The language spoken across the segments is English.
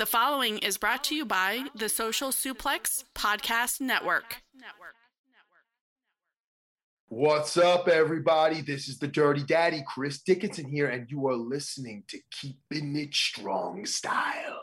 The following is brought to you by the Social Suplex Podcast Network. What's up, everybody? This is the Dirty Daddy, Chris Dickinson here, and you are listening to Keeping It Strong Style.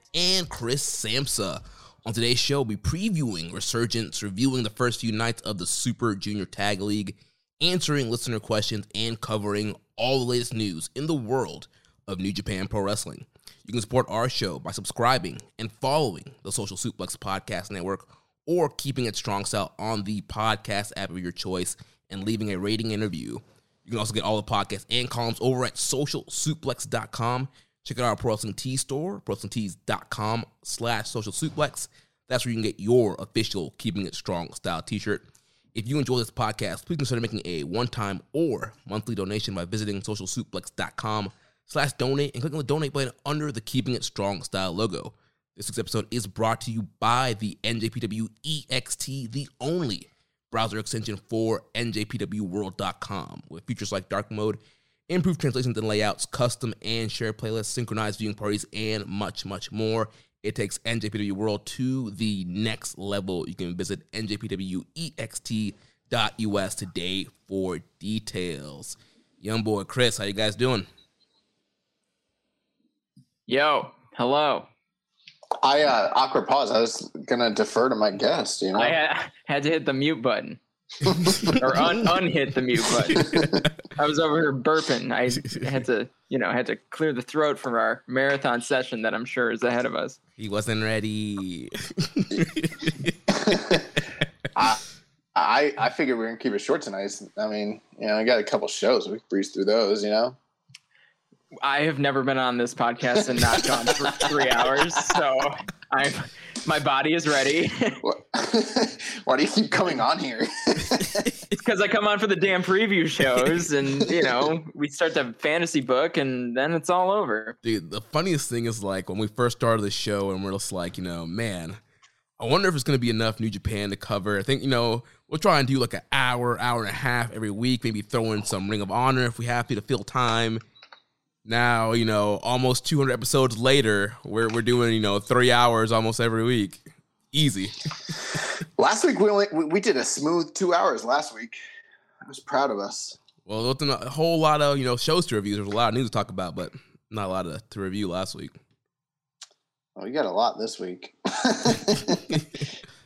and Chris Samsa. On today's show, we'll be previewing Resurgence, reviewing the first few nights of the Super Junior Tag League, answering listener questions, and covering all the latest news in the world of New Japan Pro Wrestling. You can support our show by subscribing and following the Social Suplex Podcast Network or keeping it strong style on the podcast app of your choice and leaving a rating and review. You can also get all the podcasts and columns over at socialsuplex.com. Check out our Pro Wrestling Tee store, prowrestlingtees.com slash social suplex. That's where you can get your official Keeping It Strong style t-shirt. If you enjoy this podcast, please consider making a one-time or monthly donation by visiting socialsuplex.com slash donate and clicking on the donate button under the Keeping It Strong style logo. This week's episode is brought to you by the NJPW EXT, the only browser extension for NJPWWorld.com, with features like dark mode, improved translations and layouts, custom and shared playlists, synchronized viewing parties, and much, much more. It takes NJPW World to the next level. You can visit njpwext.us today for details. Young boy Chris, how you guys doing? Yo, hello. I uh, awkward pause. I was gonna defer to my guest. You know, I had, had to hit the mute button or un- unhit the mute button. I was over here burping. I had to, you know, had to clear the throat from our marathon session that I'm sure is ahead of us. He wasn't ready. I, I I figured we are gonna keep it short tonight. I mean, you know, I got a couple shows. We can breeze through those. You know. I have never been on this podcast and not gone for three hours, so I'm my body is ready. Why do you keep coming on here? because I come on for the damn preview shows, and you know we start the fantasy book, and then it's all over. Dude, the funniest thing is like when we first started the show, and we're just like, you know, man, I wonder if it's going to be enough New Japan to cover. I think you know we'll try and do like an hour, hour and a half every week. Maybe throw in some Ring of Honor if we have to to fill time now you know almost 200 episodes later we're, we're doing you know three hours almost every week. Easy. Last week we only we did a smooth two hours last week. I was proud of us. Well there wasn't a whole lot of you know shows to review. There's a lot of news to talk about but not a lot of, to review last week. Well you got a lot this week.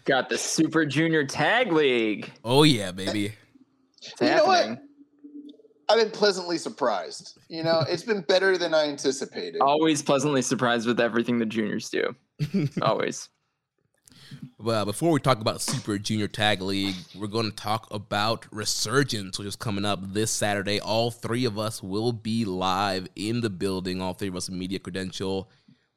Got the super junior tag league. Oh yeah baby. It's you happening I've been pleasantly surprised. You know, it's been better than I anticipated. Always pleasantly surprised with everything the juniors do. Always. Well, before we talk about Super Junior Tag League, we're going to talk about Resurgence, which is coming up this Saturday. All three of us will be live in the building. All three of us media credential.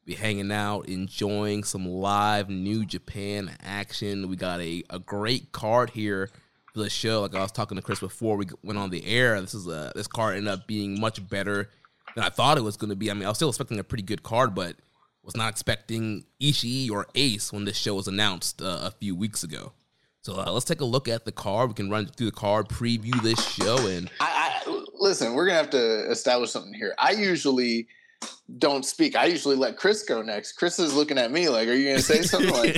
Be hanging out, enjoying some live New Japan action. We got a, a great card here for the show. Like I was talking to Chris before we went on the air. This is a this card ended up being much better than I thought it was going to be. I mean, I was still expecting a pretty good card, but was not expecting Ishii or Ace when this show was announced uh, a few weeks ago. So uh, let's take a look at the card. We can run through the card, preview this show, and I, I listen. We're gonna have to establish something here. I usually don't speak. I usually let Chris go next. Chris is looking at me like, "Are you gonna say something?" Like,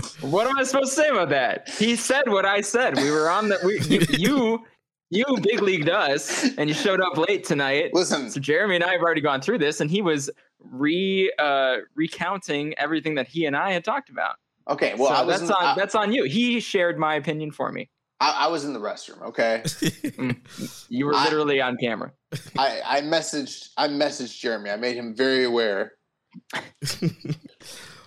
What am I supposed to say about that? He said what I said. We were on the we, you, you you big leagued us, and you showed up late tonight. listen, So Jeremy and I have already gone through this, and he was re uh, recounting everything that he and I had talked about. okay. Well, so that's on I, that's on you. He shared my opinion for me. I, I was in the restroom. Okay, mm. You were I- literally on camera. I, I messaged I messaged Jeremy. I made him very aware.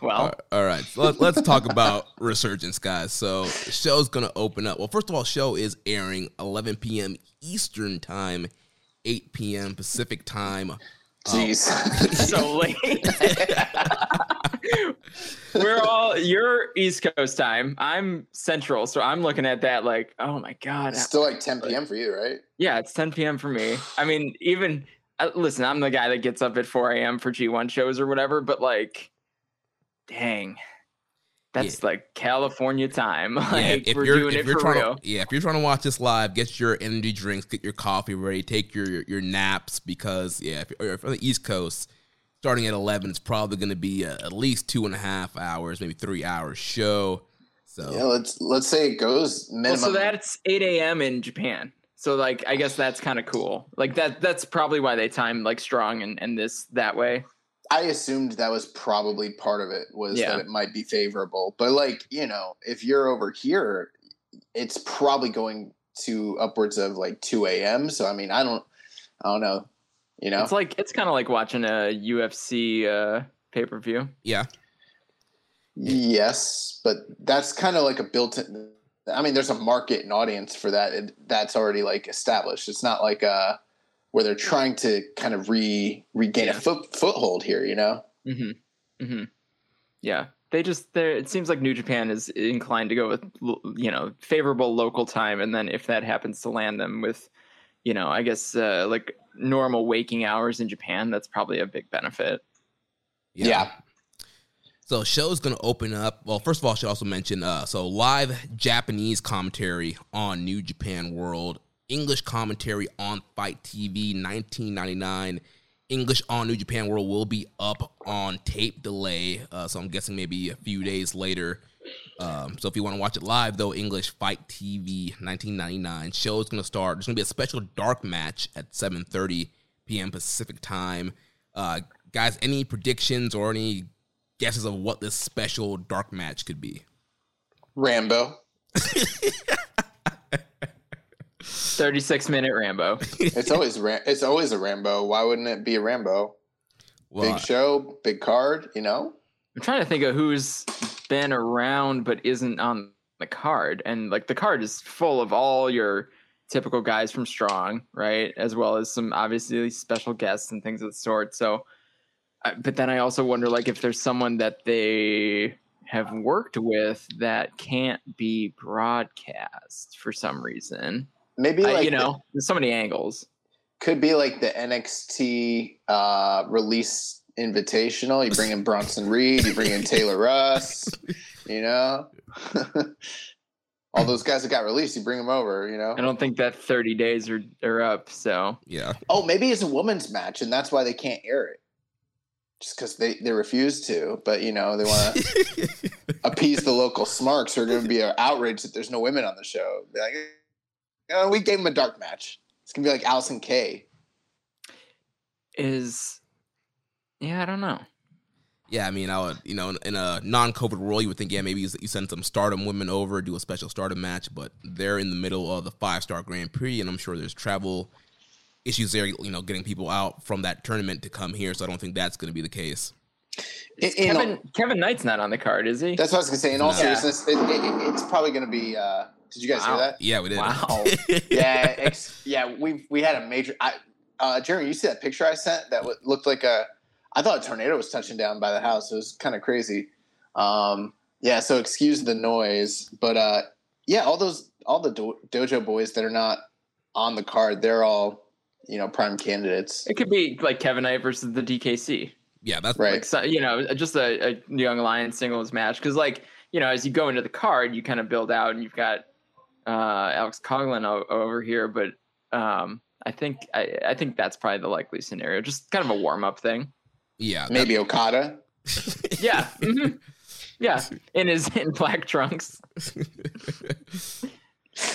Well, all right. So let, let's talk about Resurgence, guys. So the show's gonna open up. Well, first of all, show is airing 11 p.m. Eastern time, 8 p.m. Pacific time. Jeez. so late. We're all you're East Coast time. I'm Central, so I'm looking at that like, oh my god. It's still like 10 p.m. for you, right? Yeah, it's 10 p.m. for me. I mean, even uh, listen, I'm the guy that gets up at 4 a.m. for G1 shows or whatever, but like, dang, that's like California time. Like we're doing it for trying real. To, yeah, if you're trying to watch this live, get your energy drinks, get your coffee ready, take your your, your naps because yeah, if you're, if you're on the East Coast, starting at 11, it's probably going to be a, at least two and a half hours, maybe three hours show. So Yeah, let's let's say it goes Well, so that's 8 a.m. in Japan. So like, I guess that's kind of cool. Like that. That's probably why they time like strong and and this that way. I assumed that was probably part of it was Yeah. that it might be favorable. But like, you know, if you're over here, it's probably going to upwards of like 2 a.m. So I mean, I don't I don't know. You know? It's like it's kind of like watching a UFC uh, pay per view. yeah, yes, but that's kind of like a built in I mean, there's a market and audience for that. It, that's already like established. It's not like uh where they're trying to kind of re regain Yeah. a foot, foothold here, you know? Mm-hmm. Mm-hmm. Yeah, they just there. It seems like New Japan is inclined to go with you know favorable local time, and then if that happens to land them with, you know, I guess uh, like normal waking hours in Japan, that's probably a big benefit. Yeah. So show's gonna open up. Well, first of all, I should also mention uh so live Japanese commentary on New Japan World, English commentary on FITE TV 1999. English on New Japan World will be up on tape delay. Uh, so I'm guessing maybe a few days later. Um, so if you want to watch it live, though, English FITE TV 1999 show is going to start. There's going to be a special dark match at 7:30 p.m. Pacific time. Uh, guys, any predictions or any guesses of what this special dark match could be? Rambo. 36 minute Rambo. It's always Ram- it's always a Rambo. Why wouldn't it be a Rambo? Well, big show, big card, you know? I'm trying to think of who's been around but isn't on the card. And like the card is full of all your typical guys from Strong, right? As well as some obviously special guests and things of the sort. So, uh, but then I also wonder like if there's someone that they have worked with that can't be broadcast for some reason. Maybe I- like you know, there's so many angles. could be like the NXT uh, release invitational. You bring in Bronson Reed, you bring in Tyler Rust, you know? All those guys that got released, you bring them over, you know? I don't think that 30 days are, are up. So yeah. Oh, maybe it's a women's match and that's why they can't air it. Just because they, they refuse to, but you know, they want to appease the local smarks who are going to be outraged that there's no women on the show. Be like, oh, we gave him a dark match. It's going to be like Allysin Kay. is, yeah, I don't know. Yeah, I mean, I would, you know, in- in a non-COVID world, you would think, yeah, maybe you you send some Stardom women over, do a special Stardom match, but they're in the middle of the five-star Grand Prix, and I'm sure there's travel issues there, you know, getting people out from that tournament to come here. So I don't think that's going to be the case. In- in all- Kevin Kevin Knight's not on the card, is he? that's what I was gonna say. In all Yeah. seriousness, it, it, it's probably gonna be. Uh, did you guys Wow. hear that? Yeah, we did. Wow. yeah, ex- yeah. We we had a major. I, uh, Jeremy, you see that picture I sent that w- looked like a. I thought a tornado was touching down by the house. It was kind of crazy. Um, yeah, so excuse the noise, but uh, yeah, all those all the do- dojo boys that are not on the card, they're all you know prime candidates. It could be like Kevin Knight versus the DKC. yeah, that's Right. Like so, you know, just a, a young lion singles match. Because like you know, as you go into the card, you kind of build out, and you've got uh, Alex Coughlin o- over here. But um, I think I, I think that's probably the likely scenario. Just kind of a warm up thing. yeah. that- Maybe Okada. Yeah. mhm. Yeah. In his in black trunks,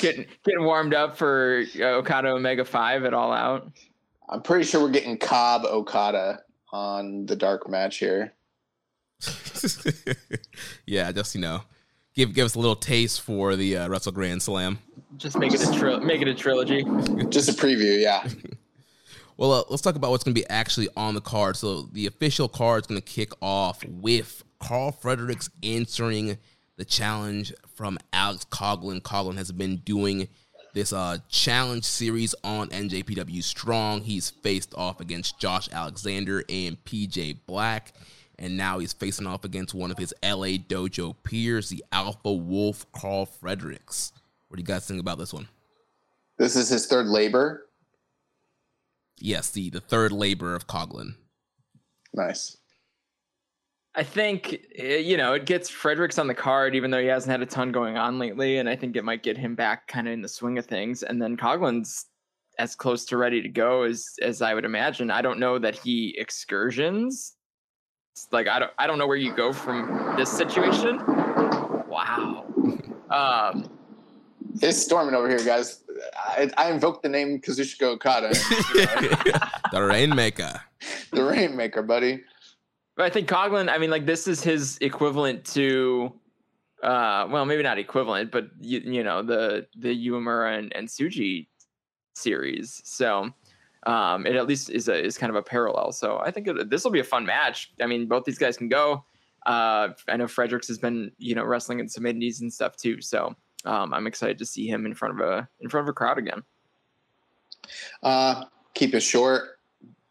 getting getting warmed up for uh, Okada Omega Five at All Out. I'm pretty sure we're getting Cobb Okada on the dark match here. yeah, just you know, give give us a little taste for the uh, Wrestle Grand Slam. Just make it a tri- make it a trilogy. Just a preview, yeah. Well, uh, let's talk about what's going to be actually on the card. So the official card is going to kick off with Carl Fredericks answering the challenge from Alex Coughlin. Coughlin has been doing this uh, challenge series on NJPW Strong. He's faced off against Josh Alexander and PJ Black. And now he's facing off against one of his LA Dojo peers, the Alpha Wolf Carl Fredericks. What do you guys think about this one? This is his third labor. Yes, the, the third labor of Coughlin. Nice. I think eh, you know it gets Fredericks on the card, even though he hasn't had a ton going on lately, and I think it might get him back kind of in the swing of things. And then Coughlin's as close to ready to go as as I would imagine. I don't know that he excursions. It's like I don't I don't know where you go from this situation. Wow. Um, It's storming over here, guys. I, I invoked the name Kazuchika Okada, the Rainmaker. the Rainmaker, buddy. But I think Coughlin, I mean, like this is his equivalent to, uh, well, maybe not equivalent, but you, you know, the the Uemura and, and Tsuji series. So um, it at least is a is kind of a parallel. So I think this will be a fun match. I mean, both these guys can go. Uh, I know Fredericks has been you know wrestling in some indies and stuff too. So um, I'm excited to see him in front of a in front of a crowd again. Uh, keep it short.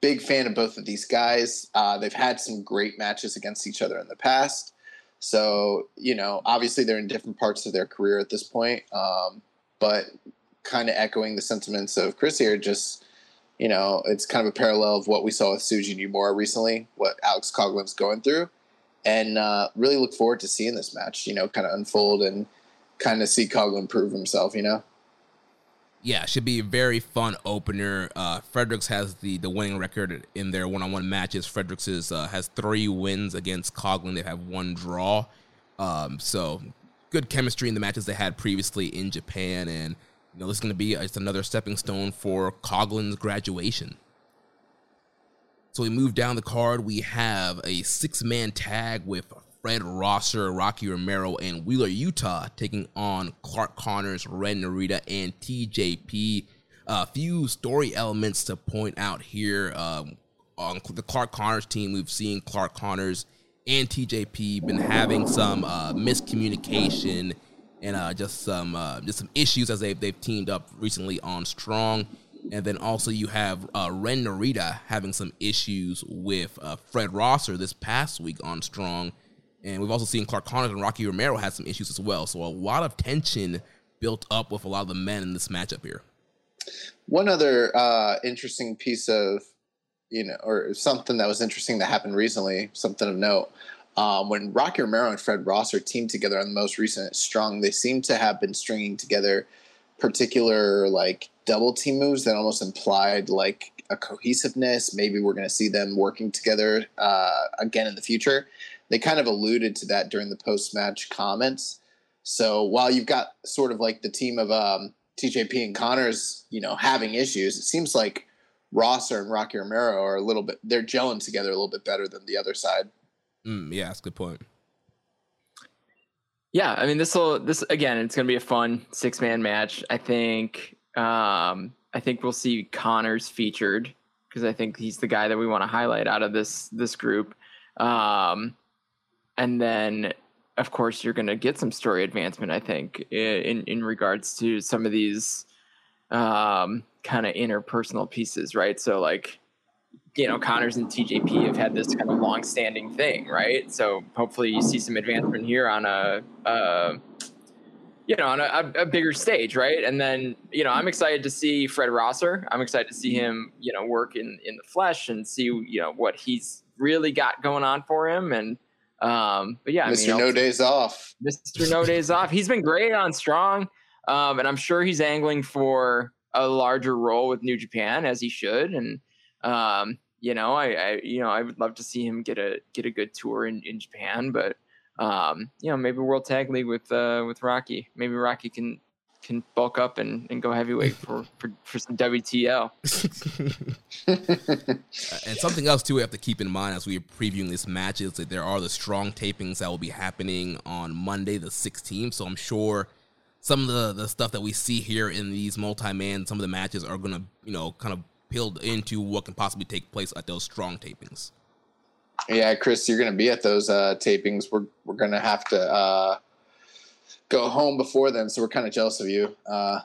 Big fan of both of these guys. Uh, they've had some great matches against each other in the past. So, you know, obviously they're in different parts of their career at this point. Um, but kind of echoing the sentiments of Chris here, just, you know, it's kind of a parallel of what we saw with Tsuji Nomura recently, what Alex Coughlin's going through. And uh, really look forward to seeing this match, you know, kind of unfold and kind of see Coughlin prove himself, you know? Yeah, should be a very fun opener. Uh, Fredericks has the the winning record in their one on one matches. Fredericks is, uh, has three wins against Coughlin. They have one draw. Um, so good chemistry in the matches they had previously in Japan, and you know this is going to be just another stepping stone for Coughlin's graduation. So we move down the card. We have a six man tag with Fred Rosser, Rocky Romero, and Wheeler Yuta taking on Clark Connors, Ren Narita, and TJP. A few story elements to point out here. Um, on the Clark Connors team, we've seen Clark Connors and TJP been having some uh, miscommunication and uh, just some uh, just some issues as they've they've teamed up recently on Strong. And then also you have uh, Ren Narita having some issues with uh, Fred Rosser this past week on Strong. And we've also seen Clark Connors and Rocky Romero had some issues as well. So a lot of tension built up with a lot of the men in this matchup here. One other uh, interesting piece of, you know, or something that was interesting that happened recently, something of note. Um, when Rocky Romero and Fred Rosser teamed together on the most recent Strong, they seem to have been stringing together particular like double team moves that almost implied like a cohesiveness. Maybe we're going to see them working together uh, again in the future. They kind of alluded to that during the post match comments. So while you've got sort of like the team of um, TJP and Connors, you know, having issues, it seems like Rosser and Rocky Romero are a little bit they're gelling together a little bit better than the other side. Mm, yeah, that's a good point. Yeah, I mean this will this again. It's going to be a fun six man match. I think. Um, I think we'll see Connors featured because I think he's the guy that we want to highlight out of this this group. Um, and then of course you're going to get some story advancement. I think in in regards to some of these um, kind of interpersonal pieces, right? So like you know, Connors and TJP have had this kind of long-standing thing, right? So hopefully you see some advancement here on a, uh, you know, on a, a, bigger stage, right? And then, you know, I'm excited to see Fred Rosser. I'm excited to see him, you know, work in in the flesh and see, you know, what he's really got going on for him. And, um, but yeah, Mr. I mean, no Days Off, Mr. No Days Off. He's been great on Strong, um, and I'm sure he's angling for a larger role with New Japan as he should. And um, you know, I, I, you know I would love to see him get a get a good tour in, in Japan, but um, you know maybe World Tag League with uh, with Rocky. Maybe Rocky can can bulk up and, and go heavyweight for, for, for some WTL. and something else too we have to keep in mind as we are previewing this match is that there are the strong tapings that will be happening on Monday the 16th. So I'm sure some of the, the stuff that we see here in these multi-man, some of the matches are gonna, you know, kind of peeled into what can possibly take place at those strong tapings. Yeah, Chris, you're going to be at those uh, tapings. We're we're going to have to uh, go home before then, so we're kind of jealous of you. Uh,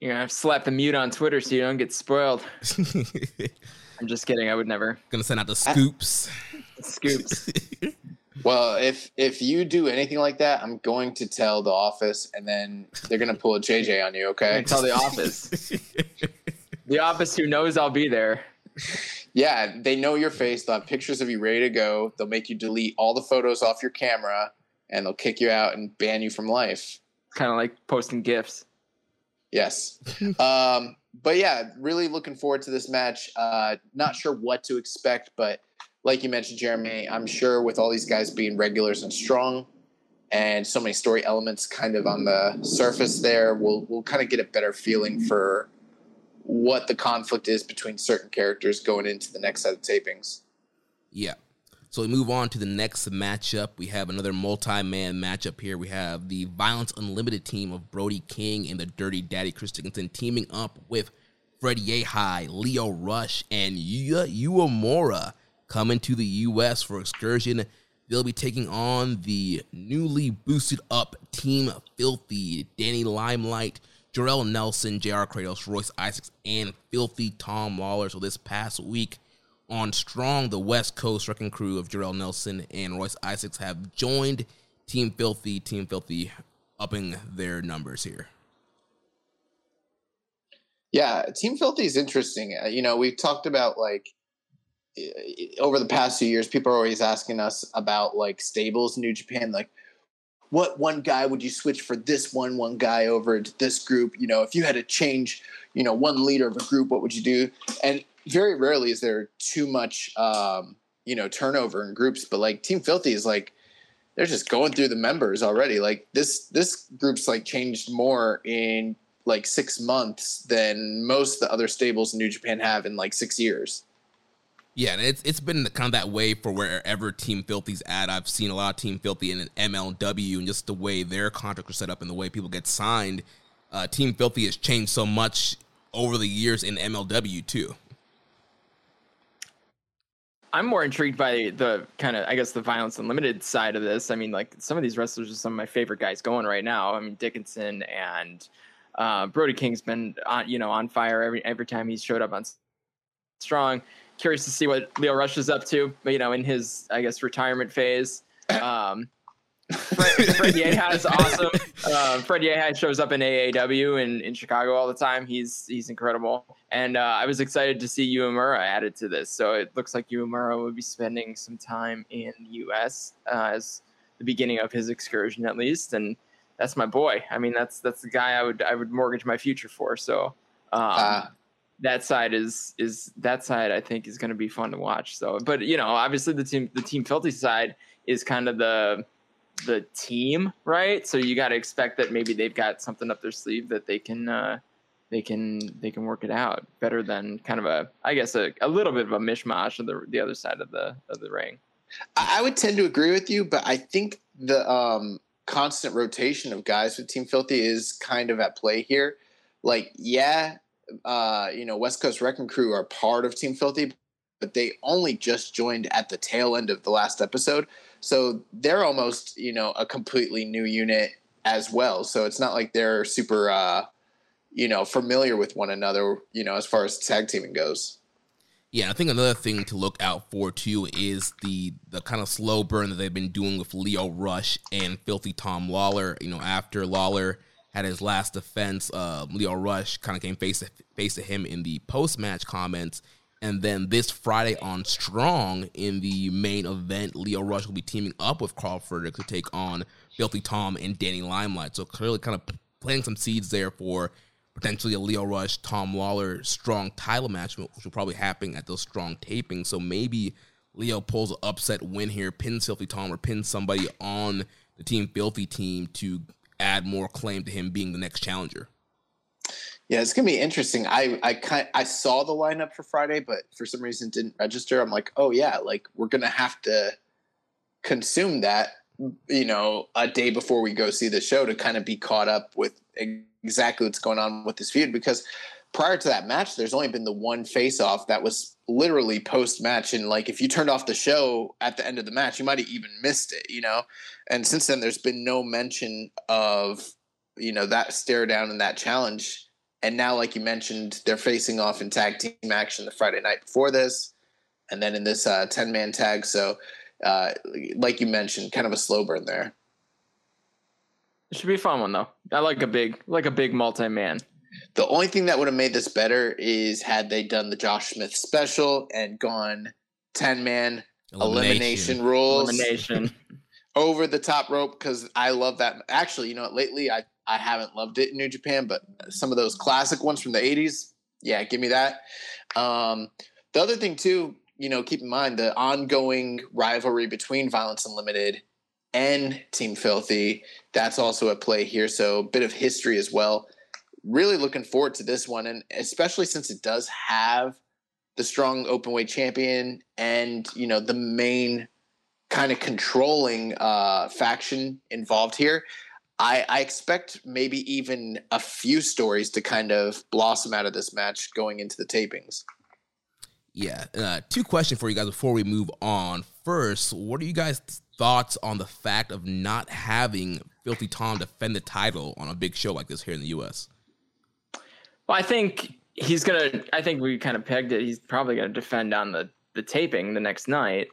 yeah, I've slapped the mute on Twitter so you don't get spoiled. I'm just kidding. I would never. Gonna send out the scoops. scoops. well, if if you do anything like that, I'm going to tell the office, and then they're gonna pull a JJ on you. Okay? tell the office. The office who knows I'll be there. Yeah, they know your face. They'll have pictures of you ready to go. They'll make you delete all the photos off your camera, and they'll kick you out and ban you from life. Kind of like posting gifs. Yes. um, but yeah, really looking forward to this match. Uh, not sure what to expect, but like you mentioned, Jeremy, I'm sure with all these guys being regulars and strong, and so many story elements kind of on the surface there, we'll we'll kind of get a better feeling for what the conflict is between certain characters going into the next set of tapings. Yeah. So we move on to the next matchup. We have another multi-man matchup here. We have the Violence Unlimited team of Brody King and the Dirty Daddy Chris Dickinson teaming up with Fred Yehi, Lio Rush, and Yuya Uemura coming to the U.S. for excursion. They'll be taking on the newly boosted up Team Filthy, Danny Limelight, Jorel Nelson, J.R. Kratos, Royce Isaacs, and Filthy Tom Lawler. So this past week on Strong, the West Coast wrecking crew of Jorel Nelson and Royce Isaacs have joined Team Filthy. Team Filthy upping their numbers here. Yeah, Team Filthy is interesting. Uh, you know, we've talked about like over the past few years, people are always asking us about like stables in New Japan, like what one guy would you switch for this one one guy over to this group? You know if you had to change you know one leader of a group what would you do? And very rarely is there too much um, you know turnover in groups but like team filthy is like they're just going through the members already. Like this this group's like changed more in like six months than most the other stables in new japan have in like six years yeah, and it's it's been kind of that way for wherever Team Filthy's at. I've seen a lot of Team Filthy in MLW and just the way their contracts are set up and the way people get signed. Uh, Team Filthy has changed so much over the years in MLW too. I'm more intrigued by the kind of, I guess, the violence unlimited side of this. I mean, like some of these wrestlers are some of my favorite guys going right now. I mean, Dickinson and uh, Brody King's been on, you know, on fire every every time he's showed up on Strong curious to see what Lio Rush is up to, you know, in his, I guess, retirement phase. Um, Fred, Fred Yehi is awesome. Uh, Fred Yehi shows up in AAW in, in Chicago all the time. He's he's incredible, and uh, I was excited to see Uemura added to this. So it looks like Uemura would be spending some time in the U.S. Uh, as the beginning of his excursion, at least, and that's my boy. I mean, that's that's the guy I would I would mortgage my future for. So um, uh, that side is is that side I think is going to be fun to watch. So, but you know, obviously the team the team filthy side is kind of the the team, right? So you got to expect that maybe they've got something up their sleeve that they can uh, they can they can work it out better than kind of a I guess a, a little bit of a mishmash of the the other side of the of the ring. I would tend to agree with you, but I think the um, constant rotation of guys with Team Filthy is kind of at play here. Like, yeah, uh, you know, West Coast Wrecking Crew are part of Team Filthy, but they only just joined at the tail end of the last episode. So they're almost, you know, a completely new unit as well. So it's not like they're super, uh, you know, familiar with one another, you know, as far as tag teaming goes. Yeah, I think another thing to look out for too is the the kind of slow burn that they've been doing with Lio Rush and Filthy Tom Lawler. You know, after Lawler had his last defense, uh, Lio Rush kind of came face to face to him in the post match comments. And then this Friday on Strong in the main event, Lio Rush will be teaming up with Crawford to take on Filthy Tom and Danny Limelight. So clearly, kind of planting some seeds there for potentially a Lio Rush, Tom Lawler strong title match, which will probably happen at those strong tapings. So maybe Lio pulls an upset win here, pins Filthy Tom or pins somebody on the Team Filthy team to add more claim to him being the next challenger. Yeah, it's gonna be interesting. I I kind I saw the lineup for Friday, but for some reason didn't register. I'm like, oh yeah, like we're gonna have to consume that, you know, a day before we go see the show to kind of be caught up with exactly what's going on with this feud because prior to that match, there's only been the one face off that was literally post match. And like, if you turned off the show at the end of the match, you might have even missed it, you know? And since then, there's been no mention of, you know, that stare down and that challenge. And now, like you mentioned, they're facing off in tag team action the Friday night before this, and then in this 10 uh, man tag. So, uh, like you mentioned, kind of a slow burn there. It should be a fun one though. I like a big like a big multi man. The only thing that would have made this better is had they done the Josh Smith special and gone ten man elimination, elimination rules, elimination over the top rope. Because I love that. Actually, you know, what, lately I I haven't loved it in New Japan, but some of those classic ones from the '80s, yeah, give me that. Um, the other thing too, you know, keep in mind the ongoing rivalry between Violence Unlimited and Team Filthy. That's also at play here. So a bit of history as well. Really looking forward to this one, and especially since it does have the strong open weight champion and you know the main kind of controlling uh, faction involved here. I, I, expect maybe even a few stories to kind of blossom out of this match going into the tapings. Yeah. Uh, two questions for you guys before we move on. First, what are you guys thoughts on the fact of not having Filthy Tom defend the title on a big show like this here in the U.S.? Well, I think he's gonna. I think we kind of pegged it. He's probably gonna defend on the the taping the next night.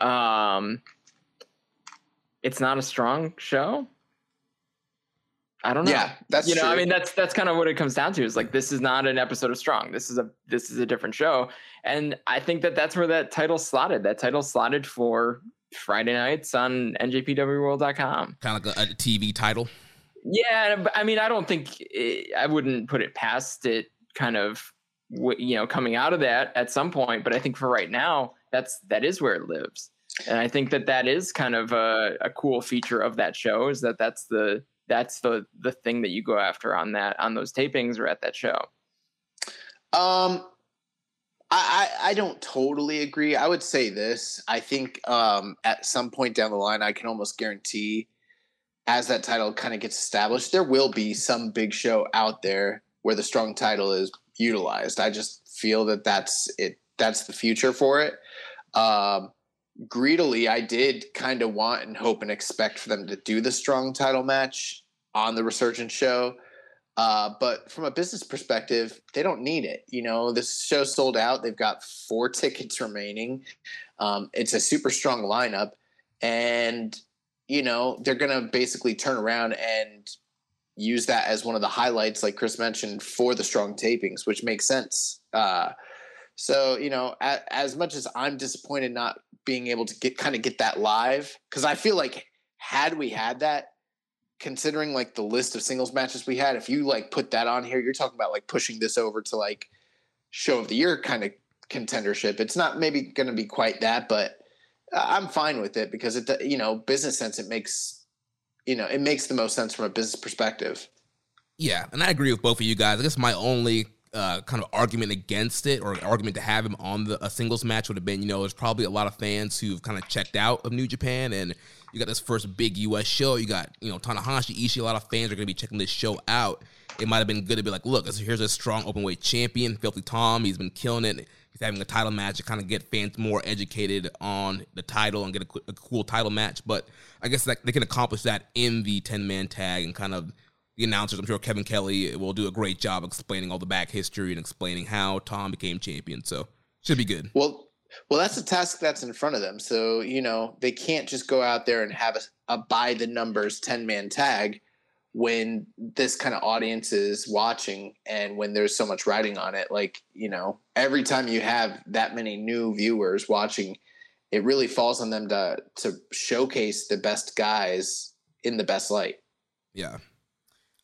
Um, it's not a strong show. I don't know. Yeah, that's you know. True. I mean, that's that's kind of what it comes down to. Is like this is not an episode of Strong. This is a this is a different show, and I think that that's where that title slotted. That title slotted for Friday nights on njpwworld.com. Kind of like a, a TV title. Yeah, I mean, I don't think it, I wouldn't put it past it. Kind of, you know, coming out of that at some point. But I think for right now, that's that is where it lives, and I think that that is kind of a, a cool feature of that show is that that's the that's the the thing that you go after on that on those tapings or at that show. Um, I, I don't totally agree. I would say this. I think um, at some point down the line, I can almost guarantee as that title kind of gets established, there will be some big show out there where the strong title is utilized. I just feel that that's it. That's the future for it. Um, greedily, I did kind of want and hope and expect for them to do the strong title match on the Resurgence show. Uh, but from a business perspective, they don't need it. You know, this show sold out. They've got four tickets remaining. Um, it's a super strong lineup, and you know they're going to basically turn around and use that as one of the highlights, like Chris mentioned, for the strong tapings, which makes sense. Uh, so you know, a, as much as I'm disappointed not being able to get kind of get that live, because I feel like had we had that considering like the list of singles matches we had, if you like put that on here, you're talking about like pushing this over to like show of the year kind of contendership. It's not maybe going to be quite that, but I'm fine with it because it, you know, business sense, it makes, you know, it makes the most sense from a business perspective. Yeah. And I agree with both of you guys. I guess my only uh, kind of argument against it or argument to have him on the a singles match would have been, you know, there's probably a lot of fans who've kind of checked out of New Japan and you got this first big U.S. show. You got you know Tanahashi, Ishii. A lot of fans are going to be checking this show out. It might have been good to be like, look, here's a strong open weight champion, Filthy Tom. He's been killing it. He's having a title match to kind of get fans more educated on the title and get a, a cool title match. But I guess they can accomplish that in the ten man tag and kind of the announcers. I'm sure Kevin Kelly will do a great job explaining all the back history and explaining how Tom became champion. So should be good. Well, well, that's a task that's in front of them. So, you know, they can't just go out there and have a, a by the numbers 10 man tag when this kind of audience is watching and when there's so much writing on it. Like, you know, every time you have that many new viewers watching, it really falls on them to to showcase the best guys in the best light. Yeah.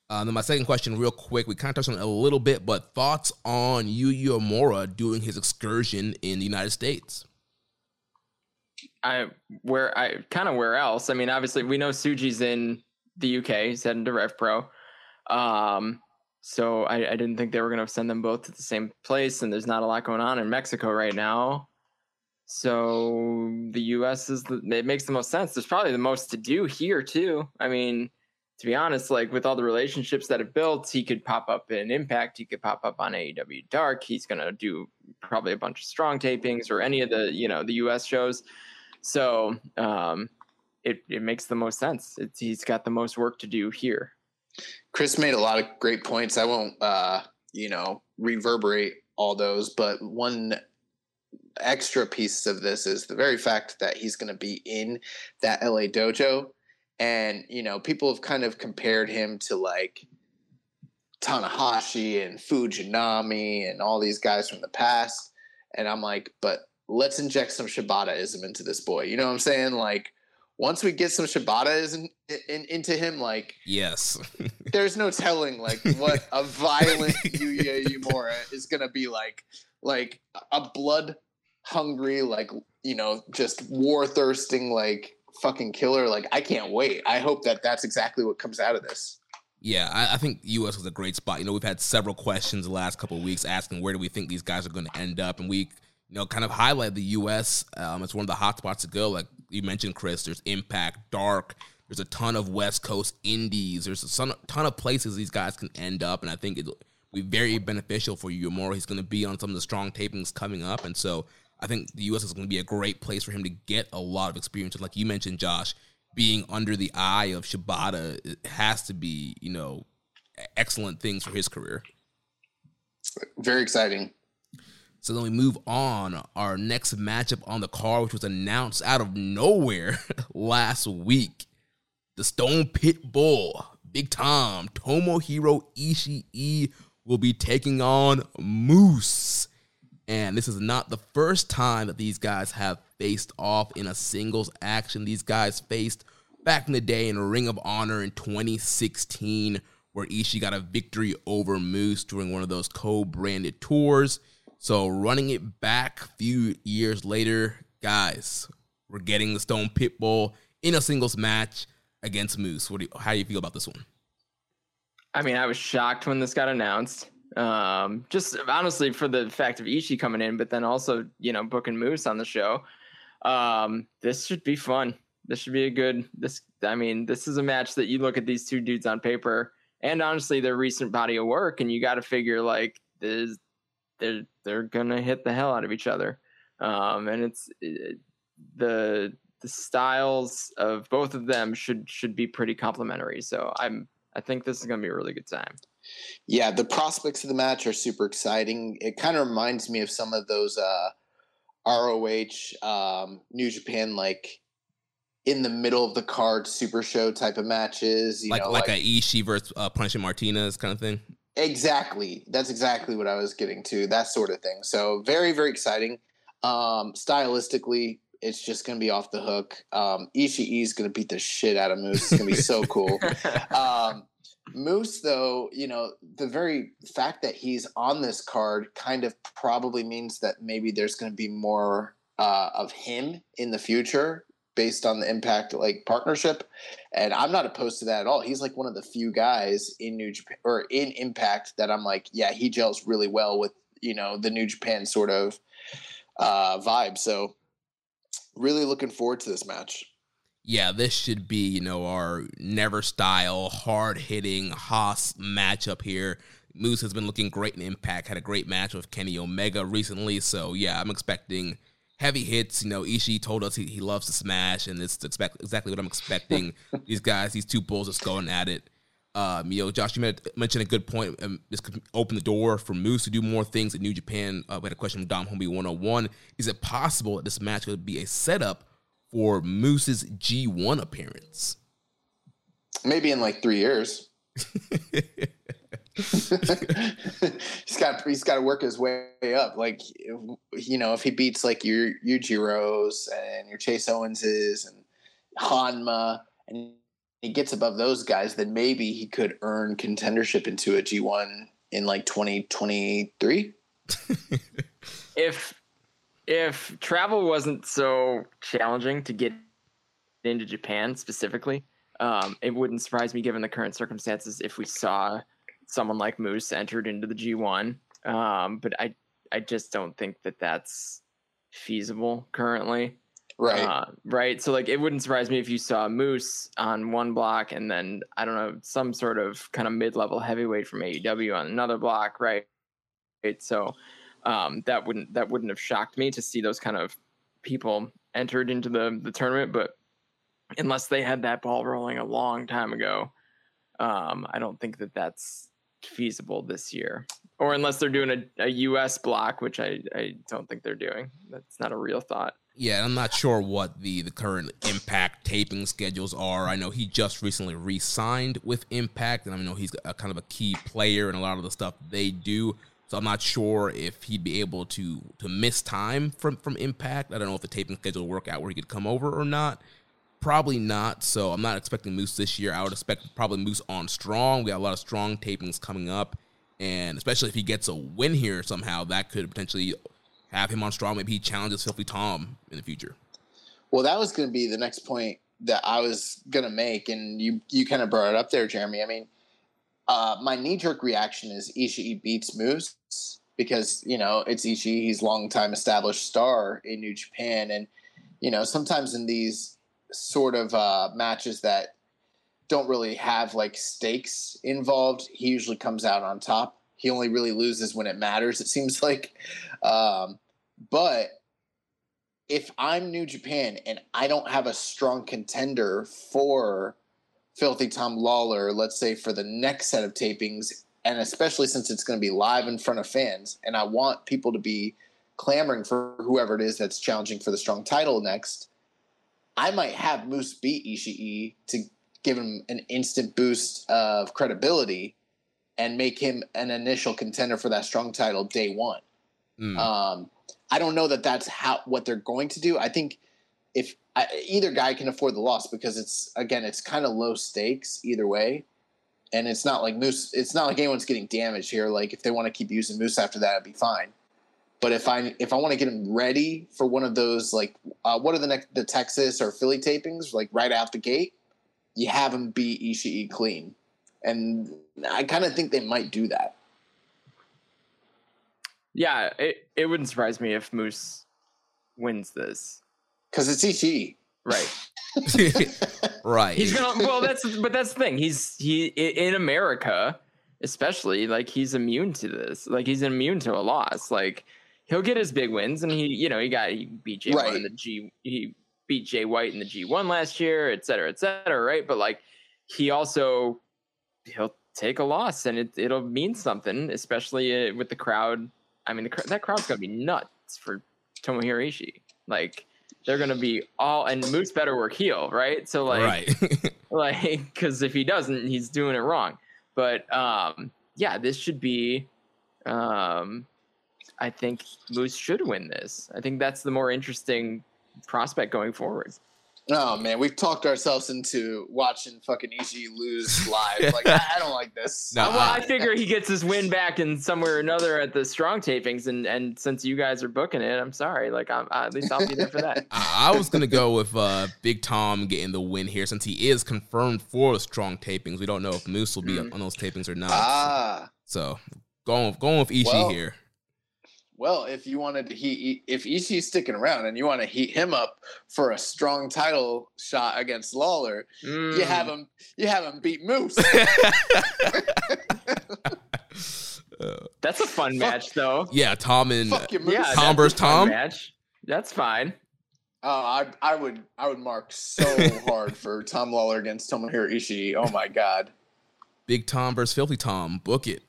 Uh, then my second question, real quick, we kind of touched on it a little bit, but thoughts on Yuya Uemura doing his excursion in the United States? I where I kind of where else? I mean, obviously we know suji's in the UK. He's heading to Rev Pro. Um, so I, I didn't think they were going to send them both to the same place, and there's not a lot going on in Mexico right now. So the U.S. is the it makes the most sense. There's probably the most to do here too. I mean, to be honest, like with all the relationships that have built, he could pop up in Impact. He could pop up on AEW Dark. He's gonna do probably a bunch of strong tapings or any of the you know the US shows. So um, it it makes the most sense. It's, he's got the most work to do here. Chris made a lot of great points. I won't uh, you know reverberate all those, but one extra piece of this is the very fact that he's going to be in that LA dojo and you know people have kind of compared him to like Tanahashi and Fujinami and all these guys from the past and I'm like but let's inject some Shibataism into this boy you know what I'm saying like once we get some Shibataism in, in, into him like yes there's no telling like what a violent Yuya Uemura is gonna be like like a blood hungry like you know just war thirsting like fucking killer. Like I can't wait. I hope that that's exactly what comes out of this. Yeah, I, I think U.S. was a great spot. You know, we've had several questions the last couple of weeks asking where do we think these guys are going to end up, and we, you know, kind of highlight the U.S. Um, it's one of the hot spots to go. Like you mentioned, Chris, there's Impact, Dark. There's a ton of West Coast indies. There's a ton, ton of places these guys can end up, and I think it'll be very beneficial for Uemura. He's going to be on some of the strong tapings coming up, and so I think the U.S. is going to be a great place for him to get a lot of experience. Like you mentioned, Josh, being under the eye of Shibata has to be, you know, excellent things for his career. Very exciting. So then we move on. Our next matchup on the card, which was announced out of nowhere last week, the Stone Pit Bull, Big Tom, Tomohiro Ishii will be taking on Moose. And this is not the first time that these guys have faced off in a singles action. These guys faced back in the day in Ring of Honor in 2016, where Ishii got a victory over Moose during one of those co-branded tours. So running it back a few years later, guys, we're getting the Stone Pitbull in a singles match against Moose. What do you, how do you feel about this one? I mean, I was shocked when this got announced. Um, just honestly for the fact of Ishii coming in, but then also you know booking Moose on the show. Um, this should be fun. This should be a good. This I mean, this is a match that you look at these two dudes on paper, and honestly, their recent body of work, and you got to figure like this, they're they're gonna hit the hell out of each other. Um, and it's it, the the styles of both of them should should be pretty complementary. So I'm I think this is gonna be a really good time. Yeah, the prospects of the match are super exciting. It kind of reminds me of some of those uh, ROH um, New Japan like in the middle of the card super show type of matches. like know, like, like a Ishii versus uh, Punishing Martinez kind of thing. Exactly. That's exactly what I was getting to. That sort of thing. So very very exciting. Um, stylistically, it's just going to be off the hook. Um, Ishii is going to beat the shit out of Moose. It's going to be so cool. Um, Moose, though, you know, the very fact that he's on this card kind of probably means that maybe there's going to be more uh, of him in the future based on the impact like partnership and i'm not opposed to that at all he's like one of the few guys in new japan or in impact that i'm like yeah he gels really well with you know the new japan sort of uh vibe so really looking forward to this match yeah, this should be, you know, our never style, hard hitting Haas matchup here. Moose has been looking great in Impact, had a great match with Kenny Omega recently. So, yeah, I'm expecting heavy hits. You know, Ishii told us he, he loves to smash, and it's expect, exactly what I'm expecting. these guys, these two bulls just going at it. Um, you know, Josh, you mentioned a good point. Um, this could open the door for Moose to do more things at New Japan. Uh, we had a question from Dom Homie 101. Is it possible that this match could be a setup for Moose's G1 appearance? Maybe in like three years. he's got he's got to work his way up. Like you know, if he beats like your Yujiro's and your Chase Owenses and Hanma, and he gets above those guys, then maybe he could earn contendership into a G one in like twenty twenty three. If if travel wasn't so challenging to get into Japan specifically, um, it wouldn't surprise me given the current circumstances if we saw someone like Moose entered into the G1. Um, but I I just don't think that that's feasible currently. Right. Uh, right. So like it wouldn't surprise me if you saw Moose on one block and then I don't know some sort of kind of mid-level heavyweight from AEW on another block, right? Right. So um, that wouldn't that wouldn't have shocked me to see those kind of people entered into the the tournament, but unless they had that ball rolling a long time ago, um, I don't think that that's feasible this year. Or unless they're doing a, a US block, which I, I don't think they're doing. That's not a real thought. Yeah, I'm not sure what the, the current Impact taping schedules are. I know he just recently re signed with Impact, and I know he's a, kind of a key player in a lot of the stuff they do. So I'm not sure if he'd be able to to miss time from from Impact. I don't know if the taping schedule will work out where he could come over or not. Probably not. So I'm not expecting Moose this year. I would expect probably Moose on strong. We got a lot of strong tapings coming up, and especially if he gets a win here somehow, that could potentially have him on strong. Maybe he challenges Filthy Tom in the future. Well, that was going to be the next point that I was going to make, and you you kind of brought it up there, Jeremy. I mean, uh, my knee jerk reaction is Ishii beats Moose because you know it's Ishii. He's long time established star in New Japan, and you know sometimes in these sort of uh, matches that don't really have like stakes involved, he usually comes out on top. He only really loses when it matters. It seems like, um, but if I'm New Japan and I don't have a strong contender for Filthy Tom Lawlor, let's say for the next set of tapings, and especially since it's going to be live in front of fans, and I want people to be clamoring for whoever it is that's challenging for the strong title next, I might have Moose beat Ishii to give him an instant boost of credibility and make him an initial contender for that strong title day one. Mm. Um, I don't know that that's how what they're going to do. I think if I, either guy can afford the loss because it's again it's kind of low stakes either way, and it's not like Moose. It's not like anyone's getting damaged here. Like if they want to keep using Moose after that, it'd be fine. But if I if I want to get him ready for one of those like uh, what are the next the Texas or Philly tapings like right out the gate, you have him beat Ishii clean, and I kind of think they might do that. Yeah, it it wouldn't surprise me if Moose wins this because it's Ishii. Right. right. He's gonna. Well, that's but that's the thing. He's he in America, especially like he's immune to this. Like he's immune to a loss. Like he'll get his big wins, and he you know he got he beat Jay right. White in the G. He beat Jay White in the G one last year, et cetera, et cetera. Right. But like he also he'll take a loss, and it it'll mean something, especially uh, with the crowd. I mean, the, that crowd's gonna be nuts for Tomohiro Ishii. Like they're gonna be all and Moose better work heel, right? So like, right. like because if he doesn't, he's doing it wrong. But um, yeah, this should be. Um, I think Moose should win this. I think that's the more interesting prospect going forward. Oh man, we've talked ourselves into watching fucking Ishii lose live. Like I, I don't like this. No, well, I figure he gets his win back in somewhere or another at the strong tapings, and and since you guys are booking it, I'm sorry. Like I'm, at least I'll be there for that. I, I was gonna go with uh, Big Tom getting the win here, since he is confirmed for strong tapings. We don't know if Moose will be mm. on those tapings or not. Ah, so going going with Ishii well, here. Well, if you wanted to heat, if Ishii's sticking around and you want to heat him up for a strong title shot against Lawlor, Mm. you have him, you have him beat Moose. That's a fun match, though. yeah, Tom and Fuck your Moose. Yeah, Tom that's versus Tom? match. That's fine. Oh, I, I would, I would mark so hard for Tom Lawlor against Tomohiro Ishii. Oh my god. Big Tom versus Filthy Tom. Book it.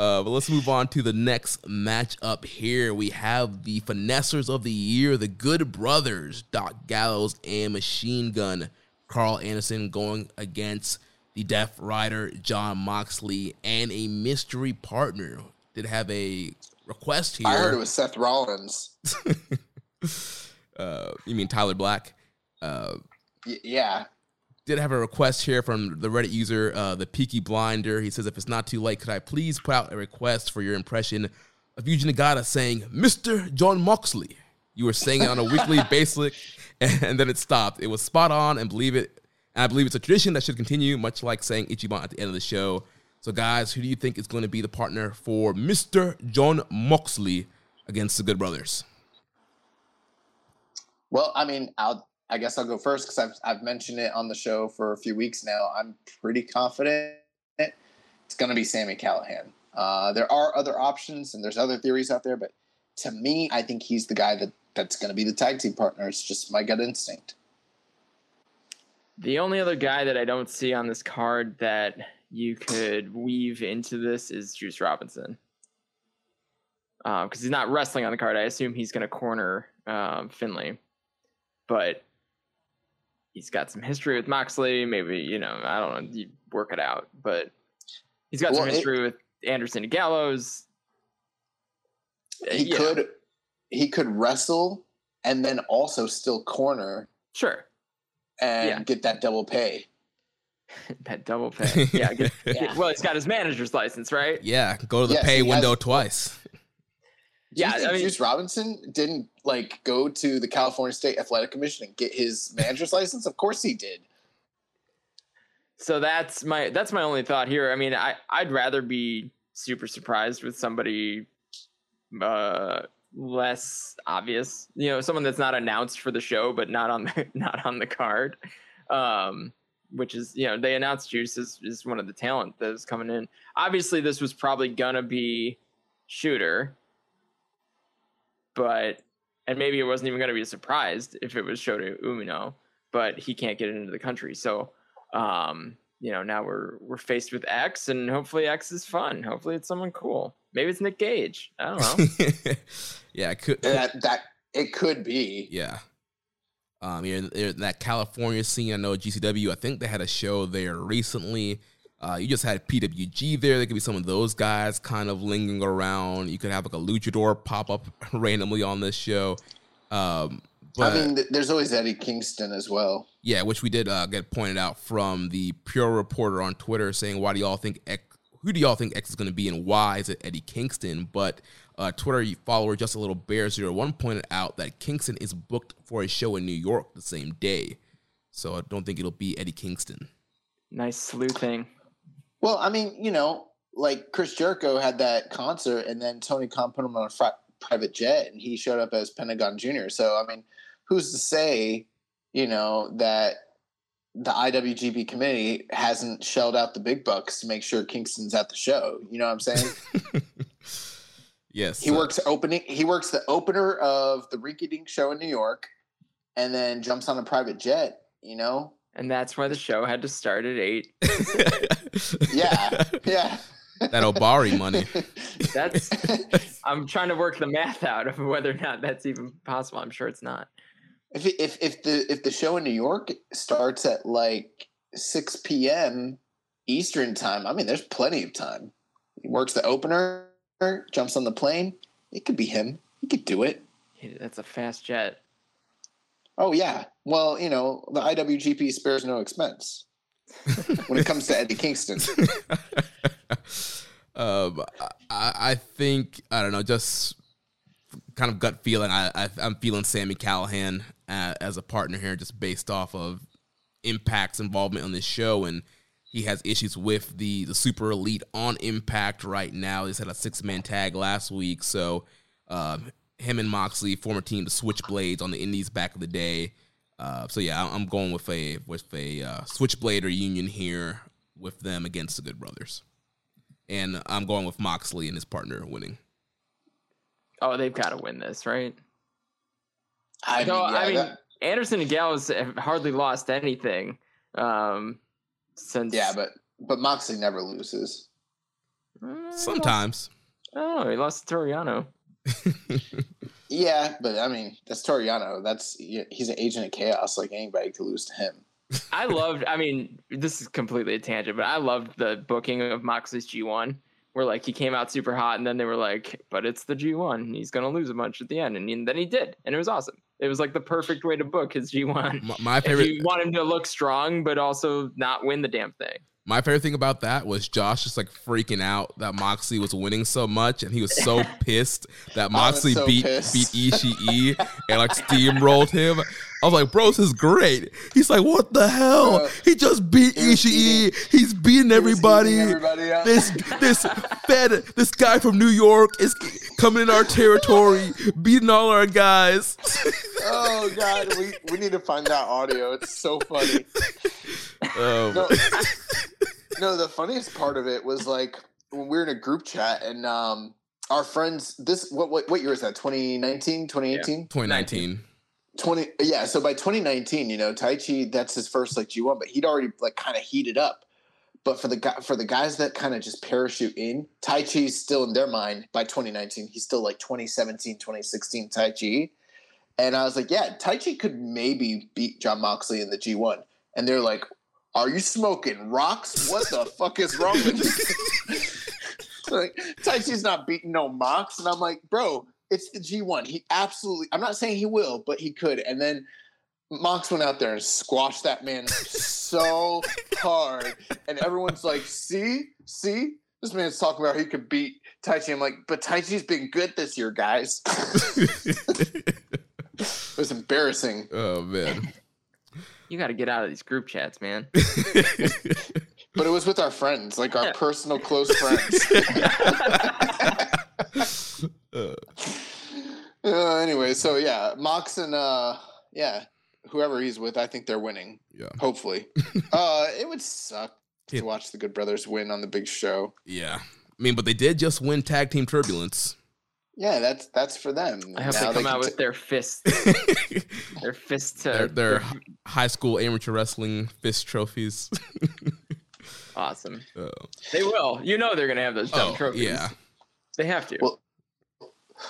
Uh, but let's move on to the next matchup here. We have the finessers of the year, the Good Brothers, Doc Gallows and Machine Gun. Karl Anderson going against the Death Rider, Jon Moxley, and a mystery partner. Did have a request here. I heard it was Seth Rollins. uh, you mean Tyler Black? Uh, Y- yeah. Did have a request here from the Reddit user, uh, the Peaky Blinder. He says, if it's not too late, could I please put out a request for your impression of Yuji Nagata saying, Mr. Jon Moxley? You were saying it on a weekly basis, and then it stopped. It was spot on, and believe it. And I believe it's a tradition that should continue, much like saying Ichiban at the end of the show. So, guys, who do you think is going to be the partner for Mr. Jon Moxley against the Good Brothers? Well, I mean, I'll, I guess I'll go first because I've, I've mentioned it on the show for a few weeks now. I'm pretty confident it's going to be Sami Callihan. Uh, there are other options and there's other theories out there, but to me, I think he's the guy that, that's going to be the tag team partner. It's just my gut instinct. The only other guy that I don't see on this card that you could weave into this is Juice Robinson. Because he's not wrestling on the card. I assume he's going to corner um, Finlay. But he's got some history with Moxley. Maybe, you know, I don't know. You work it out. But he's got some Well, it- history with Anderson and Gallows. He yeah, could he could wrestle and then also still corner Sure. and Yeah. get that double pay. that double pay. Yeah. get- Yeah. Well, he's got his manager's license, right? Yeah, go to the Yes, pay he has- window twice. Yeah, I mean- Juice Robinson didn't like go to the California State Athletic Commission and get his manager's license? Of course he did. So that's my that's my only thought here. I mean, I I'd rather be super surprised with somebody uh less obvious. You know, someone that's not announced for the show but not on the not on the card. Um which is, you know, they announced Juice is, is one of the talent that is coming in. Obviously this was probably gonna be Shota. But and maybe it wasn't even gonna be a surprise if it was Shota Umino, but he can't get into the country. So um you know now we're we're faced with x and hopefully x is fun hopefully it's someone cool maybe it's nick gage i don't know yeah, it could. That that it could be. Yeah. Um, you're in, you're in that California scene. I know GCW. I think they had a show there recently. Uh, you just had PWG there. There could be some of those guys kind of lingering around. You could have like a luchador pop up randomly on this show. Um, but I mean, th- there's always Eddie Kingston as well. yeah, which we did uh, get pointed out from the Pure Reporter on Twitter saying, "Why do y'all think X? Who do y'all think X is going to be, and why is it Eddie Kingston?" But uh, Twitter follower just a little bear zero one pointed out that Kingston is booked for a show in New York the same day, so I don't think it'll be Eddie Kingston. nice sleuthing Well, I mean, you know, like Chris Jericho had that concert, and then Tony Khan put him on a fri- private jet, and he showed up as Pentagon Junior. So, I mean, who's to say, you know, that the IWGP committee hasn't shelled out the big bucks to make sure Kingston's at the show? You know what I'm saying? Yes, he uh, works opening. He works the opener of the Rinky Dink show in New York, and then jumps on a private jet. You know? and that's why the show had to start at eight Yeah, yeah. that Obari money. that's i'm trying to work the math out of whether or not that's even possible i'm sure it's not If if if the if the show in New York starts at like six p.m. Eastern time, I mean, there's plenty of time. He works the opener, jumps on the plane. It could be him. He could do it. that's a fast jet Oh yeah. Well, you know, the IWGP spares no expense when it comes to Eddie Kingston. um, I, I think I don't know, just kind of gut feeling. I, I I'm feeling Sami Callihan uh, as a partner here, just based off of Impact's involvement on this show, and he has issues with the the super elite on Impact right now. He's had a six man tag last week, so uh, him and Moxley, former team, the Switchblades on the Indies back of the day. Uh, so yeah, I'm going with a with a uh, Switchblade reunion here with them against the Good Brothers, and I'm going with Moxley and his partner winning. Oh, they've got to win this, right? I no, mean, yeah, I mean that- Anderson and Gallows have hardly lost anything um, since. yeah, but but Moxley never loses. Mm, Sometimes. Oh, he lost to Toriano. Yeah, but I mean that's Toriano. That's he's an agent of chaos. Like anybody could lose to him. I loved. I mean, this is completely a tangent, but I loved the booking of Moxley's G1, where like he came out super hot, and then they were like, "But it's the G1, he's gonna lose a bunch at the end," and he- then he did, and it was awesome. It was like the perfect way to book his G1. My, my If favorite you want him to look strong, but also not win the damn thing. My favorite thing about that was Josh just like freaking out that Moxley was winning so much, and he was so pissed that Moxley so beat pissed. beat Ishii and like steamrolled him. I was like, "Bro, this is great." He's like, "What the hell? Bro, he just beat he Ishii. eating- He's beating everybody. everybody. This this fed this guy from New York is coming in our territory, beating all our guys." oh god, we we need to find that audio. It's so funny. um, No, no, the funniest part of it was like when we were in a group chat and um our friends this what what, what year is that 2019 2018 2019. 20 yeah so by 2019 you know Taichi that's his first like g1 but he'd already like kind of heated up. But for the for the guys that kind of just parachute in Taichi's still in their mind by 2019 he's still like 2017 2016 Taichi. And i was like yeah Taichi could maybe beat jon moxley in the g1 and they're like are you smoking rocks? What the fuck is wrong with you? Like Taichi's not beating no mox and i'm like bro it's the G1. He absolutely, I'm not saying he will, but he could. And then Mox went out there and squashed that man so hard. And everyone's like, see, see, this man's talking about he could beat Taichi. I'm like, but Taichi's been good this year, guys. it was embarrassing. oh man. You got to get out of these group chats, man. But it was with our friends, like our personal close friends. Uh, uh, anyway, so yeah, Mox and uh, yeah, whoever he's with, I think they're winning. yeah. Hopefully. uh, it would suck Yeah. to watch the Good Brothers win on the big show. Yeah. I mean, but they did just win tag team turbulence. Yeah, that's that's for them. I hope Now they come out can with t- their fists. their fists. Uh, their, their high school amateur wrestling fist trophies. awesome. Oh. They will. You know they're gonna have those dumb Oh, trophies. yeah. They have to. Well,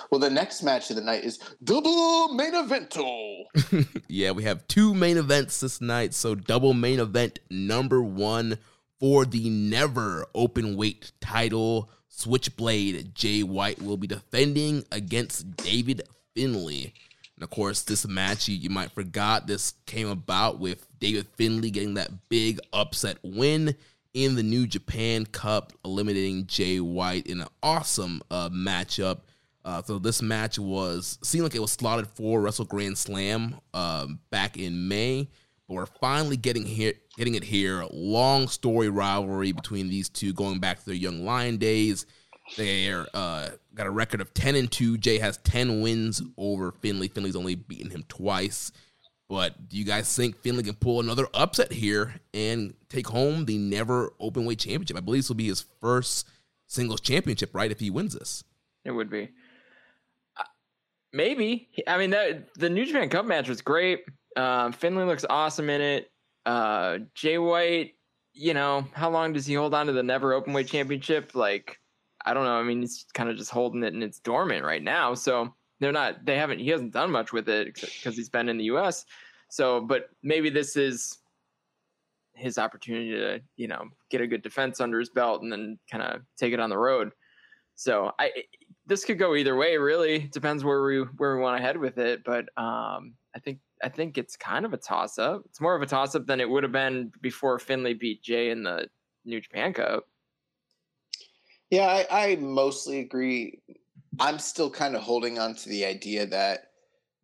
well, the next match of the night is double main evento. Yeah, we have two main events this night. So, double main event number one for the never open weight title. Switchblade Jay White will be defending against David Finlay. And of course, this match, you, you might forgot, this came about with David Finlay getting that big upset win in the New Japan Cup, eliminating Jay White in an awesome uh, matchup. Uh, so this match was seemed like it was slotted for Wrestle Grand Slam um, back in May, but we're finally getting here, getting it here. Long story rivalry between these two, going back to their young lion days. They're uh, got a record of ten and two. Jay has ten wins over Finlay. Finlay's only beaten him twice. But do you guys think Finlay can pull another upset here and take home the never open weight championship? I believe this will be his first singles championship, right? If he wins this. It would be. Uh, Maybe. I mean, that the New Japan Cup match was great. Um, Finlay looks awesome in it. Uh, Jay White, you know, how long does he hold on to the never open weight championship? Like, I don't know. I mean, he's kind of just holding it and it's dormant right now. So they're not, they haven't, he hasn't done much with it because he's been in the US. So, but maybe this is his opportunity to, you know, get a good defense under his belt and then kind of take it on the road. So I, this could go either way. Really depends where we where we want to head with it. But um, I think I think it's kind of a toss up. It's more of a toss up than it would have been before Finlay beat Jay in the New Japan Cup. Yeah, I, I mostly agree. I'm still kind of holding on to the idea that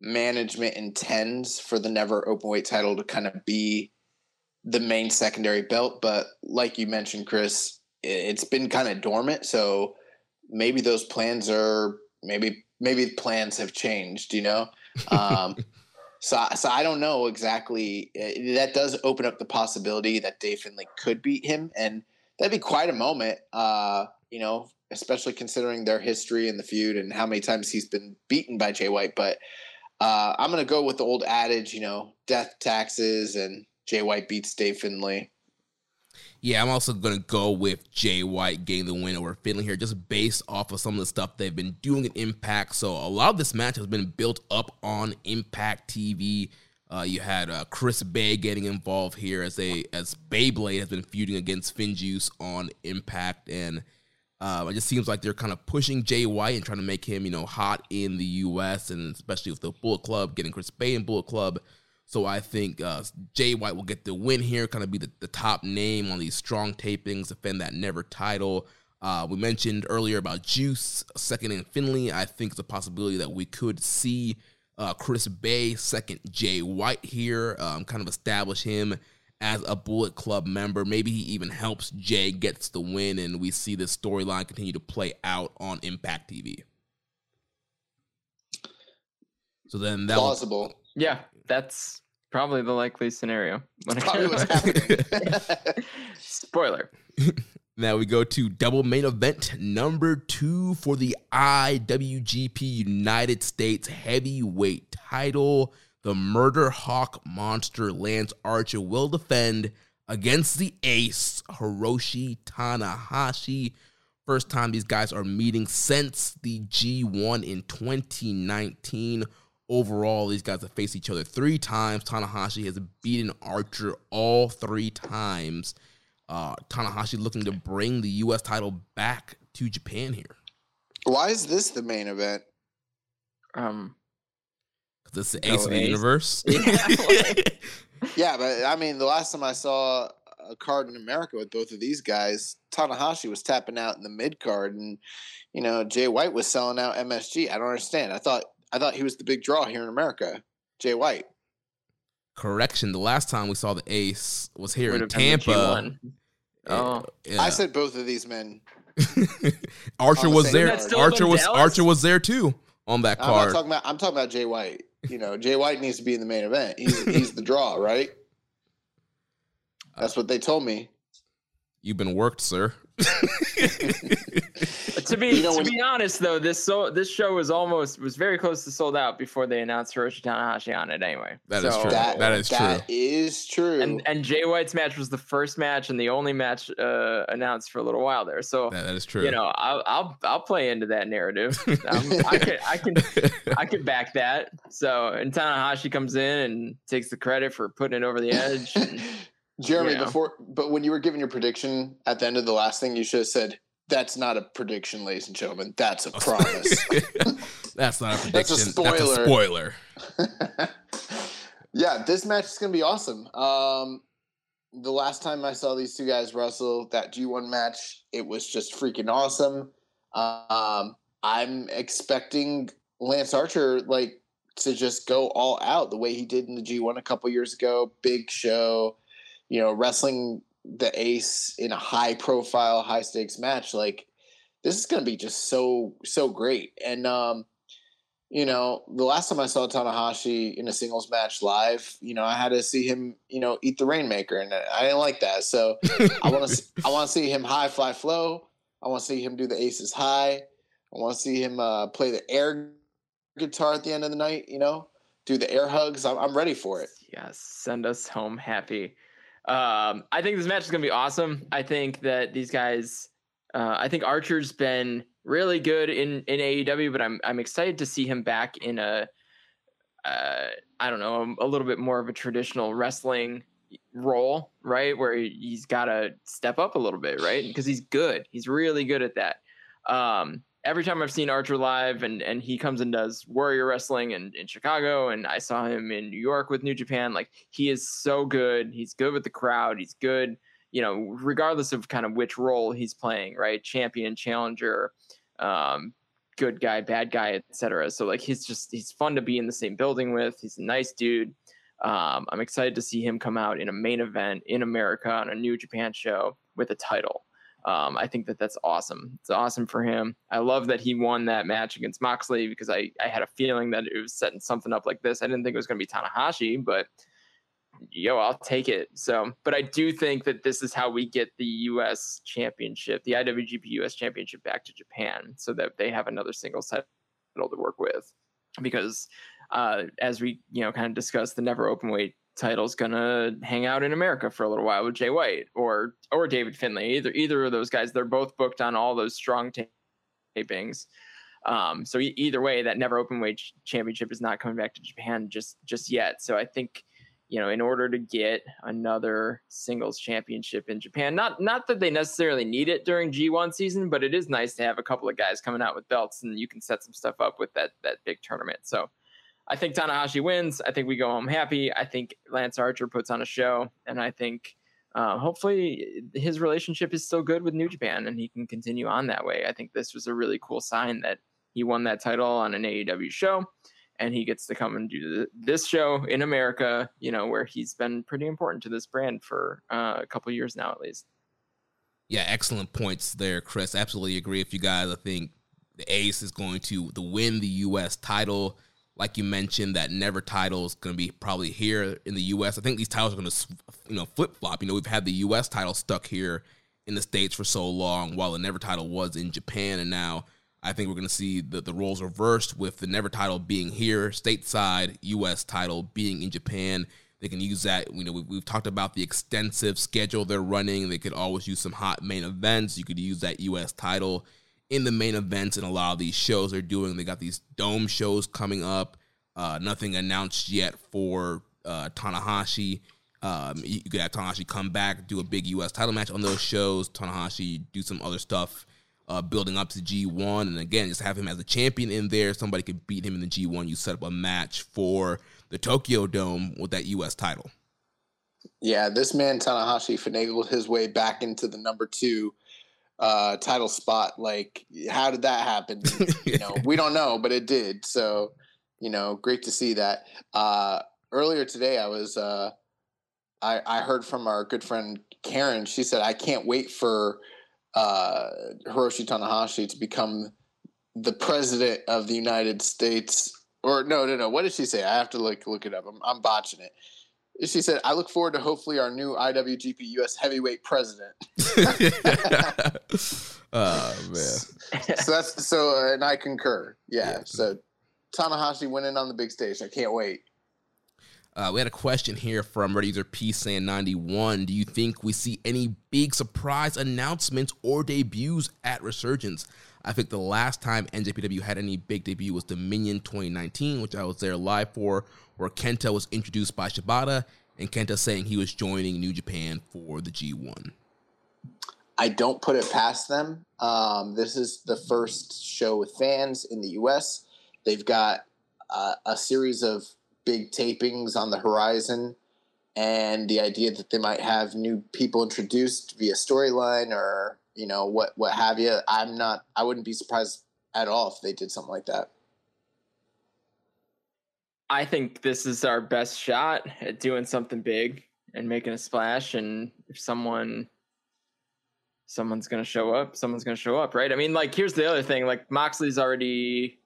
management intends for the never open weight title to kind of be the main secondary belt. But like you mentioned, Chris, it's been kind of dormant. So maybe those plans are maybe maybe plans have changed. You know. Um, so, so I don't know exactly. Eh, that does open up the possibility that Dave Finlay could beat him, and that'd be quite a moment. Uh, you know, especially considering their history and the feud and how many times he's been beaten by Jay White. But uh, I'm going to go with the old adage, you know, death taxes and Jay White beats Dave Finlay. Yeah, I'm also going to go with Jay White getting the win over Finlay here, just based off of some of the stuff they've been doing at Impact. So a lot of this match has been built up on Impact TV. Uh, you had uh, Chris Bey getting involved here as a as Beyblade has been feuding against Finjuice on Impact, and uh, it just seems like they're kind of pushing Jay White and trying to make him, you know, hot in the U.S. and especially with the Bullet Club getting Chris Bey in Bullet Club. So I think uh, Jay White will get the win here, kind of be the, the top name on these strong tapings, defend that never title. Uh, we mentioned earlier about Juice second in Finlay. I think it's a possibility that we could see uh, Chris Bey second Jay White here, um, kind of establish him as a Bullet Club member. Maybe he even helps Jay gets the win, and we see this storyline continue to play out on Impact TV. So then that plausible. Was, yeah, that's probably the likely scenario. Probably what's happening. Spoiler. Now we go to double main event number two for the IWGP United States Heavyweight title the Murder Hawk monster Lance Archer will defend against the ace Hiroshi Tanahashi. First time these guys are meeting since the G1 in 2019. Overall, these guys have faced each other three times. Tanahashi has beaten Archer all three times. Uh, Tanahashi looking to bring the U.S. title back to Japan here. Why is this the main event? Um, because it's the ace of the universe. Yeah, yeah, but I mean, the last time I saw a card in America with both of these guys, Tanahashi was tapping out in the mid card, and you know Jay White was selling out MSG. I don't understand. I thought I thought he was the big draw here in America. Jay White. Correction: the last time we saw the ace was here in Tampa. Oh, yeah. I said both of these men. Archer was there. Archer was Dallas? Archer was there too on that card. I'm talking about. I'm talking about Jay White you know, Jay White needs to be in the main event. He's he's the draw, right? That's what they told me. You've been worked, sir. to be you know, to be honest though, this so this show was almost was very close to sold out before they announced Hiroshi Tanahashi on it anyway. That so, is true. That, that is true. That is true. And and Jay White's match was the first match and the only match uh, announced for a little while there. So that, that is true. You know, I'll I'll, I'll play into that narrative. Um, I can I can I can back that. So and Tanahashi comes in and takes the credit for putting it over the edge. And, Jeremy, you know. before but when you were giving your prediction at the end of the last thing, you should have said that's not a prediction, ladies and gentlemen. That's a promise. that's not a prediction. That's a spoiler. That's a spoiler. yeah, this match is going to be awesome. Um, the last time I saw these two guys wrestle that G1 match, it was just freaking awesome. Um, I'm expecting Lance Archer like to just go all out the way he did in the G1 a couple years ago. Big show, you know, wrestling the ace in a high profile, high stakes match, like this is going to be just so so great. And um, you know, the last time I saw Tanahashi in a singles match live, you know, I had to see him, you know, eat the rainmaker, and I didn't like that. So I want to I want to see him high fly flow. I want to see him do the aces high. I want to see him uh, play the air guitar at the end of the night. You know, do the air hugs. I'm, I'm ready for it. Yes, send us home happy. Um, I think this match is going to be awesome. I think that these guys, uh, I think Archer's been really good in in AEW, but I'm I'm excited to see him back in a, uh, I don't know, a, a little bit more of a traditional wrestling role, right? Where he's got to step up a little bit, right? Because he's good. He's really good at that. Um, every time I've seen Archer live and and he comes and does Warrior Wrestling in, in Chicago and I saw him in New York with New Japan, like he is so good. He's good with the crowd. He's good, you know, regardless of kind of which role he's playing, right? Champion, challenger, um, good guy, bad guy, etc. So like he's just he's fun to be in the same building with. He's a nice dude. Um, I'm excited to see him come out in a main event in America on a New Japan show with a title. Um, I think that that's awesome. It's awesome for him. I love that he won that match against Moxley because I, I had a feeling that it was setting something up like this. I didn't think it was going to be Tanahashi, but yo, I'll take it. So, but I do think that this is how we get the U.S. Championship, the IWGP U.S. Championship, back to Japan, so that they have another single title to work with. Because, uh, as we you know kind of discussed, the never open weight title's gonna hang out in America for a little while with Jay White or or David Finlay. Either either of those guys, they're both booked on all those strong tapings. Um, so either way, that never open weight championship is not coming back to Japan just just yet. So I think you know, in order to get another singles championship in Japan. Not not that they necessarily need it during G1 season, but it is nice to have a couple of guys coming out with belts and you can set some stuff up with that that big tournament. So I think Tanahashi wins. I think we go home happy. I think Lance Archer puts on a show, and I think uh, hopefully his relationship is still good with New Japan and he can continue on that way. I think this was a really cool sign that he won that title on an AEW show and he gets to come and do this show in America, you know, where he's been pretty important to this brand for uh, a couple years now, at least. Yeah, excellent points there, Chris. Absolutely agree If you guys. I think the Ace is going to, to win the U.S. title. Like you mentioned, that Never title is going to be probably here in the U.S. I think these titles are going to, you know, flip flop. You know, we've had the U.S. title stuck here in the states for so long, while the Never title was in Japan, and now I think we're going to see the, the roles reversed with the Never title being here, stateside, U.S. title being in Japan. They can use that. You know, we, we've talked about the extensive schedule they're running. They could always use some hot main events. You could use that U.S. title in the main events and a lot of these shows they're doing. They got these dome shows coming up. Uh, nothing announced yet for uh, Tanahashi. Um, you could have Tanahashi come back, do a big U.S. title match on those shows. Tanahashi do some other stuff uh, building up to G1. And again, just have him as a champion in there. Somebody could beat him in the G1. You set up a match for the Tokyo Dome with that U.S. title. Yeah, this man Tanahashi finagled his way back into the number two uh, title spot. Like, how did that happen? you know, we don't know, but it did. So, you know, great to see that. Uh, earlier today, I was, uh, I, I heard from our good friend Karen. She said, I can't wait for uh, Hiroshi Tanahashi to become the president of the United States. Or no, no, no. What did she say? I have to look look it up. I'm, I'm botching it. She said, "I look forward to hopefully our new IWGP US Heavyweight President." oh man! So that's so, uh, and I concur. Yeah, yeah. So Tanahashi winning on the big stage. I can't wait. Uh, we had a question here from Ready User P saying 91. Do you think we see any big surprise announcements or debuts at Resurgence? I think the last time NJPW had any big debut was Dominion 2019, which I was there live for, where Kenta was introduced by Shibata and Kenta saying he was joining New Japan for the G1. I don't put it past them. Um, this is the first show with fans in the US. They've got uh, a series of big tapings on the horizon and the idea that they might have new people introduced via storyline or you know what what have you i'm not i wouldn't be surprised at all if they did something like that i think this is our best shot at doing something big and making a splash and if someone someone's to show up someone's to show up right i mean like here's the other thing like moxley's already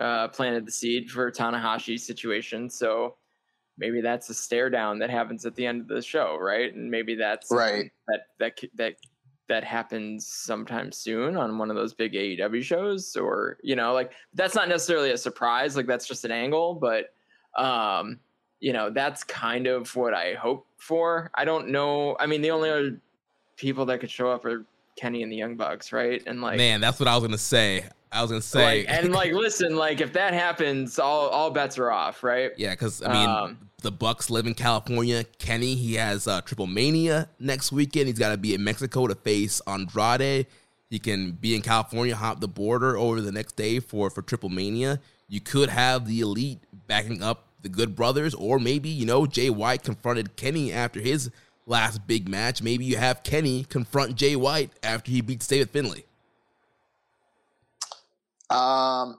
uh, planted the seed for Tanahashi's situation. So maybe that's a stare down that happens at the end of the show, right? And maybe that's right that that that that happens sometime soon on one of those big AEW shows, or you know, like that's not necessarily a surprise. Like that's just an angle, but um, you know, that's kind of what I hope for. I don't know. I mean, the only other people that could show up are Kenny and the Young Bucks, right? And like, man, that's what I was gonna say. I was gonna say, like, and like, listen, like, if that happens, all all bets are off, right? Yeah, because I mean, um, the Bucks live in California. Kenny, he has uh, Triple Mania next weekend. He's got to be in Mexico to face Andrade. He can be in California, hop the border over the next day for for Triple Mania. You could have the Elite backing up the Good Brothers, or maybe you know Jay White confronted Kenny after his last big match. Maybe you have Kenny confront Jay White after he beats David Finlay. Um,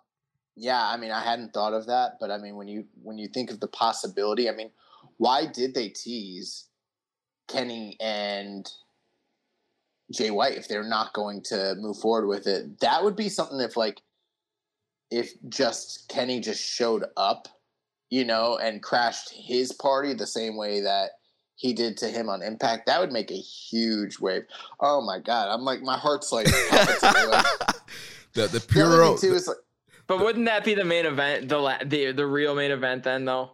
yeah, I mean, I hadn't thought of that, but I mean, when you when you think of the possibility, I mean, why did they tease Kenny and Jay White if they're not going to move forward with it? That would be something if like if just Kenny just showed up, you know, and crashed his party the same way that he did to him on Impact, that would make a huge wave. Oh my god, I'm like my heart's like, like The the the pure other too is like But wouldn't that be the main event, the la- the the real main event then though?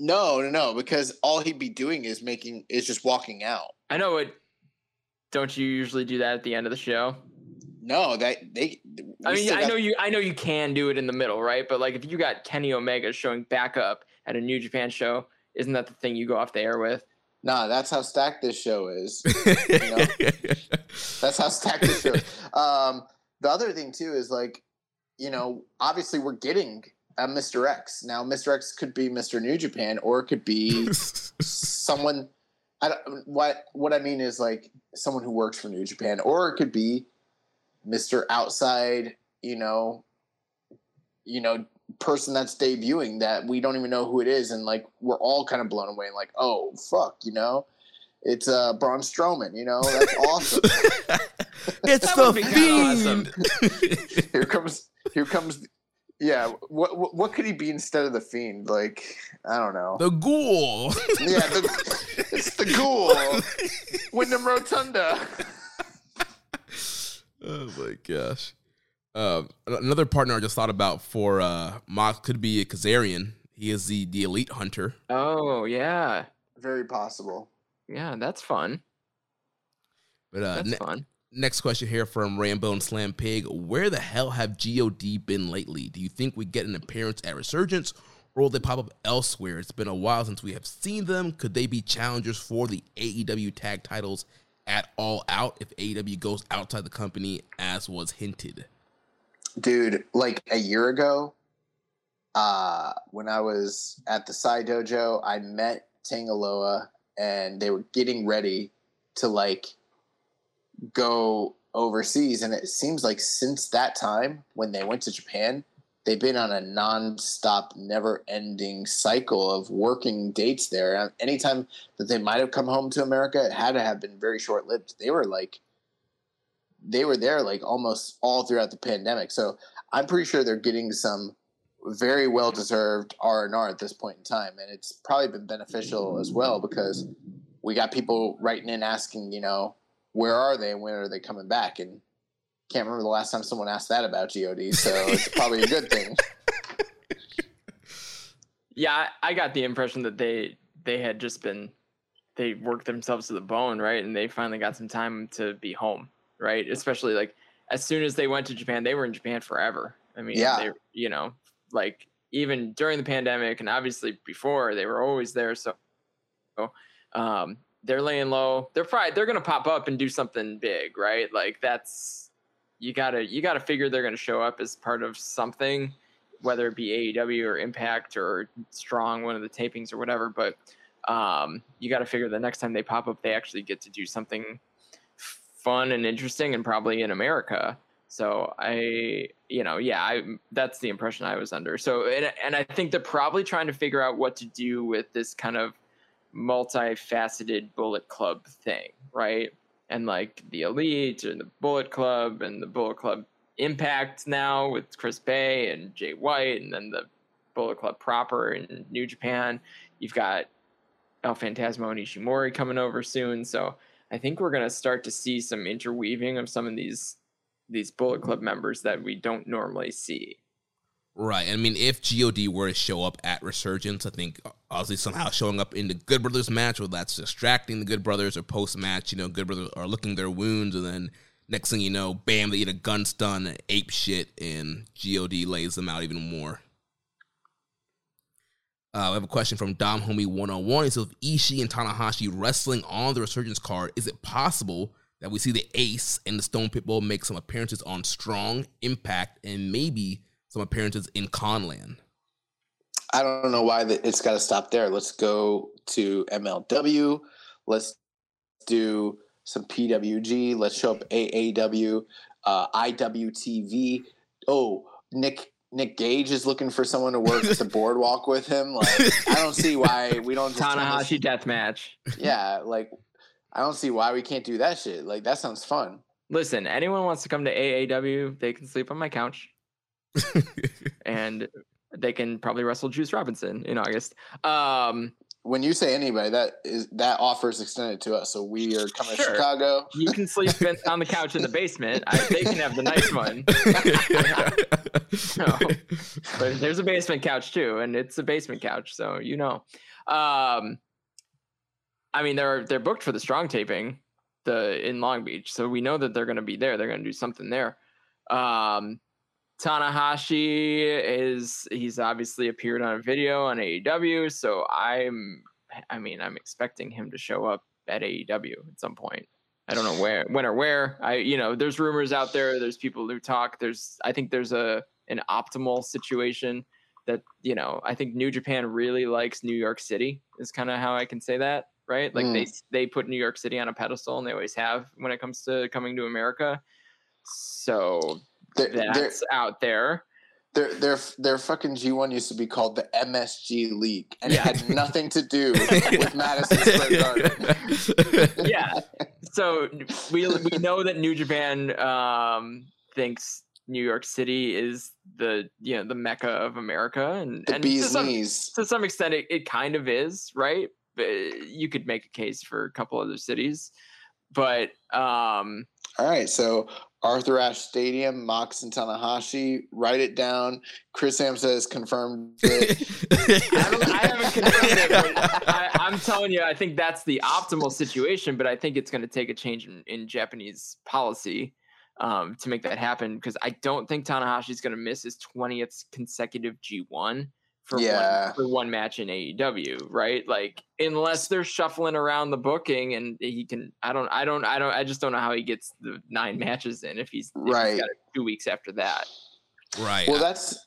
no, no, no, because all he'd be doing is making is just walking out. I know it. Don't you usually do that at the end of the show? No, that they. I mean, still I got- know you. I know you can do it in the middle, right? But like, if you got Kenny Omega showing back up at a New Japan show, isn't that the thing you go off the air with? Nah, that's how stacked this show is. You know? That's how stacked this show is. Um, the other thing too is like, you know, obviously we're getting a Mr. X now. Mr. X could be Mr. New Japan, or it could be someone. I don't, what what I mean is like someone who works for New Japan, or it could be Mr. Outside. You know, you know, person that's debuting that we don't even know who it is, and like we're all kind of blown away, and like, oh fuck, you know, it's uh Braun Strowman. You know, that's awesome. it's That the would be kinda fiend. here comes here comes. Yeah, what, what what could he be instead of the fiend? Like I don't know. the ghoul. yeah, the, it's the ghoul, Wyndham Rotunda. Oh my gosh. Um, another partner I just thought about for uh, Mox could be a Kazarian. He is the, the elite hunter. Oh yeah, Very possible. yeah, that's fun. But uh, That's ne- fun. Next question here from Rambo and Slam Pig. Where the hell have God been lately? Do you think we get an appearance at Resurgence or will they pop up elsewhere? It's been a while since we have seen them. Could they be challengers for the AEW tag titles at all out if AEW goes outside the company as was hinted? dude like a year ago uh when i was at the side dojo i met Tanga Loa and they were getting ready to like go overseas and it seems like since that time when they went to japan they've been on a non-stop never-ending cycle of working dates there anytime that they might have come home to america it had to have been very short-lived they were like they were there like almost all throughout the pandemic. So I'm pretty sure they're getting some very well deserved R and R at this point in time, and it's probably been beneficial as well because we got people writing in asking, you know, where are they and when are they coming back? And can't remember the last time someone asked that about God, so it's probably a good thing. Yeah, I got the impression that they they had just been they worked themselves to the bone, right? And they finally got some time to be home, right? Especially like as soon as they went to Japan, they were in Japan forever. I mean, Yeah. they you know, like even during the pandemic and obviously before, they were always there. So um they're laying low. They're probably they're gonna pop up and do something big, right? Like that's you gotta you gotta figure they're gonna show up as part of something whether it be AEW or Impact or Strong, one of the tapings or whatever. But um, you got to figure the next time they pop up, they actually get to do something fun and interesting, and probably in America. So I, you know, yeah, I that's the impression I was under. So and, and I think they're probably trying to figure out what to do with this kind of multifaceted Bullet Club thing, right? And like the Elite and the Bullet Club and the Bullet Club Impact now with Chris Bey and Jay White, and then the Bullet Club proper in New Japan. You've got El Phantasmo and Ishimori coming over soon, so I think we're gonna start to see some interweaving of some of these these Bullet Club members that we don't normally see. Right. I mean, if God were to show up at Resurgence, I think obviously somehow showing up in the Good Brothers match, whether that's distracting the Good Brothers or post match, you know, Good Brothers are licking their wounds, and then next thing you know, bam, they get a gun stun, ape shit, and God lays them out even more. Uh, we have a question from Dom Homie 101. He says, if Ishii and Tanahashi wrestling on the Resurgence card, is it possible that we see the Ace and the Stone Pitbull make some appearances on Strong, Impact, and maybe some appearances in Conland? I don't know why that it's got to stop there. Let's go to MLW. Let's do some PWG. Let's show up AAW, uh, IWTV. Oh, Nick Nick Gage is looking for someone to work the boardwalk with him. Like, I don't see why we don't just Tanahashi death match. Yeah, like I don't see why we can't do that shit. Like that sounds fun. Listen, anyone wants to come to AAW, they can sleep on my couch and they can probably wrestle Juice Robinson in August. Um, When you say anybody, that is that offer is extended to us. So we are coming to Chicago. you can sleep in, on the couch in the basement. I, they can have the nice one. No. but there's a basement couch too, and it's a basement couch, so you know. Um, I mean, they're they're booked for the strong taping, the in Long Beach, so we know that they're going to be there. They're going to do something there. Um, Tanahashi is he's obviously appeared on a video on AEW, so I'm I mean I'm expecting him to show up at AEW at some point. I don't know where, when or where. I, you know, there's rumors out there. There's people who talk. There's, I think there's a an optimal situation that you know. I think New Japan really likes New York City. Is kind of how I can say that, right? Like they mm. they put New York City on a pedestal, and they always have when it comes to coming to America. So Their that's out there. their their their fucking G one used to be called the MSG League, and it had nothing to do with Madison Square Garden. yeah. So we we know that New Japan um, thinks New York City is the you know the mecca of America, and and to some, knees. to some extent it, it kind of is, right? But you could make a case for a couple other cities, but um, All right, so Arthur Ashe Stadium, Mox and Tanahashi. Write it down. Chris Sam says confirmed. It. I, don't, I haven't confirmed it. But I, I'm telling you, I think that's the optimal situation, but I think it's going to take a change in, in Japanese policy um, to make that happen because I don't think Tanahashi's going to miss his 20th consecutive G1 for Yeah. one, for one match in AEW, right? Like unless they're shuffling around the booking and he can, I don't, I don't, I don't, I just don't know how he gets the nine matches in if he's if he's Right. got it two weeks after that. right. well, that's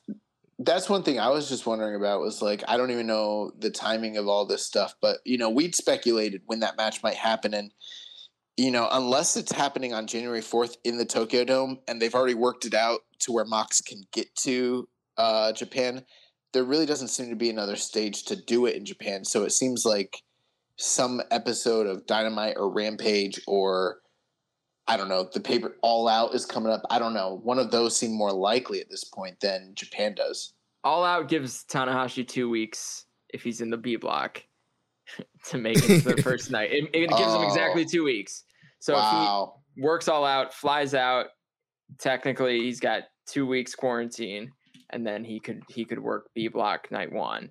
that's one thing I was just wondering about. Was like I don't even know the timing of all this stuff, but you know we'd speculated when that match might happen, and you know unless it's happening on January fourth in the Tokyo Dome, and they've already worked it out to where Mox can get to uh, Japan, there really doesn't seem to be another stage to do it in Japan. So it seems like some episode of Dynamite or Rampage or I don't know, the paper All Out is coming up. I don't know. One of those seem more likely at this point than Japan does. All Out gives Tanahashi two weeks if he's in the B block to make it to the first night. It, it gives him Oh. exactly two weeks. So wow. if he works all out, flies out, technically he's got two weeks quarantine, and then he could he could work B block night one.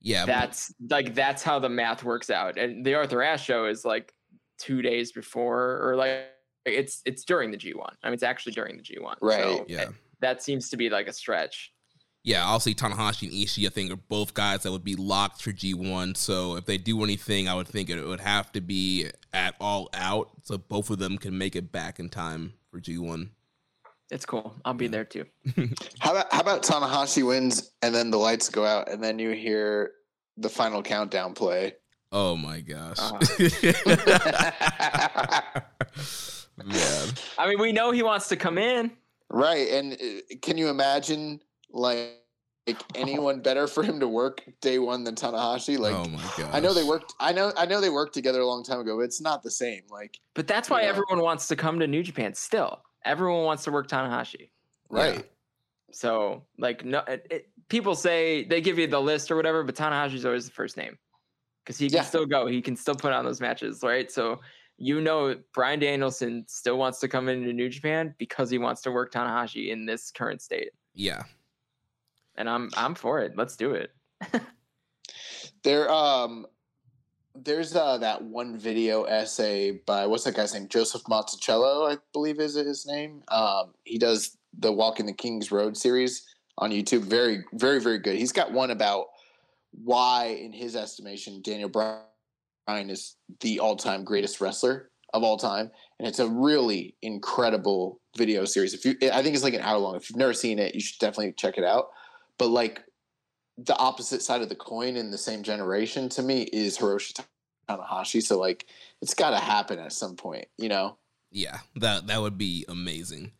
yeah. That's like that's how the math works out. And the Arthur Ashe show is like two days before, or like it's it's during the G one. I mean, it's actually during the G one. Right. yeah. that seems to be like a stretch. Yeah, I'll say Tanahashi and Ishii, I think, are both guys that would be locked for G1. So if they do anything, I would think it would have to be at all out. So both of them can make it back in time for G1. It's cool. I'll be there too. How about how about Tanahashi wins and then the lights go out and then you hear the final countdown play? Oh my gosh. Uh-huh. Man. I mean, we know he wants to come in. Right. And uh, can you imagine like, like anyone better for him to work day one than Tanahashi? Like oh my gosh. I know they worked I know I know they worked together a long time ago, but it's not the same. Like But that's why Yeah. everyone wants to come to New Japan still. Everyone wants to work Tanahashi. right. So, like, no, it, it, people say they give you the list or whatever, but Tanahashi's always the first name because he can Yeah. still go. He can still put on those matches, right? So, you know, Bryan Danielson still wants to come into New Japan because he wants to work Tanahashi in this current state, Yeah. and I'm I'm for it. Let's do it. There um there's uh that one video essay by what's that guy's name? Joseph Monticello, I believe is his name. Um he does the Walking the King's Road series on YouTube. Very, very, very good. He's got one about why, in his estimation, Daniel Bryan is the all-time greatest wrestler of all time. And it's a really incredible video series. If you I think it's like an hour long. If you've never seen it, you should definitely check it out. But like the opposite side of the coin in the same generation to me is Hiroshi Tanahashi. So like it's got to happen at some point, you know. Yeah. That that would be amazing.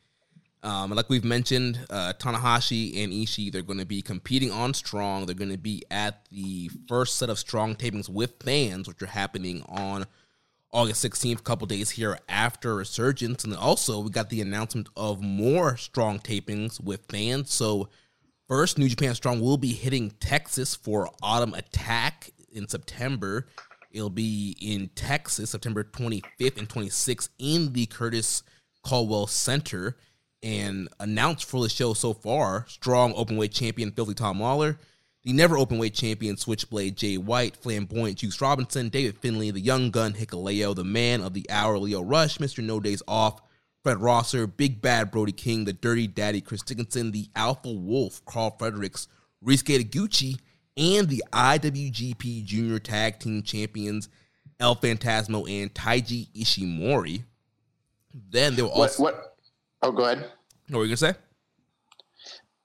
Um, like we've mentioned, uh, Tanahashi and Ishii, they're going to be competing on Strong. They're going to be at the first set of Strong tapings with fans, which are happening on August 16th, a couple days here after Resurgence. And also, we got the announcement of more Strong tapings with fans. So, first, New Japan Strong will be hitting Texas for Autumn Attack in September. It'll be in Texas, September 25th and 26th in the Curtis Caldwell Center and announced for the show so far strong openweight champion Filthy Tom Lawlor, the never openweight champion Switchblade Jay White, flamboyant Juice Robinson, David Finlay, the young gun Hikaleo, the man of the hour Lio Rush, Mr. No Days Off, Fred Rosser, Big Bad Brody King, the Dirty Daddy Chris Dickinson, the Alpha Wolf Karl Fredericks, Ryusuke Taguchi, and the IWGP Junior Tag Team Champions El Phantasmo and Taiji Ishimori. Then there will also. What, what? Oh, go ahead. What were you gonna say?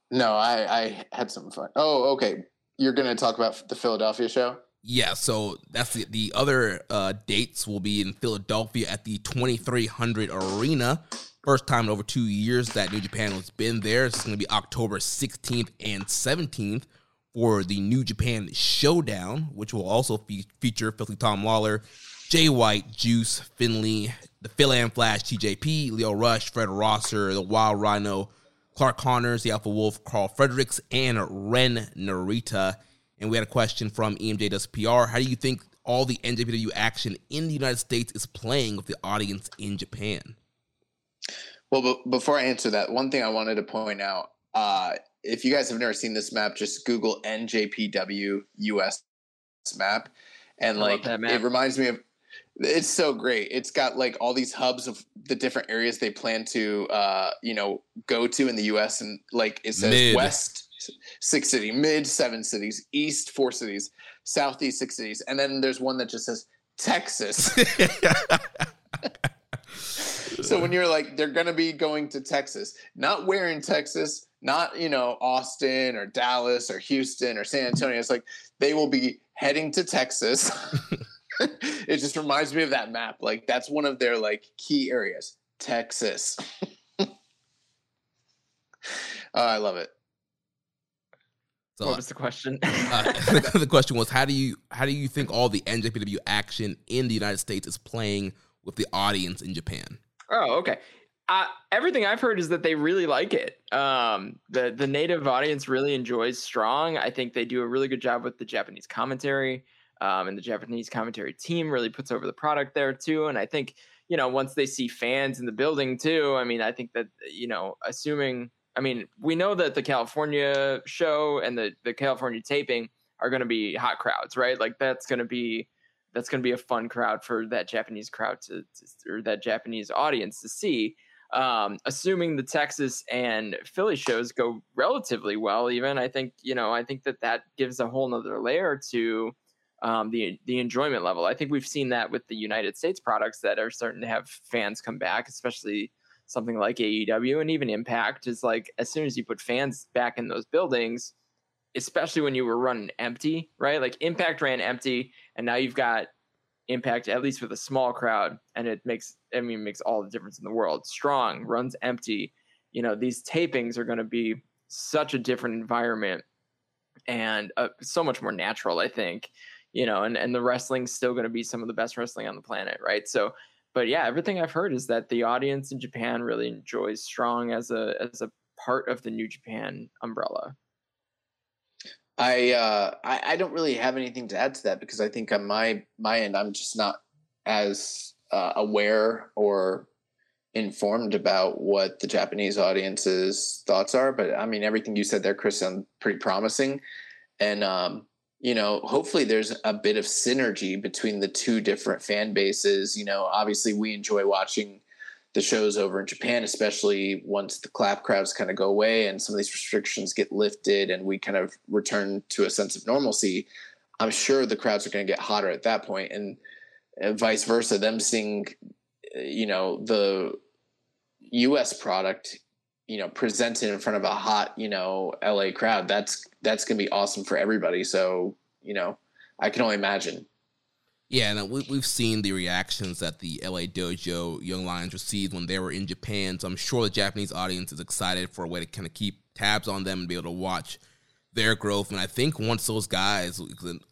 No, I, I had some fun. Oh, okay. You're gonna talk about the Philadelphia show. Yeah, so that's the the other uh, dates will be in Philadelphia at the 2300 Arena. First time in over two years that New Japan has been there. It's going to be October 16th and 17th for the New Japan Showdown, which will also fe- feature Filthy Tom Lawlor, Jay White, Juice, Finlay, the Filipino Flash, TJP, Lio Rush, Fred Rosser, the Wild Rhino, Clark Connors, the Alpha Wolf, Karl Fredericks, and Ren Narita. And we had a question from EMJ Does PR. How do you think all the NJPW action in the United States is playing with the audience in Japan? Well, b- before I answer that, one thing I wanted to point out uh, if you guys have never seen this map, just Google NJPW US map. And I like, map. it reminds me of it's so great. It's got like all these hubs of the different areas they plan to, uh, you know, go to in the U.S. And like it says Mid. West six city, mid seven cities, East four cities, Southeast six cities, and then there's one that just says Texas. so when you're like, they're gonna be going to Texas, not where in Texas, not you know Austin or Dallas or Houston or San Antonio. It's like they will be heading to Texas. it just reminds me of that map. Like that's one of their like key areas. Texas. Oh, I love it. So, what was the question? uh, the question was how do you how do you think all the NJPW action in the United States is playing with the audience in Japan? Oh, okay. Uh, everything I've heard is that they really like it. Um, the the native audience really enjoys Strong. I think they do a really good job with the Japanese commentary, um, and the Japanese commentary team really puts over the product there too. And I think you know once they see fans in the building too, I mean, I think that you know, assuming, I mean, we know that the California show and the the California taping are going to be hot crowds, right? Like that's going to be that's going to be a fun crowd for that Japanese crowd to, to or that Japanese audience to see. Um, assuming the Texas and Philly shows go relatively well, even I think you know I think that that gives a whole nother layer to um, the the enjoyment level. I think we've seen that with the United States products that are starting to have fans come back, especially something like AEW and even Impact is like as soon as you put fans back in those buildings, especially when you were running empty, right? Like Impact ran empty, and now you've got Impact at least with a small crowd, and it makes I mean makes all the difference in the world. Strong runs empty. You know these tapings are going to be such a different environment and uh, so much more natural. I think you know, and and the wrestling's still going to be some of the best wrestling on the planet, right? So. But yeah, everything I've heard is that the audience in Japan really enjoys Strong as a as a part of the New Japan umbrella. I, uh, I I don't really have anything to add to that because I think on my my end I'm just not as uh, aware or informed about what the Japanese audience's thoughts are. But I mean, everything you said there, Chris, sounds pretty promising, and um, you know, hopefully there's a bit of synergy between the two different fan bases. You know, obviously we enjoy watching the shows over in Japan, especially once the clap crowds kind of go away and some of these restrictions get lifted and we kind of return to a sense of normalcy. I'm sure the crowds are going to get hotter at that point, and, and vice versa. Them seeing, uh, you know, the U.S. product, you know, presented in front of a hot, you know, L.A. crowd. That's that's going to be awesome for everybody. So, you know, I can only imagine. Yeah, and uh, we, we've seen the reactions that the LA Dojo Young Lions received when they were in Japan. So I'm sure the Japanese audience is excited for a way to kind of keep tabs on them and be able to watch their growth. And I think once those guys,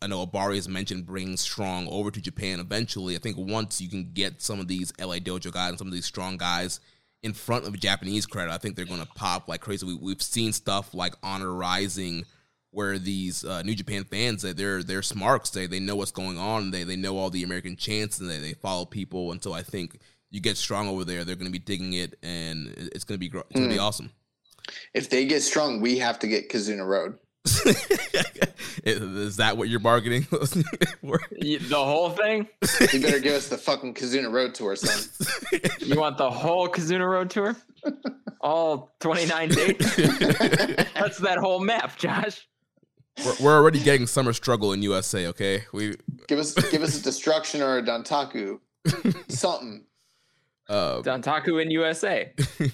I know Ohbari has mentioned bringing Strong over to Japan eventually. I think once you can get some of these LA Dojo guys and some of these strong guys in front of Japanese credit, I think they're going to pop like crazy. We've seen stuff like Honor Rising where these uh, New Japan fans that they're they're smarks. They they know what's going on. They they know all the American chants and they, they follow people. And so I think you get strong over there. They're going to be digging it, and it's going to be it's going to mm. be awesome. If they get strong, we have to get Kizuna Road. Is that what you're bargaining? the whole thing? You better give us the fucking Kizuna Road tour, son. You want the whole Kizuna Road tour? All 29 dates? That's that whole map, Josh. We're, we're already getting summer struggle in USA. Okay, we give us give us a destruction or a Dontaku, something. Uh, Dontaku in USA.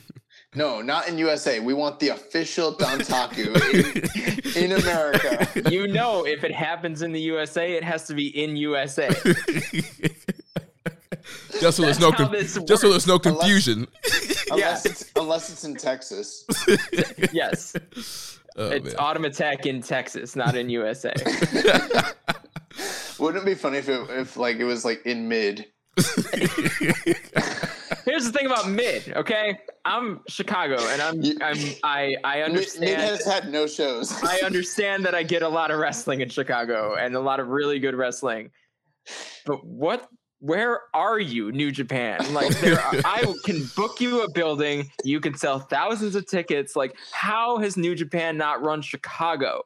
No, not in USA. We want the official Dontaku in, in, America. You know, if it happens in the USA, it has to be in USA. just so there's no con- just so there's no confusion. Unless, unless, it's, unless it's in Texas. yes. Oh, it's man. Autumn Attack in Texas, not in USA. Wouldn't it be funny if it, if like it was like in mid? Here's the thing about mid, okay? I'm Chicago, and I'm I'm I I understand. Mid has had no shows. I understand that I get a lot of wrestling in Chicago and a lot of really good wrestling, but what where are you, New Japan? Like, there are, I can book you a building. You can sell thousands of tickets. Like, how has New Japan not run Chicago?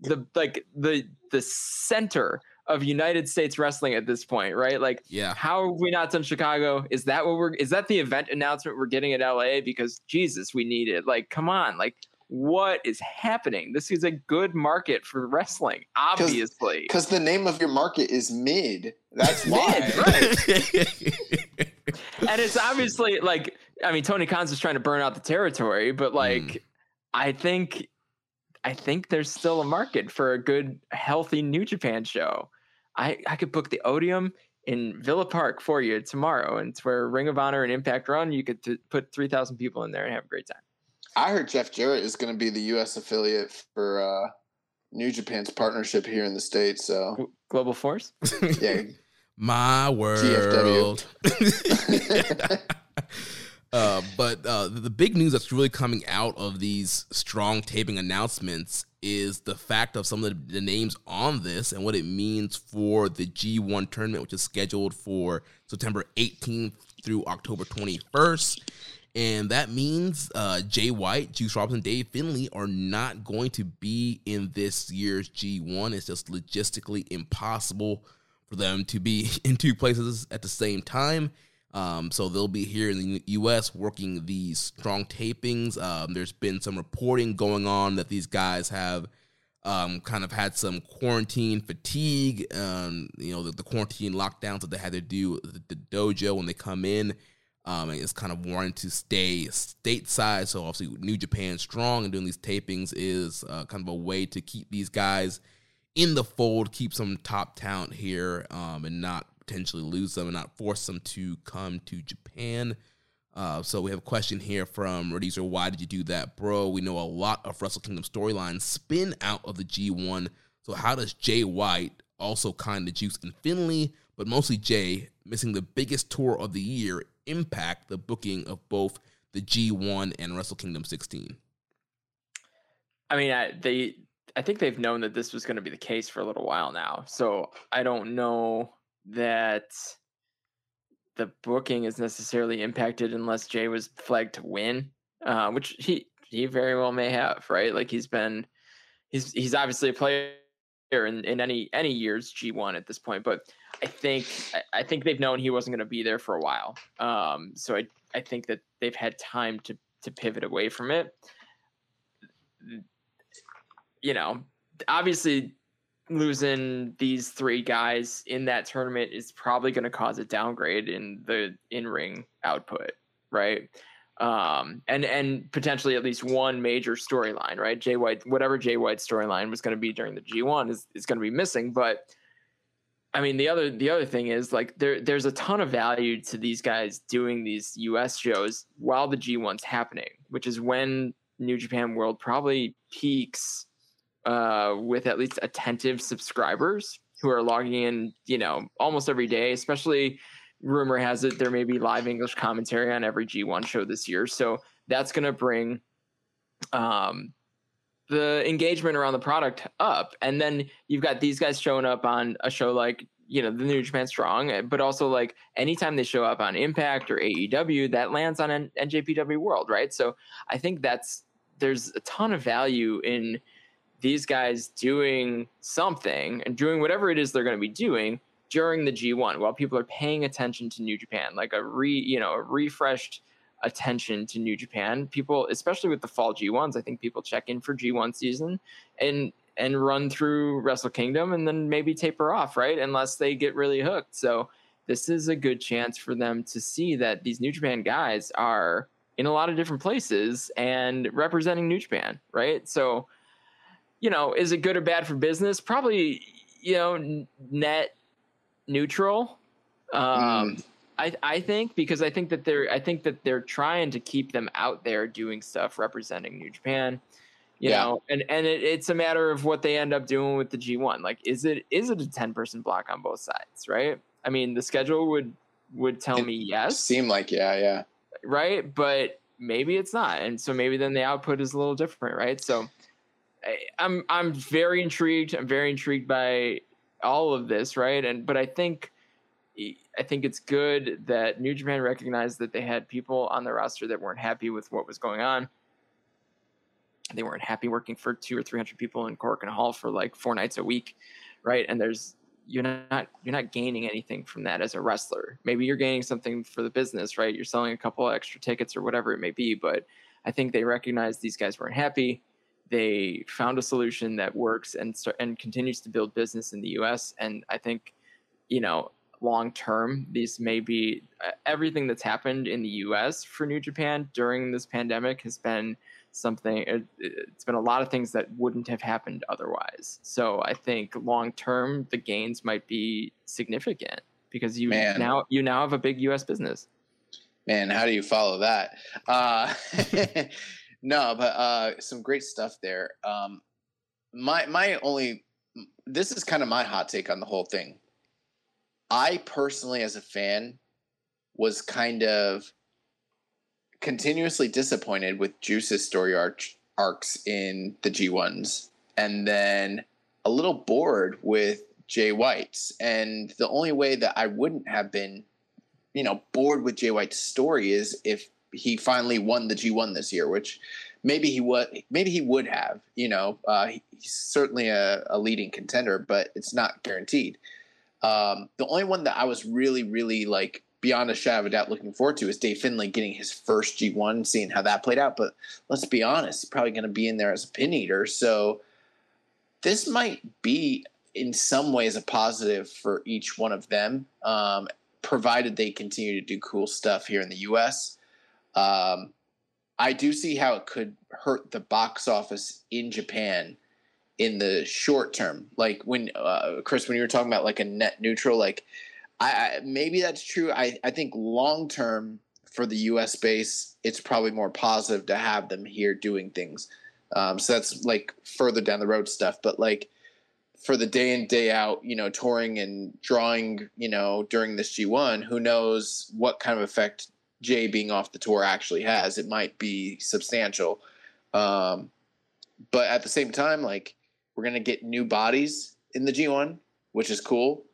The like the the center of United States wrestling at this point, right? Like, yeah, how have we not done Chicago? Is that what we're? Is that the event announcement we're getting at LA? Because Jesus, we need it. Like, come on, like what is happening? This is a good market for wrestling, obviously. Because the name of your market is mid. That's why. mid, right. and it's obviously like, I mean, Tony Khan's just trying to burn out the territory, but like, mm. I think, I think there's still a market for a good, healthy New Japan show. I, I could book the Odeum in Villa Park for you tomorrow, and it's where Ring of Honor and Impact run. You could t- put three thousand people in there and have a great time. I heard Jeff Jarrett is going to be the U.S. affiliate for uh, New Japan's partnership here in the states. So Global Force. yeah. My world. uh, but uh, the big news that's really coming out of these strong taping announcements is the fact of some of the, the names on this and what it means for the G1 tournament, which is scheduled for September 18th through October 21st. And that means uh, Jay White, Juice Robinson, Dave Finlay are not going to be in this year's G1. It's just logistically impossible for them to be in two places at the same time. Um, so they'll be here in the U.S. working these strong tapings. Um, there's been some reporting going on that these guys have um, kind of had some quarantine fatigue. Um, you know, the, the, quarantine lockdowns that they had to do the, the dojo when they come in um, is kind of wanting to stay stateside. So obviously, New Japan strong and doing these tapings is uh, kind of a way to keep these guys in the fold, keep some top talent here, um, and not potentially lose them and not force them to come to Japan. Uh, so we have a question here from Redizer. Why did you do that, bro? We know a lot of Wrestle Kingdom storylines spin out of the G1. So how does Jay White, also kind of Juice and Finlay, but mostly Jay, missing the biggest tour of the year, impact the booking of both the G1 and Wrestle Kingdom 16? I mean, I, they, I think they've known that this was going to be the case for a little while now. So I don't know that the booking is necessarily impacted unless Jay was flagged to win, uh, which he he very well may have, right? Like he's been, he's he's obviously a player in, in any any year's G1 at this point, but I think I think they've known he wasn't going to be there for a while. Um, so I I think that they've had time to to pivot away from it. You know, obviously losing these three guys in that tournament is probably going to cause a downgrade in the in-ring output, right? Um, and and potentially at least one major storyline, right? Jay White, whatever Jay White's storyline was going to be during the G1 is is going to be missing, but I mean, the other the other thing is like there there's a ton of value to these guys doing these US shows while the G1's happening, which is when New Japan World probably peaks uh, with at least attentive subscribers who are logging in, you know, almost every day. Especially, rumor has it there may be live English commentary on every G1 show this year, so that's going to bring um, the engagement around the product up. And then you've got these guys showing up on a show like you know the New Japan Strong, eh, but also like anytime they show up on Impact or AEW, that lands on N- NJPW World, right? So I think that's there's a ton of value in these guys doing something and doing whatever it is they're going to be doing during the G1 while people are paying attention to New Japan, like a re, you know, a refreshed attention to New Japan. People, especially with the fall G1s, I think people check in for G1 season and and run through Wrestle Kingdom and then maybe taper off, right? Unless they get really hooked. So this is a good chance for them to see that these New Japan guys are in a lot of different places and representing New Japan, right? So, you know, is it good or bad for business? Probably, you know, net neutral. Um, mm. I I think because I think that they're I think that they're trying to keep them out there doing stuff representing New Japan. You yeah. know, and and it, it's a matter of what they end up doing with the G1. Like, is it is it a ten person block on both sides? Right. I mean, the schedule would would tell it me yes. Seem like yeah, yeah. Right, but maybe it's not, and so maybe then the output is a little different, right? So, I, I'm I'm very intrigued. I'm very intrigued by all of this, right? And but I think I think it's good that New Japan recognized that they had people on the roster that weren't happy with what was going on. They weren't happy working for two or three hundred people in Korakuen Hall for like four nights a week, right? And there's you're not you're not gaining anything from that as a wrestler. Maybe you're gaining something for the business, right? You're selling a couple extra tickets or whatever it may be. But I think they recognized these guys weren't happy. They found a solution that works and and continues to build business in the U.S. And I think, you know, long term, these may be uh, everything that's happened in the US for New Japan during this pandemic has been something, it, has been a lot of things that wouldn't have happened otherwise. So I think long term, the gains might be significant because you Man. now you now have a big US business. Man, how do you follow that? Uh, no, but uh, some great stuff there. Um, my my only this is kind of my hot take on the whole thing. I personally, as a fan, was kind of continuously disappointed with Juice's story arc, arcs in the G1s, and then a little bored with Jay White's. And the only way that I wouldn't have been, you know, bored with Jay White's story is if he finally won the G1 this year, which maybe he would maybe he would have. You know, uh, he's certainly a, a leading contender, but it's not guaranteed. Um, the only one that I was really, really like beyond a shadow of a doubt looking forward to is Dave Finlay getting his first G1, seeing how that played out. But let's be honest, he's probably going to be in there as a pin eater. So this might be in some ways a positive for each one of them, um, provided they continue to do cool stuff here in the U.S. Um, I do see how it could hurt the box office in Japan in the short term. Like when uh, Chris, when you were talking about like a net neutral, like I, I maybe that's true. I I think long term for the U.S. base, it's probably more positive to have them here doing things. Um, so that's like further down the road stuff. But like for the day in day out, you know, touring and drawing, you know, during this G1, who knows what kind of effect Jay being off the tour actually has? It might be substantial. Um, but at the same time, like we're going to get new bodies in the G1, which is cool.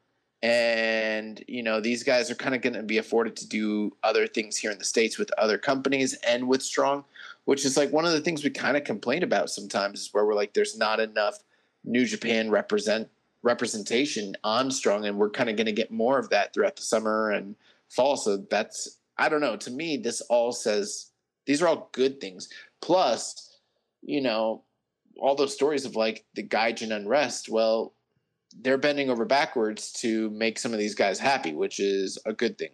And, you know, these guys are kind of going to be afforded to do other things here in the States with other companies and with Strong, which is like one of the things we kind of complain about sometimes is where we're like, there's not enough New Japan represent representation on Strong. And we're kind of going to get more of that throughout the summer and fall. So that's, I don't know. To me, this all says these are all good things. Plus, you know, all those stories of like the Gaijin unrest, well, they're bending over backwards to make some of these guys happy, which is a good thing.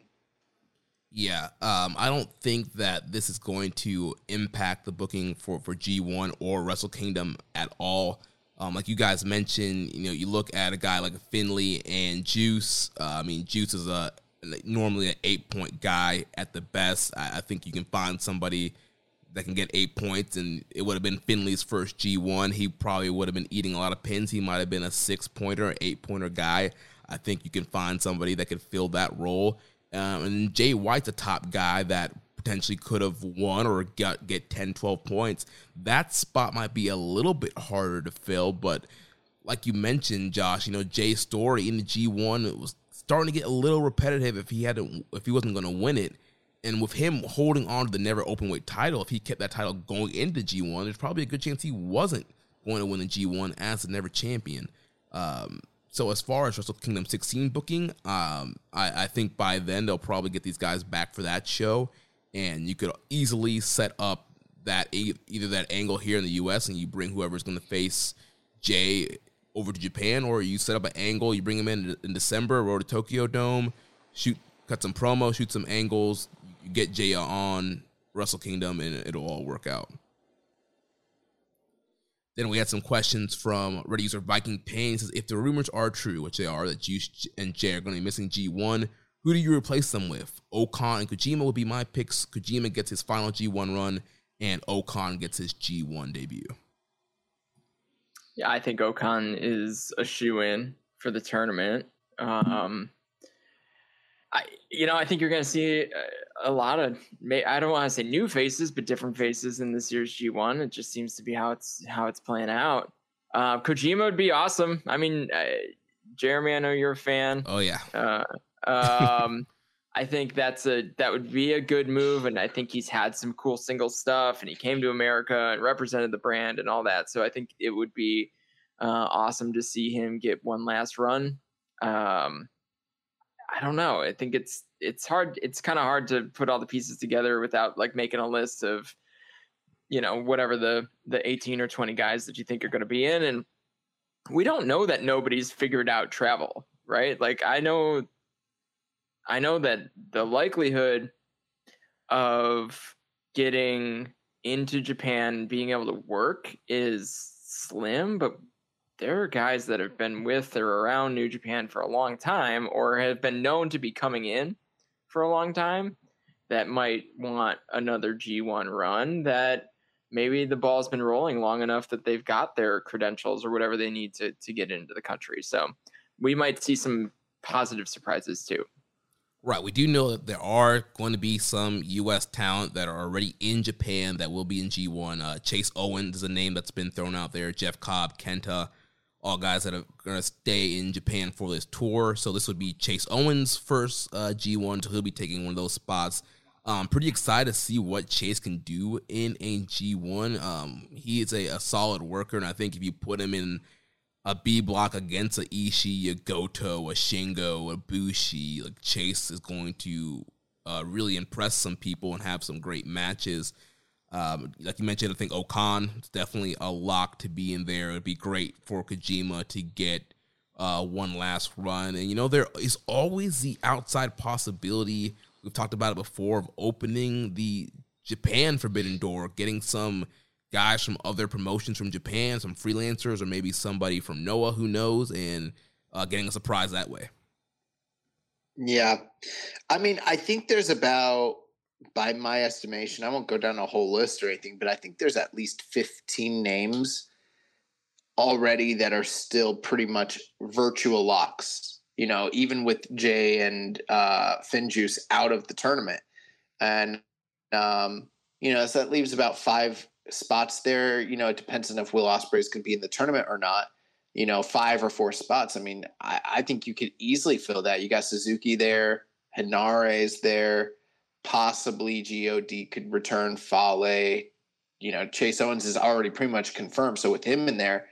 Yeah, um, I don't think that this is going to impact the booking for, for G1 or Wrestle Kingdom at all. Um, like you guys mentioned, you know, you look at a guy like Finlay and Juice. Uh, I mean, Juice is a normally an eight point guy at the best. I, I, think you can find somebody that can get eight points, and it would have been Finlay's first G1. He probably would have been eating a lot of pins. He might have been a six pointer, eight pointer guy. I think you can find somebody that could fill that role. Um, and Jay White's a top guy that potentially could have won or got get 10, 12 points. That spot might be a little bit harder to fill, but like you mentioned, Josh, you know, Jay's story in the G1 it was starting to get a little repetitive if he had to, if he wasn't going to win it. And with him holding on to the never open weight title, if he kept that title going into G1, there's probably a good chance he wasn't going to win the G1 as the never champion. Um, so as far as Wrestle Kingdom 16 booking, um, I, I, think by then they'll probably get these guys back for that show, and you could easily set up that either that angle here in the U.S. and you bring whoever's going to face Jay over to Japan, or you set up an angle, you bring him in in December, road to Tokyo Dome, shoot, cut some promo, shoot some angles, you get Jay on Wrestle Kingdom, and it'll all work out. Then we had some questions from Reddit user Viking Pain. Says if the rumors are true, which they are, that Juice and Jay are going to be missing G1, who do you replace them with? O-Khan and Kojima would be my picks. Kojima gets his final G1 run, and O-Khan gets his G1 debut. Yeah, I think O-Khan is a shoe in for the tournament. Um, I, you know, I think you're going to see a lot of I don't want to say new faces, but different faces in this year's G1. It just seems to be how it's how it's playing out. Uh, Kojima would be awesome. I mean, uh, Jeremy, I know you're a fan. Oh yeah. Uh, um, I think that's a that would be a good move, and I think he's had some cool single stuff, and he came to America and represented the brand and all that. So I think it would be uh, awesome to see him get one last run. Um, I don't know. I think it's it's hard. It's kind of hard to put all the pieces together without like making a list of, you know, whatever the the eighteen or twenty guys that you think are going to be in, and we don't know that nobody's figured out travel, right? Like I know, I know that the likelihood of getting into Japan, being able to work is slim, but there are guys that have been with or around New Japan for a long time or have been known to be coming in for a long time that might want another G1 run that maybe the ball's been rolling long enough that they've got their credentials or whatever they need to to get into the country. So we might see some positive surprises too. Right. We do know that there are going to be some U.S. talent that are already in Japan that will be in G1. Uh, Chase Owens is a name that's been thrown out there. Jeff Cobb, Kenta, all guys that are going to stay in Japan for this tour. So this would be Chase Owens' first uh, G1, so he'll be taking one of those spots. Um, pretty excited to see what Chase can do in a G1. Um, he is a, a, solid worker, and I think if you put him in a B block against a Ishii, a Goto, a Shingo, a Bushi, like Chase is going to uh, really impress some people and have some great matches. Um, like you mentioned, I think O-Khan is definitely a lock to be in there. It'd be great for Kojima to get uh, one last run. And, you know, there is always the outside possibility. We've talked about it before of opening the Japan Forbidden Door, getting some guys from other promotions from Japan, some freelancers, or maybe somebody from Noah who knows, and uh, getting a surprise that way. Yeah. I mean, I think there's about by my estimation, I won't go down a whole list or anything, but I think there's at least 15 names already that are still pretty much virtual locks, you know, even with Jay and uh, Finjuice out of the tournament. And, um, you know, so that leaves about five spots there. You know, it depends on if Will Ospreay is going to be in the tournament or not. You know, five or four spots. I mean, I, I think you could easily fill that. You got Suzuki there, Henare's there possibly God could return Fale. You know, Chase Owens is already pretty much confirmed. So with him in there,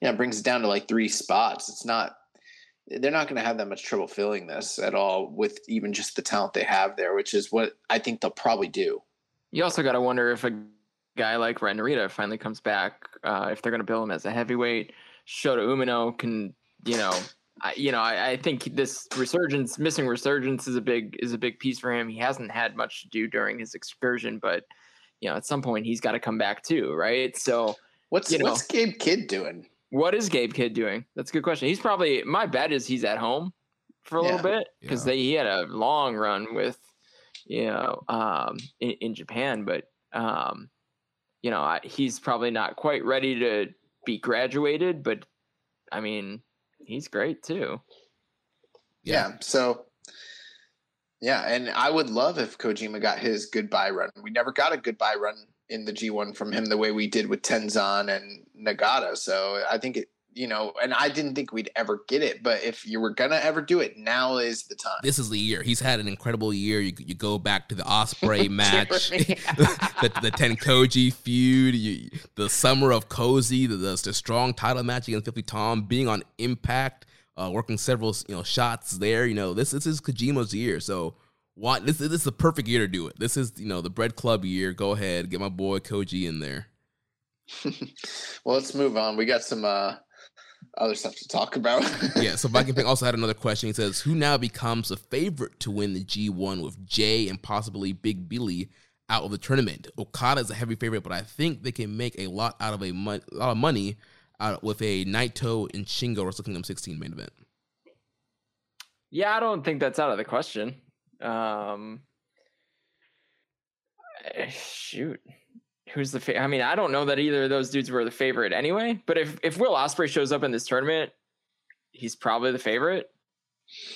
you know, brings it down to like three spots. It's not they're not going to have that much trouble filling this at all with even just the talent they have there, which is what I think they'll probably do. You also got to wonder if a guy like Ren Narita finally comes back, uh, if they're going to bill him as a heavyweight. Shota Umino can, you know, I, you know, I, I, think this resurgence, missing resurgence, is a big is a big piece for him. He hasn't had much to do during his excursion, but you know, at some point he's got to come back too, right? So what's you know, what's Gabe Kidd doing? What is Gabe Kidd doing? That's a good question. He's probably my bet is he's at home for a Yeah. little bit because Yeah. they he had a long run with you know um in, in Japan, but um you know I, he's probably not quite ready to be graduated, but I mean he's great too. Yeah. So, yeah, and I would love if Kojima got his goodbye run. We never got a goodbye run in the G1 from him the way we did with Tenzan and Nagata. So I think it, you know, and I didn't think we'd ever get it, but if you were gonna ever do it, now is the time. This is the year. He's had an incredible year. You, you go back to the Ospreay match, the, the Tenkoji feud, you, the summer of Cozy, the, the, the strong title match against Filthy Tom, being on Impact, uh, working several you know shots there. You know this this is Kojima's year. So why this this is the perfect year to do it. This is you know the Bread Club year. Go ahead, get my boy Koji in there. well, let's move on. We got some uh, other stuff to talk about. yeah, so Viking Pink also had another question. He says, Who now becomes a favorite to win the G1 with Jay and possibly Big Billy out of the tournament? Okada is a heavy favorite, but I think they can make a lot out of a, mon- a lot of money out with a Naito and Shingo Wrestle Kingdom 16 main event. Yeah, I don't think that's out of the question. Um, eh, shoot, who's the? Fa- I mean, I don't know that either of those dudes were the favorite anyway. But if if Will Ospreay shows up in this tournament, he's probably the favorite.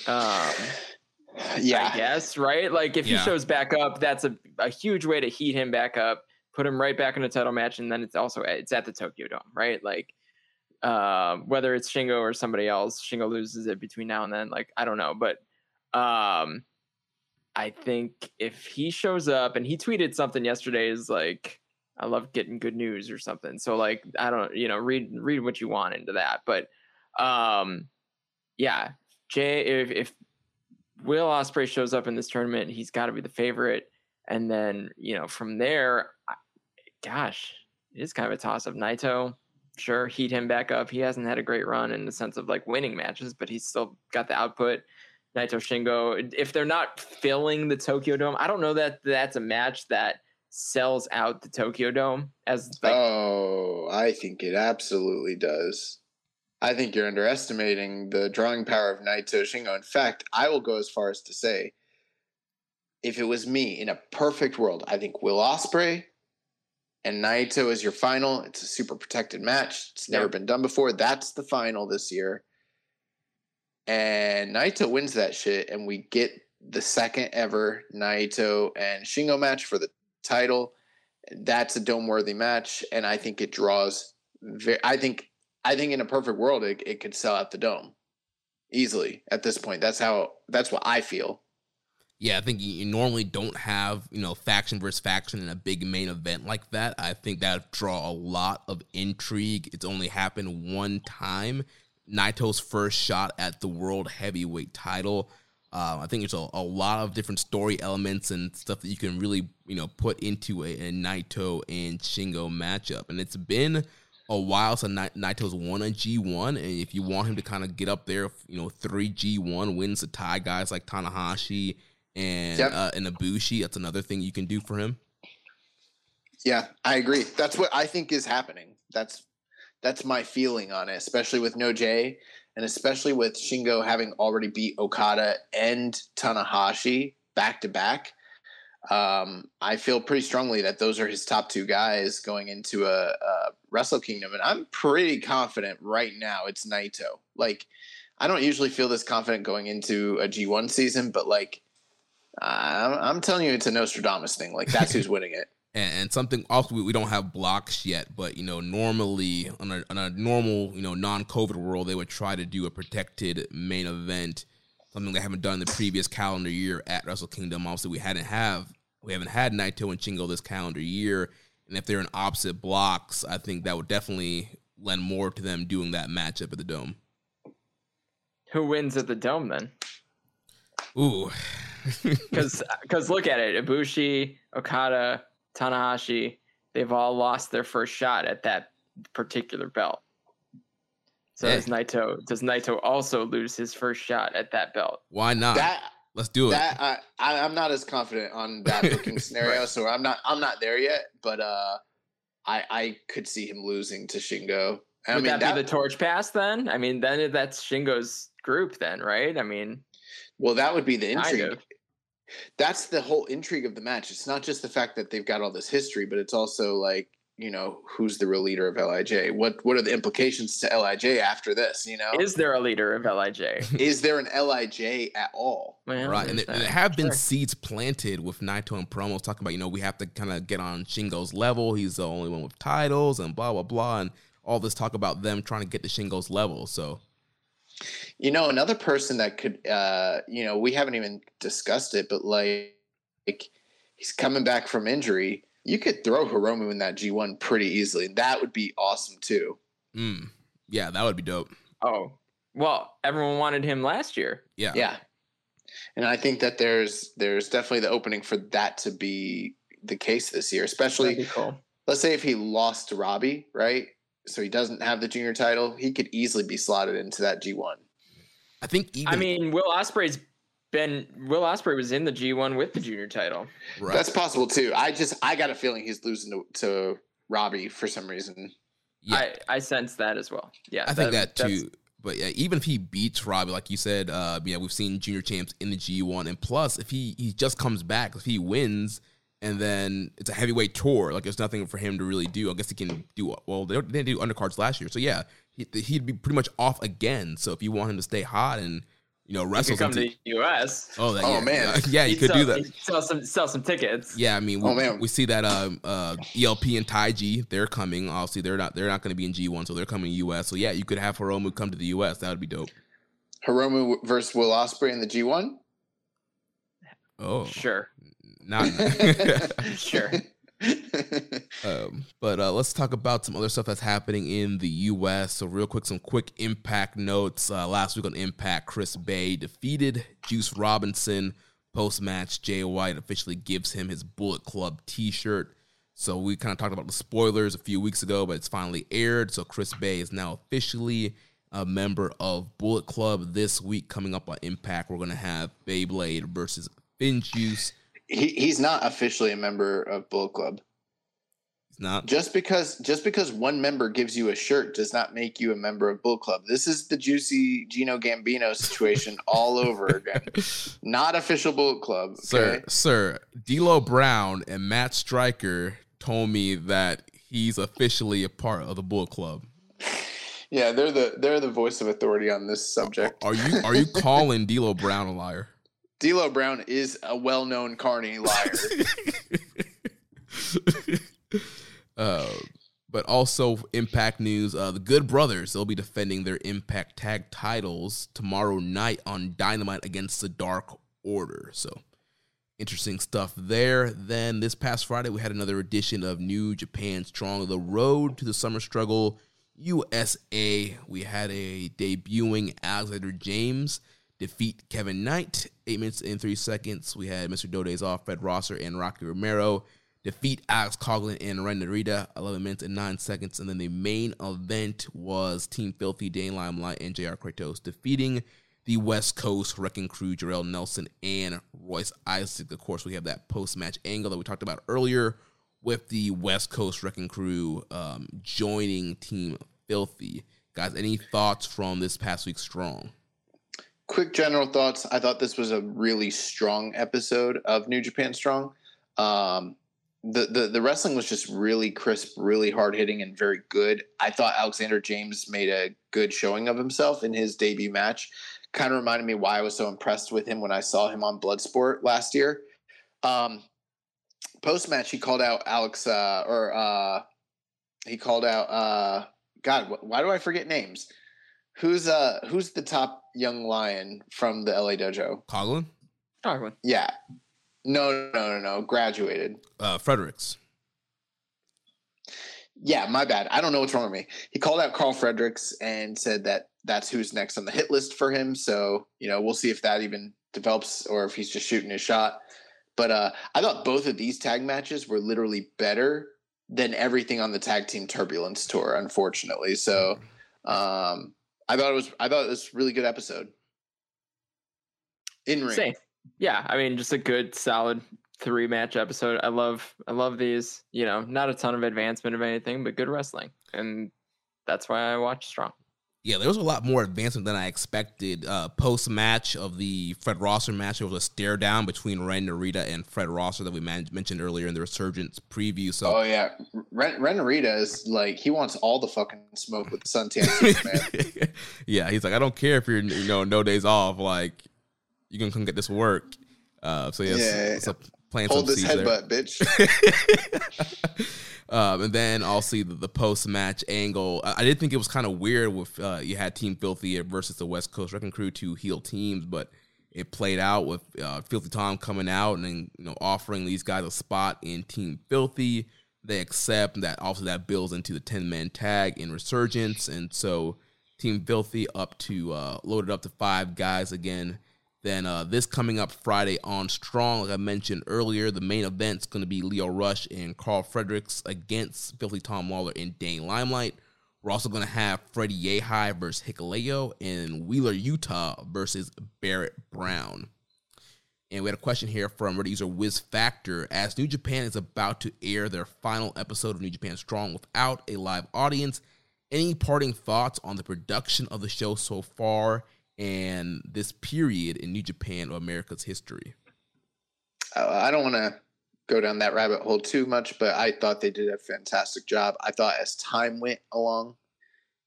Um, yeah. I guess right. Like if Yeah. he shows back up, that's a a huge way to heat him back up, put him right back in a title match, and then it's also it's at the Tokyo Dome, right? Like. Um, whether it's Shingo or somebody else, Shingo loses it between now and then. Like I don't know, but um, I think if he shows up and he tweeted something yesterday is like, I love getting good news or something. So like, I don't, you know, read read what you want into that. But um, yeah, Jay, if if Will Ospreay shows up in this tournament, he's got to be the favorite. And then you know from there, I, gosh, it is kind of a toss of Naito. Sure, heat him back up. He hasn't had a great run in the sense of like winning matches, but he's still got the output. Naito Shingo. If they're not filling the Tokyo Dome, I don't know that that's a match that sells out the Tokyo Dome as like oh, I think it absolutely does. I think you're underestimating the drawing power of Naito Shingo. In fact, I will go as far as to say, if it was me in a perfect world, I think Will Ospreay and Naito is your final. It's a super protected match. It's never Yep. been done before. That's the final this year. And Naito wins that shit, and we get the second ever Naito and Shingo match for the title. That's a dome worthy match, and I think it draws. Ve- I think I think in a perfect world, it, it could sell out the dome easily at this point. That's how. That's what I feel. Yeah, I think you, you normally don't have, you know, faction versus faction in a big main event like that. I think that would draw a lot of intrigue. It's only happened one time. Naito's first shot at the world heavyweight title. Uh, I think there's a, a lot of different story elements and stuff that you can really, you know, put into a, a Naito and Shingo matchup. And it's been a while since Nai- Naito's won a G1. And if you want him to kind of get up there, you know, three G1 wins to tie guys like Tanahashi and Yep. uh, and Ibushi, that's another thing you can do for him. Yeah, I agree. That's what I think is happening. That's that's my feeling on it, especially with No J, and especially with Shingo having already beat Okada and Tanahashi back to back. Um, I feel pretty strongly that those are his top two guys going into a, a Wrestle Kingdom, and I'm pretty confident right now it's Naito. Like, I don't usually feel this confident going into a G1 season, but like, I'm, I'm telling you, it's a Nostradamus thing. Like, that's who's winning it. And, something also we, we don't have blocks yet but you know normally on a, on a normal you know non-covid world they would try to do a protected main event something they haven't done in the previous calendar year at wrestle kingdom. Obviously we hadn't have we haven't had naito and Shingo this calendar year. And if they're in opposite blocks i think that would definitely lend more to them doing that matchup at the dome. Who wins at the Dome then? ooh. Because because look at it, Ibushi, Okada, Tanahashi, they've all lost their first shot at that particular belt. So Hey. does Naito does Naito also lose his first shot at that belt? why not That let's do it that I, I I'm not as confident on that booking scenario, so I'm not I'm not there yet. But uh, I I could see him losing to Shingo I Would mean, that, be the torch pass then? I mean, then that's Shingo's group then, right? I mean, well, that would be the Kind intrigue. of. That's the whole intrigue of the match. It's not just the fact that they've got all this history, but it's also like you know who's the real leader of Lij. What what are the implications to Lij after this? You know, is there a leader of Lij? is there an Lij at all? Well, Right, and there, there have been Sure. seeds planted with Naito and promos talking about, you know, we have to kind of get on Shingo's level. He's the only one with titles and blah blah blah, and all this talk about them trying to get to Shingo's level. So You know, another person that could, uh, you know, we haven't even discussed it, but like, like he's coming back from injury. You could throw Hiromu in that G1 pretty easily. That would be awesome too. mm, yeah, that would be dope. Oh, well, everyone wanted him last year. Yeah, Yeah. And I think that there's there's definitely the opening for that to be the case this year, especially cool. let's say if he lost to Robbie, right? So he doesn't have the junior title, he could easily be slotted into that G1. I think even I mean, Will Ospreay's been Will Ospreay was in the G1 with the junior title. right. That's possible too. I just I got a feeling he's losing to, to Robbie for some reason. yeah, I I sense that as well. Yeah, I think that, that's- too. But yeah, even if he beats Robbie, like you said, uh, yeah, we've seen junior champs in the G1, and plus, if he he just comes back, if he wins, and then it's a heavyweight tour, like there's nothing for him to really do. I guess he can do well. They didn't do undercards last year, so yeah, he, he'd be pretty much off again. So if you want him to stay hot and you know wrestle could come to the U.S. oh, that, Oh, yeah, man. yeah, you He'd could sell, do that. Sell some sell some tickets. Yeah, I mean, we, Oh, man. we see that um, uh, ELP and Taiji, they're coming. Obviously, they're not they're not going to be in G one, so they're coming to US. So yeah, you could have Hiromu come to the US. That would be dope. Hiromu versus Will Ospreay in the G1. Oh, Sure, not. sure. um, but uh, let's talk about some other stuff that's happening in the US. So real quick, some quick Impact notes. Uh, last week on Impact, Chris Bey defeated Juice Robinson. Post match, Jay White officially gives him his Bullet Club T-shirt. So we kind of talked about the spoilers a few weeks ago, but it's finally aired. So Chris Bey is now officially a member of Bullet Club. This week, coming up on Impact, we're gonna have Beyblade versus FinJuice. He, he's not officially a member of Bullet Club. It's not Just because just because one member gives you a shirt does not make you a member of Bullet Club. This is the juicy Gino Gambino situation all over again. Not official Bullet Club. Okay? Sir, sir, D'Lo Brown and Matt Striker told me that he's officially a part of the Bull Club. Yeah, they're the they're the voice of authority on this subject. Are you are you calling D'Lo Brown a liar? D'Lo Brown is a well-known carny liar. uh, but also Impact news: uh, the Good Brothers they'll be defending their Impact Tag titles tomorrow night on Dynamite against the Dark Order. So interesting stuff there. Then this past Friday we had another edition of New Japan Strong: The Road to the Summer Struggle USA. We had a debuting Alexander James defeat Kevin Knight eight minutes and three seconds. We had Mr. Dode's off, Fred Rosser, and Rocky Romero defeat Alex Coughlin and Ren Narita 11 minutes and 9 seconds. And then the main event was Team Filthy, Danny Limelight, and JR Kratos defeating the West Coast Wrecking Crew, Jorel Nelson, and Royce Isaac. Of course, we have that post match angle that we talked about earlier with the West Coast Wrecking Crew um, joining Team Filthy. Guys, any thoughts from this past week's Strong? Quick general thoughts. I thought this was a really strong episode of New Japan Strong. Um, the, the the wrestling was just really crisp, really hard hitting, and very good. I thought Alexander James made a good showing of himself in his debut match. Kind of reminded me why I was so impressed with him when I saw him on Bloodsport last year. Um, Post match, he called out Alex, uh, or uh, he called out. Uh, God, wh- why do I forget names? Who's uh who's the top young lion from the LA dojo? Coughlin? Talk with Yeah. No, no, no, no. Graduated. Uh, Fredericks. Yeah, my bad. I don't know what's wrong with me. He called out Karl Fredericks and said that that's who's next on the hit list for him. So, you know, we'll see if that even develops or if he's just shooting his shot. But uh I thought both of these tag matches were literally better than everything on the tag team turbulence tour, unfortunately. So um I thought it was I thought it was really good episode. In ring. Yeah, I mean, just a good, solid three match episode. I love, I love these. You know, not a ton of advancement of anything, but good wrestling. And that's why I watch Strong. Yeah, there was a lot more advancement than I expected. Uh, Post match of the Fred Rosser match, there was a stare down between Ren Narita and Fred Rosser that we man- mentioned earlier in the Resurgence preview. So, oh yeah, Ren, Ren Narita is like he wants all the fucking smoke with the suntan suit, man. yeah, he's like, I don't care if you're you know no days off, like you can come get this work. Uh, so yes, Yeah, so playing Hold some this seeds there. headbutt, bitch. um, and then I'll see the, the post match angle. I, I did think it was kind of weird with uh, you had Team Filthy versus the West Coast Wrecking Crew, two heel teams, but it played out with uh, Filthy Tom coming out and then, you know offering these guys a spot in Team Filthy. They accept that. Also, that builds into the ten man tag in Resurgence, and so Team Filthy up to uh, loaded up to five guys again. Then uh, this coming up Friday on Strong, like I mentioned earlier, the main event's going to be Lio Rush and Karl Fredericks against Filthy Tom Lawlor and Danny Limelight. We're also going to have Freddie Yehi versus Hikuleo and Wheeler Yuta versus Barrett Brown. And we had a question here from Reddit user Wiz Factor. As New Japan is about to air their final episode of New Japan Strong without a live audience, any parting thoughts on the production of the show so far and this period in New Japan or America's history? Uh, I don't want to go down that rabbit hole too much, but I thought they did a fantastic job. I thought as time went along,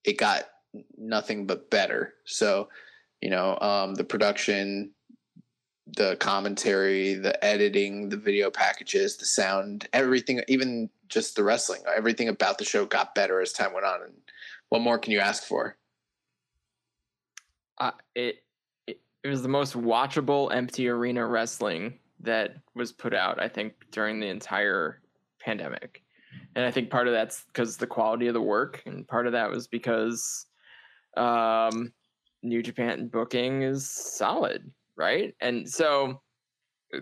it got nothing but better. So, you know, um, the production, the commentary, the editing, the video packages, the sound, everything, even just the wrestling, everything about the show got better as time went on. And what more can you ask for? It, it was the most watchable empty arena wrestling that was put out. I think during the entire pandemic, and I think part of that's because the quality of the work, and part of that was because um, New Japan booking is solid, right? And so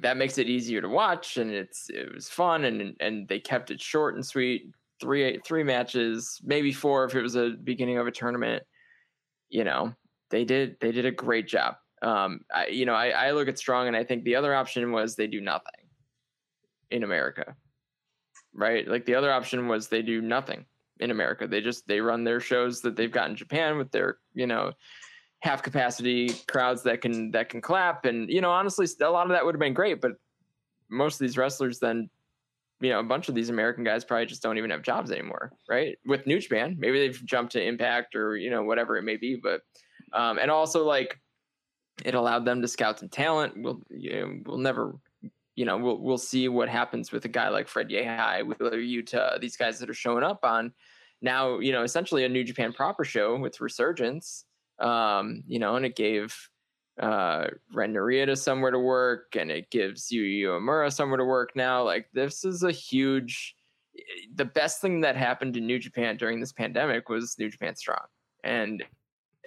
that makes it easier to watch, and it's it was fun, and and they kept it short and sweet. Three three matches, maybe four if it was a beginning of a tournament. You know, they did they did a great job. Um, I, you know, I, I look at strong, and I think the other option was they do nothing in America, right? Like the other option was they do nothing in America. They just they run their shows that they've got in Japan with their you know half capacity crowds that can that can clap, and you know honestly, a lot of that would have been great, but most of these wrestlers then you know, a bunch of these American guys probably just don't even have jobs anymore, right? With New Japan, maybe they've jumped to Impact or you know whatever it may be, but um, and also like it allowed them to scout some talent. We'll you know, we'll never you know we'll we'll see what happens with a guy like Fred Yehi, with Yuta, these guys that are showing up on now you know essentially a New Japan proper show with Resurgence, um, you know, and it gave uh Ren Narita somewhere to work and it gives Yu Uemura somewhere to work now. Like this is a huge the best thing that happened in New Japan during this pandemic was New Japan Strong. And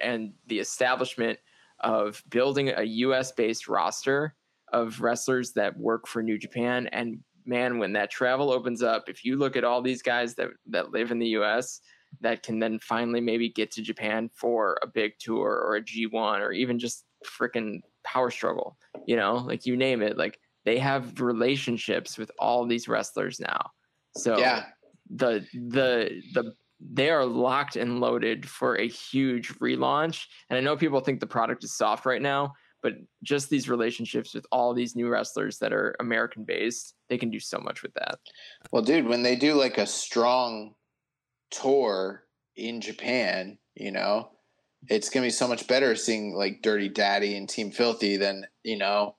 and the establishment of building a US based roster of wrestlers that work for New Japan and man when that travel opens up if you look at all these guys that that live in the US that can then finally maybe get to Japan for a big tour or a G1 or even just freaking power struggle, you know, like you name it, like they have relationships with all these wrestlers now. So Yeah. the the the they are locked and loaded for a huge relaunch. And I know people think the product is soft right now, but just these relationships with all these new wrestlers that are American based, they can do so much with that. Well, dude, when they do like a strong tour in Japan, you know, it's gonna be so much better seeing like Dirty Daddy and Team Filthy than you know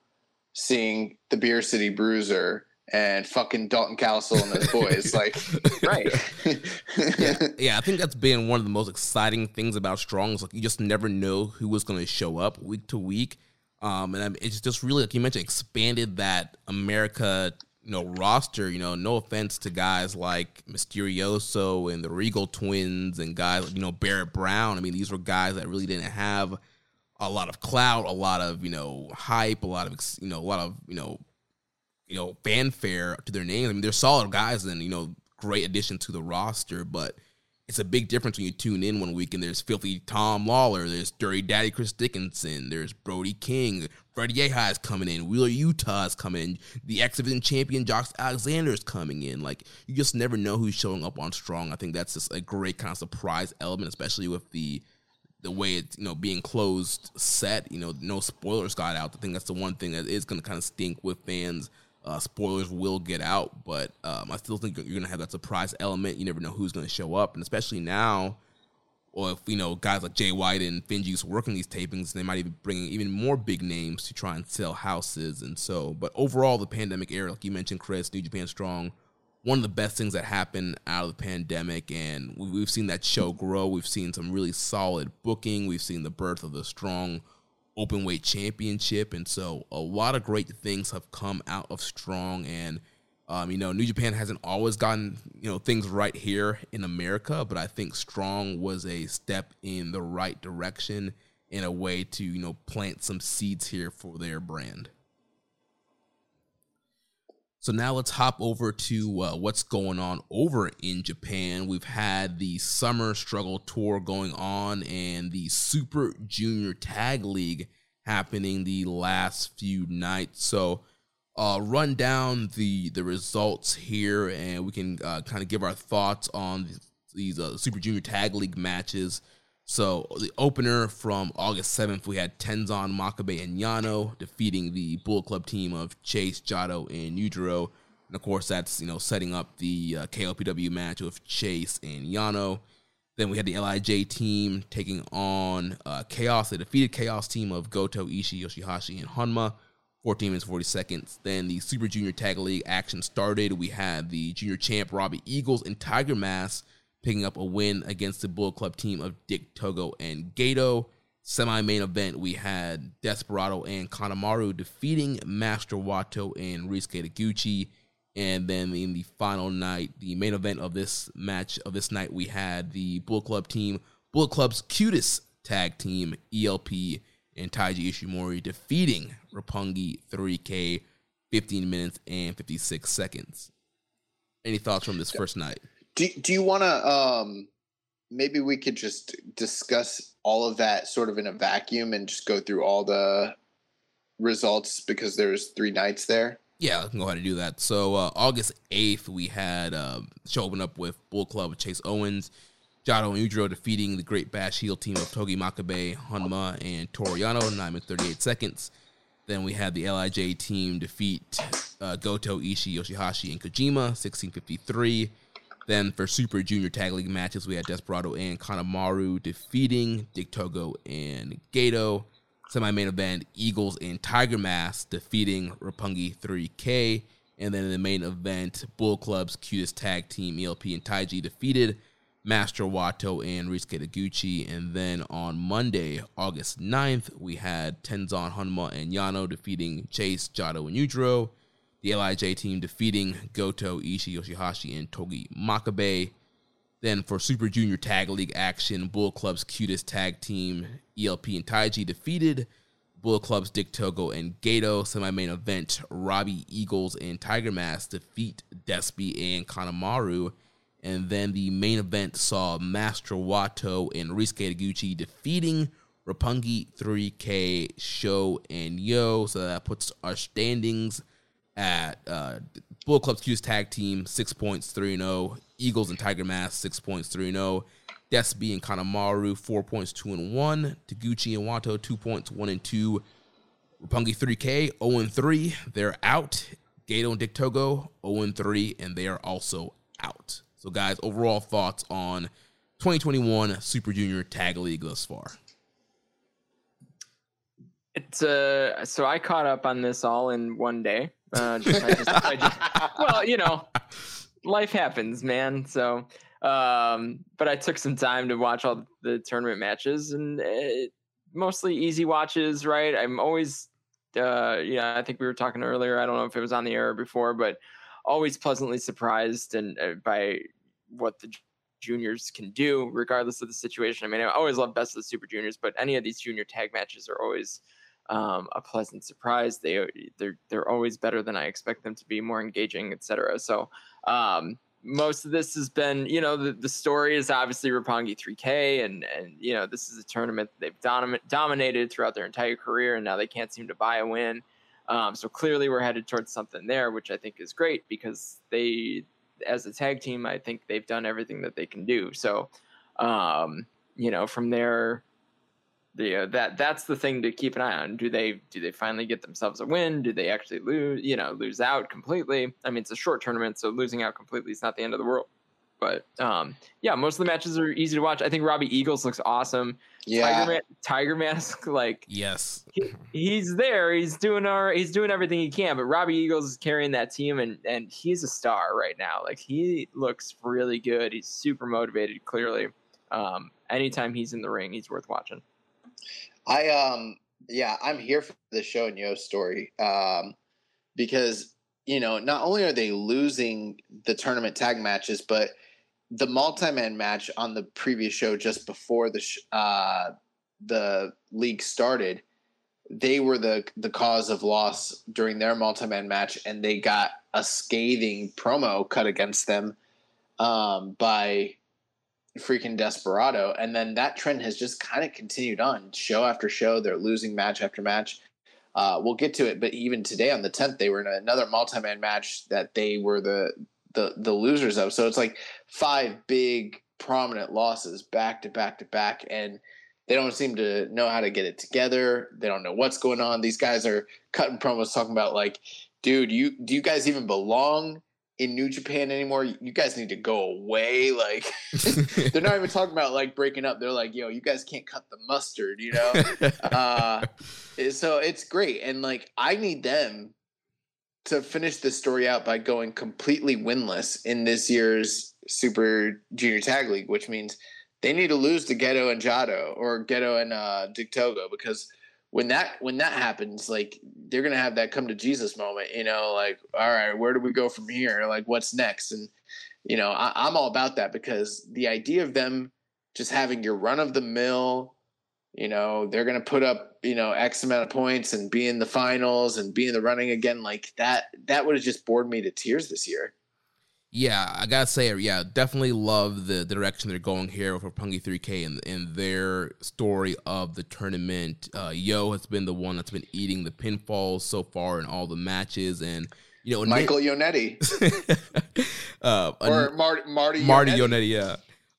seeing the Beer City Bruiser and fucking Dalton Castle and those boys. like, Right. yeah, yeah, I think that's been one of the most exciting things about Strong. Is like you just never know who was going to show up week to week, um, and I mean, it's just really like you mentioned, expanded that America, you know, roster. You know, no offense to guys like Misterioso and the Riegel Twins and guys you know Barrett Brown. I mean, these were guys that really didn't have a lot of clout, a lot of you know hype, a lot of you know a lot of you know you know fanfare to their names. I mean, they're solid guys and you know great addition to the roster, but it's a big difference when you tune in one week and there's filthy Tom Lawlor, there's dirty daddy Chris Dickinson, there's Brody King, Freddie Yehi is coming in, Wheeler Yuta is coming in, the X Division champion Josh Alexander is coming in. Like you just never know who's showing up on Strong. I think that's just a great kind of surprise element, especially with the the way it's you know being closed set. You know, no spoilers got out. I think that's the one thing that is going to kind of stink with fans uh, spoilers will get out, but um, I still think you're going to have that surprise element. You never know who's going to show up, and especially now, or if you know guys like Jay White and Finjuice working these tapings, they might even bring even more big names to try and sell houses. And so, but overall, the pandemic era, like you mentioned, Chris, New Japan Strong, one of the best things that happened out of the pandemic, and we've seen that show grow. We've seen some really solid booking. We've seen the birth of the strong open weight championship. And so a lot of great things have come out of Strong. And, um, you know, New Japan hasn't always gotten, you know, things right here in America, but I think Strong was a step in the right direction in a way to, you know, plant some seeds here for their brand. So now let's hop over to uh, what's going on over in Japan. We've had the Summer Struggle Tour going on and the Super Junior Tag League happening the last few nights. So uh, run down the the results here, and we can uh, kind of give our thoughts on these uh, Super Junior Tag League matches. So the opener from August 7th, we had Tenzan Makabe and Yano defeating the Bullet Club team of Chase, Jado, and Yujiro. And of course, that's you know setting up the uh, KOPW match with Chase and Yano. Then we had the Lij team taking on uh, Chaos, the defeated Chaos team of Goto, Ishii, Yoshihashi, and Honma. 14 minutes 40 seconds. Then the Super Junior Tag League action started. We had the junior champ Robbie Eagles and Tiger Mask picking up a win against the Bullet Club team of Dick Togo and Gedo. Semi main event, we had Desperado and Kanemaru defeating Master Wato and Ryusuke Taguchi. And then in the final night, the main event of this match of this night, we had the Bullet Club team, Bullet Club's cutest tag team, ELP and Taiji Ishimori defeating Roppongi 3K 15 minutes and 56 seconds. Any thoughts from this first night? Do Do you want to? Um, maybe we could just discuss all of that sort of in a vacuum and just go through all the results because there's three nights there. Yeah, I can go ahead and do that. So uh, August eighth, we had uh, show open up with Bull Club with Chase Owens, Jado and Yujiro defeating the Great Bash Heel team of Togi Makabe, Honma, and Toru Yano, nine minutes thirty eight seconds. Then we had the Lij team defeat uh, Goto, Ishii, Yoshihashi, and Kojima, sixteen fifty three. Then for Super Junior Tag League matches, we had Desperado and Kanemaru defeating Dick Togo and Gedo. Semi main event, Eagles and Tiger Mask defeating Roppongi 3K. And then in the main event, Bull Club's cutest tag team, ELP and Taiji, defeated Master Wato and Ryusuke Taguchi. And then on Monday, August 9th, we had Tenzan Honma and Yano defeating Chase, Jado, and Yujiro the Lij team defeating Goto, Ishii, Yoshihashi, and Togi Makabe. Then for Super Junior Tag League action, Bull Club's cutest tag team, ELP and Taiji, defeated Bull Club's Dick Togo and Gedo. Semi main event, Robbie Eagles and Tiger Mask defeat Despy and Kanemaru. And then the main event saw Master Wato and Ryusuke Taguchi defeating Roppongi 3K, SHO, and Yo. So that puts our standings at uh, Bull Club's Q's tag team, six points, 3 0. Eagles and Tiger Mask, six points, 3 0. Despy and Kanemaru, four points, 2 and 1. Taguchi and Wato, two points, 1 and 2. Roppongi 3K, 0 and 3. They're out. Gedo and Dick Togo, 0 and 3, and they are also out. So, guys, overall thoughts on 2021 Super Junior Tag League thus far? It's uh, so I caught up on this all in one day. Uh, just, I just, I just, well, you know, life happens, man. So, um, but I took some time to watch all the tournament matches and it, mostly easy watches, right? I'm always, uh, yeah, I think we were talking earlier. I don't know if it was on the air before, but always pleasantly surprised and uh, by what the juniors can do, regardless of the situation. I mean, I always love best of the super juniors, but any of these junior tag matches are always um, a pleasant surprise. They they're they're always better than I expect them to be, more engaging, etc. So um, most of this has been, you know, the, the story is obviously Roppongi 3K, and and you know this is a tournament they've dom- dominated throughout their entire career, and now they can't seem to buy a win. Um, so clearly, we're headed towards something there, which I think is great because they, as a tag team, I think they've done everything that they can do. So, um, you know, from there, the, uh, that that's the thing to keep an eye on. Do they do they finally get themselves a win? Do they actually lose? You know, lose out completely? I mean, it's a short tournament, so losing out completely is not the end of the world. But um, yeah, most of the matches are easy to watch. I think Robbie Eagles looks awesome. Yeah. Tiger, Man, Tiger Mask, like Yes. he, he's there. He's doing our he's doing everything he can. But Robbie Eagles is carrying that team, and and he's a star right now. Like he looks really good. He's super motivated. Clearly, um, anytime he's in the ring, he's worth watching. I um yeah, I'm here for the SHO and Yo story. Um because you know, not only are they losing the tournament tag matches, but the multi-man match on the previous show just before the sh- uh the league started, they were the the cause of loss during their multi-man match and they got a scathing promo cut against them um by freaking Desperado. And then that trend has just kind of continued on show after show. They're losing match after match. Uh, we'll get to it, but even today on the 10th, they were in another multi man match that they were the, the, the losers of. So it's like five big prominent losses back to back to back. And they don't seem to know how to get it together. They don't know what's going on. These guys are cutting promos talking about like, dude, you do you guys even belong in New Japan anymore. You guys need to go away. Like they're not even talking about like breaking up. They're like, yo, you guys can't cut the mustard, you know? uh, so it's great. And like I need them to finish this story out by going completely winless in this year's Super Junior Tag League, which means they need to lose to Gedo and Jado or Gedo and uh Dick Togo because when that when that happens, like they're gonna have that come to Jesus moment, you know, like, all right, where do we go from here? Like, what's next? And you know, I, I'm all about that because the idea of them just having your run of the mill, you know, they're gonna put up, you know, X amount of points and be in the finals and be in the running again, like that. That would have just bored me to tears this year. Yeah, I gotta say, yeah, definitely love the, the direction they're going here for Pungy 3K and, and their story of the tournament. Uh, Yo has been the one that's been eating the pinfalls so far in all the matches, and you know, Michael Jannetty uh, or Marty Marty Marty Jannetty. Jannetty, yeah.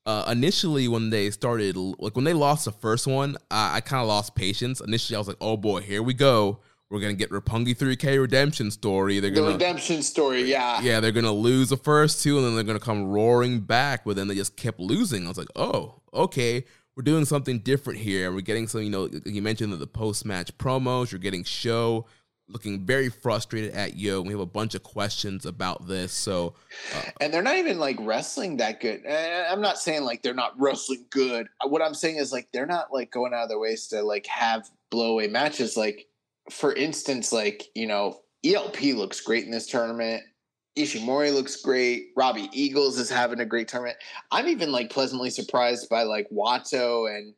Uh, initially, when they started, like when they lost the first one, I, I kind of lost patience. Initially, I was like, "Oh boy, here we go. We're gonna get Roppongi 3K redemption story. They're The gonna redemption story, yeah. yeah, they're gonna lose the first two, and then they're gonna come roaring back. But then they just kept losing. I was like, oh, okay, we're doing something different here. And we're getting some, you know, you mentioned the post match promos. You're getting SHO looking very frustrated at Yo. We have a bunch of questions about this. So, uh, and they're not even like wrestling that good. Eh, I'm not saying like they're not wrestling good. What I'm saying is like they're not like going out of their ways to like have blowaway matches. Like for instance, like you know ELP looks great in this tournament. Ishimori looks great. Robbie Eagles is having a great tournament. I'm even like pleasantly surprised by like Wato and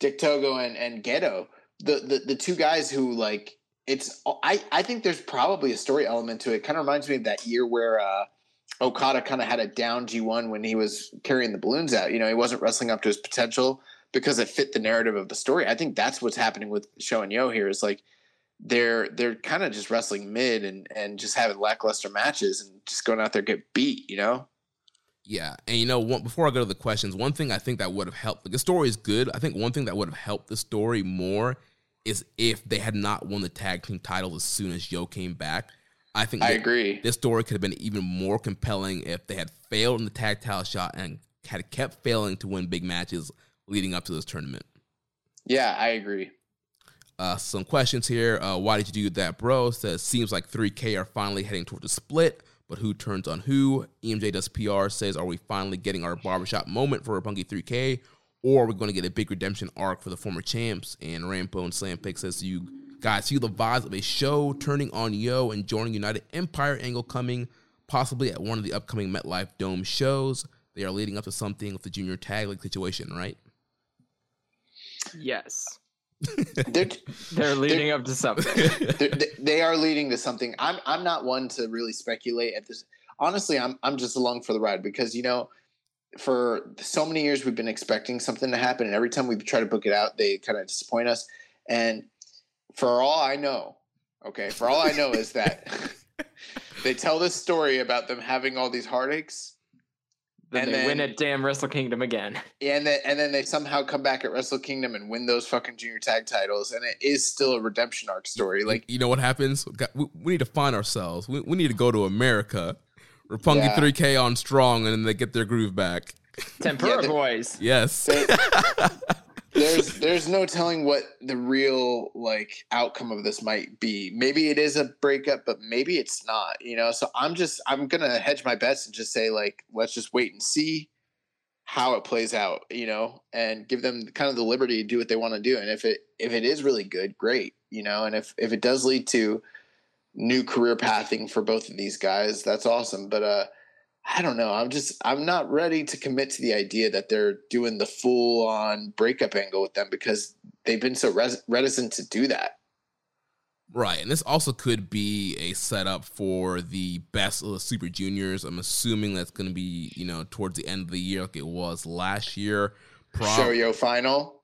Dick Togo and and Gedo, the the the two guys who like it's I I think there's probably a story element to it. Kind of reminds me of that year where uh Okada kind of had a down G1 when he was carrying the balloons out. You know, he wasn't wrestling up to his potential because it fit the narrative of the story. I think that's what's happening with SHO and Yo here is like they're they're kind of just wrestling mid and and just having lackluster matches and just going out there get beat, you know? Yeah, and you know, one, before I go to the questions, one thing I think that would have helped. Like, the story is good. I think one thing that would have helped the story more is if they had not won the tag team title as soon as Yo came back. I think I that agree. This story could have been even more compelling if they had failed in the tag title shot and had kept failing to win big matches leading up to this tournament. Yeah, I agree. Uh, some questions here. Uh, why did you do that, bro? Says seems like 3K are finally heading towards a split, but who turns on who? EMJ does PR says, are we finally getting our barbershop moment for Punky 3K, or are we going to get a big redemption arc for the former champs? And Rambo and Slam Pick says, you guys see the vibes of a SHO turning on Yo and joining United Empire angle coming, possibly at one of the upcoming MetLife Dome shows. They are leading up to something with the junior tag league situation, right? Yes, They're, they're leading up to something. they're, they are leading to something. I'm I'm not one to really speculate at this. honestly, I'm I'm just along for the ride because you know, for so many years we've been expecting something to happen, and every time we try to book it out, they kind of disappoint us. And for all I know, okay, for all I know is that they tell this story about them having all these heartaches. Then and they win at damn Wrestle Kingdom again. And then, and then they somehow come back at Wrestle Kingdom and win those fucking junior tag titles, and it is still a redemption arc story. Like, you know what happens? We, we need to find ourselves. We, we need to go to America. Roppongi Yeah. 3K on strong, and then they get their groove back. Tempura Yeah, they- Boys. Yes. they- there's there's no telling what the real like outcome of this might be. Maybe it is a breakup, but maybe it's not. You know, so I'm just I'm gonna hedge my bets and just say like let's just wait and see how it plays out. You know, and give them kind of the liberty to do what they want to do. And if it if it is really good, great. You know, and if if it does lead to new career pathing for both of these guys, that's awesome. But uh I don't know. I'm just I'm not ready to commit to the idea that they're doing the full on breakup angle with them because they've been so res- reticent to do that. Right, and this also could be a setup for the best of the Super Juniors. I'm assuming that's going to be, you know, towards the end of the year, like it was last year. Prob- SHO yo final.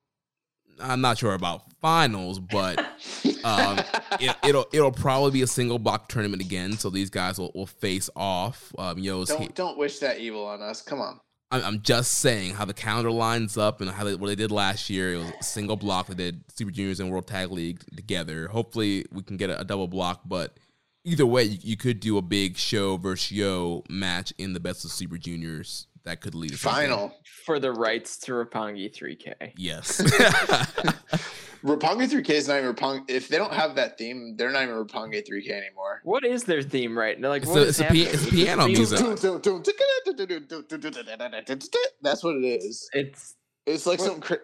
I'm not sure about finals, but um, it, it'll it'll probably be a single block tournament again. So these guys will, will face off. Um, Yo's don't don't wish that evil on us. Come on. I'm, I'm just saying how the calendar lines up and how they, what they did last year. It was a single block. They did Super Juniors and World Tag League together. Hopefully, we can get a, a double block. But either way, you, you could do a big SHO versus yo match in the best of Super Juniors. That could lead to something. Final. For the rights to Roppongi 3K. Yes. Roppongi 3K is not even Roppongi. If they don't have that theme, they're not even Roppongi 3K anymore. What is their theme right now? Like, It's a- it's a pi- it's a Is it piano music. That's what it is. It's It's like What? some. Cra-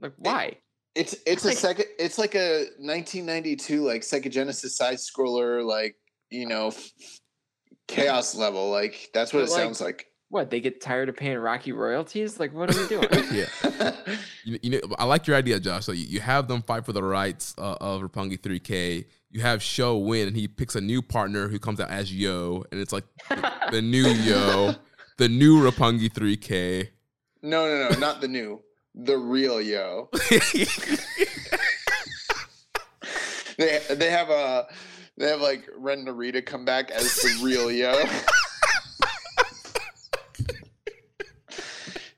like why? It's it's a second. It's like a 1992 like Sega Genesis side scroller like you know f- chaos level. Like that's what it like- sounds like. What they get tired of paying Rocky royalties? Like, what are we doing? yeah. You, you know, I like your idea, Josh. So you, you have them fight for the rights uh, of Roppongi 3K. You have SHO win, and he picks a new partner who comes out as Yo, and it's like the new Yo, the new Roppongi 3K. no, no, no, not the new, the real yo. They they have a they have like Ren Narita come back as the real yo.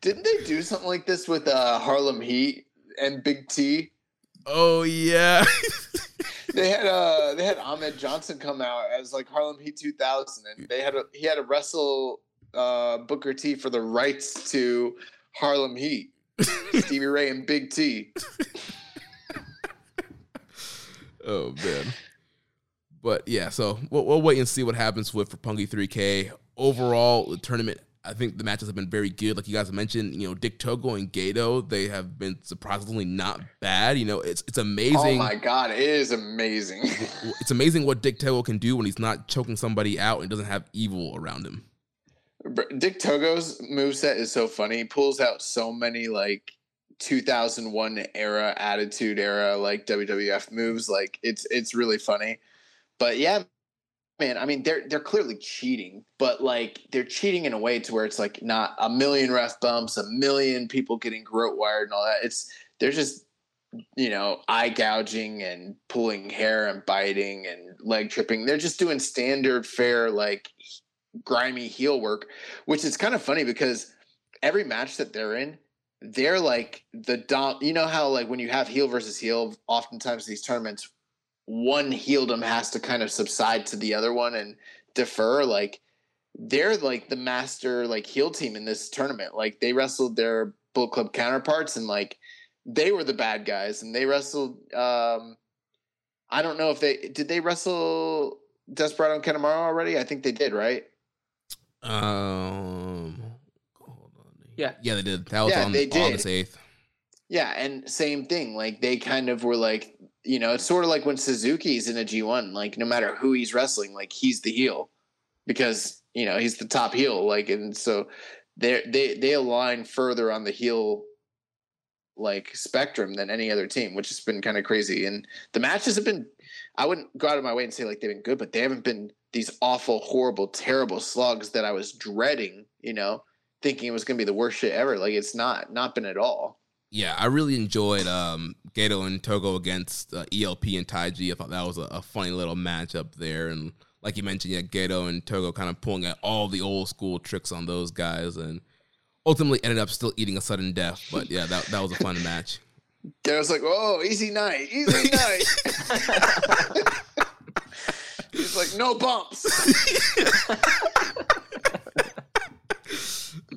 Didn't they do something like this with uh, Harlem Heat and Big T? oh yeah, They had uh they had Ahmed Johnson come out as like Harlem Heat 2000, and they had a, he had to wrestle uh, Booker T for the rights to Harlem Heat. Stevie Ray and Big T. oh man. But yeah, so we'll, we'll wait and see what happens with Roppongi 3K. Overall, the tournament, I think the matches have been very good. Like you guys mentioned, you know, Dick Togo and Gedo, they have been surprisingly not bad. You know, it's it's amazing. Oh my god, it is amazing. it's amazing what Dick Togo can do when he's not choking somebody out and doesn't have evil around him. Dick Togo's moveset is so funny. He pulls out so many like 2001 era attitude era like WWF moves. Like it's it's really funny. But yeah, man, I mean they're they're clearly cheating, but like they're cheating in a way to where it's like not a million ref bumps, a million people getting groat wired and all that. It's they're just you know, eye gouging and pulling hair and biting and leg tripping. They're just doing standard fair like grimy heel work, which is kind of funny because every match that they're in, they're like the dom. You know how like when you have heel versus heel, oftentimes these tournaments, one heeldom has to kind of subside to the other one and defer. Like they're like the master like heel team in this tournament. Like they wrestled their Bullet Club counterparts and like they were the bad guys and they wrestled. um I don't know if they did they wrestle Desperado and Kanemaru already. I think they did, right? Um, hold on. Yeah. yeah, they did. That was Yeah, on they did. August eighth. Yeah, and same thing. Like they kind of were like, you know, it's sort of like when Suzuki's in a G1. Like no matter who he's wrestling, like he's the heel because you know he's the top heel. Like and so they they they align further on the heel like spectrum than any other team, which has been kind of crazy. And the matches have been, I wouldn't go out of my way and say like they've been good, but they haven't been these awful, horrible, terrible slugs that I was dreading. You know, thinking it was going to be the worst shit ever. Like it's not, not been at all. Yeah, I really enjoyed um, Gedo and Togo against uh, ELP and Taiji. I thought that was a, a, funny little matchup there. And like you mentioned, yeah, Gedo and Togo kind of pulling out all the old school tricks on those guys and ultimately ended up still eating a sudden death. But yeah, that, that was a fun match. Gedo's like, oh, easy night, easy night. He's like, no bumps.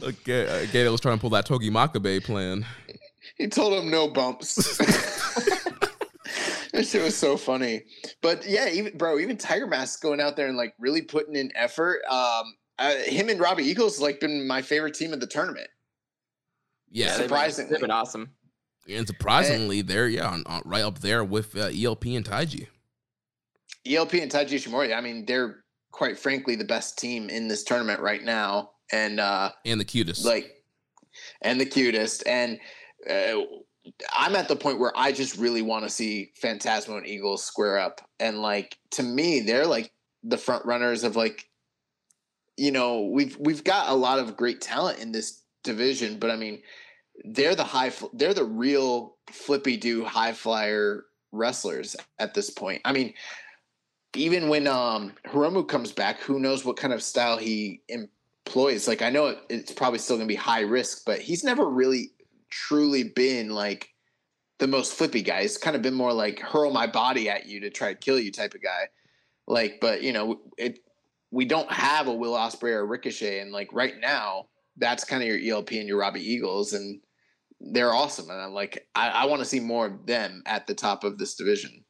okay, uh, Gedo was trying to pull that Togi Makabe plan. He told him no bumps. this shit was so funny. But yeah, even bro, even Tiger Mask going out there and like really putting in effort. Um, uh, him and Robbie Eagles like been my favorite team of the tournament. Yeah, surprisingly, they've been, awesome. And surprisingly, and, they're yeah on, on, right up there with uh, ELP and Taiji. ELP and Taiji Ishimori. I mean, they're quite frankly the best team in this tournament right now, and uh and the cutest, like, and the cutest, and uh, I'm at the point where I just really want to see Phantasmo and Eagles square up. And like to me, they're like the front runners of like you know, we've we've got a lot of great talent in this division, but I mean, they're the high they're the real flippy do high flyer wrestlers at this point. I mean, even when um Hiromu comes back, who knows what kind of style he employs. Like I know it, it's probably still going to be high risk, but he's never really truly been like the most flippy guy. He's kind of been more like hurl my body at you to try to kill you type of guy. Like, but you know, it we don't have a Will Ospreay or Ricochet, and like right now, that's kind of your ELP and your Robbie Eagles, and they're awesome. And I'm like, I, I want to see more of them at the top of this division.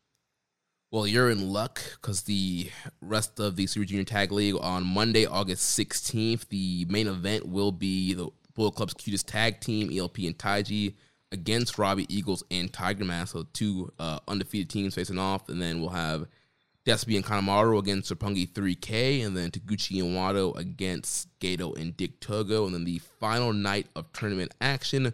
Well, you're in luck because the rest of the Super Junior Tag League on Monday, August 16th, the main event will be the Bullet Club's cutest tag team, ELP and Taiji, against Robbie Eagles and Tiger Mask. So two uh, undefeated teams facing off, and then we'll have Despy and Kanemaru against Roppongi 3K, and then Taguchi and Wato against Gedo and Dick Togo. And then the final night of tournament action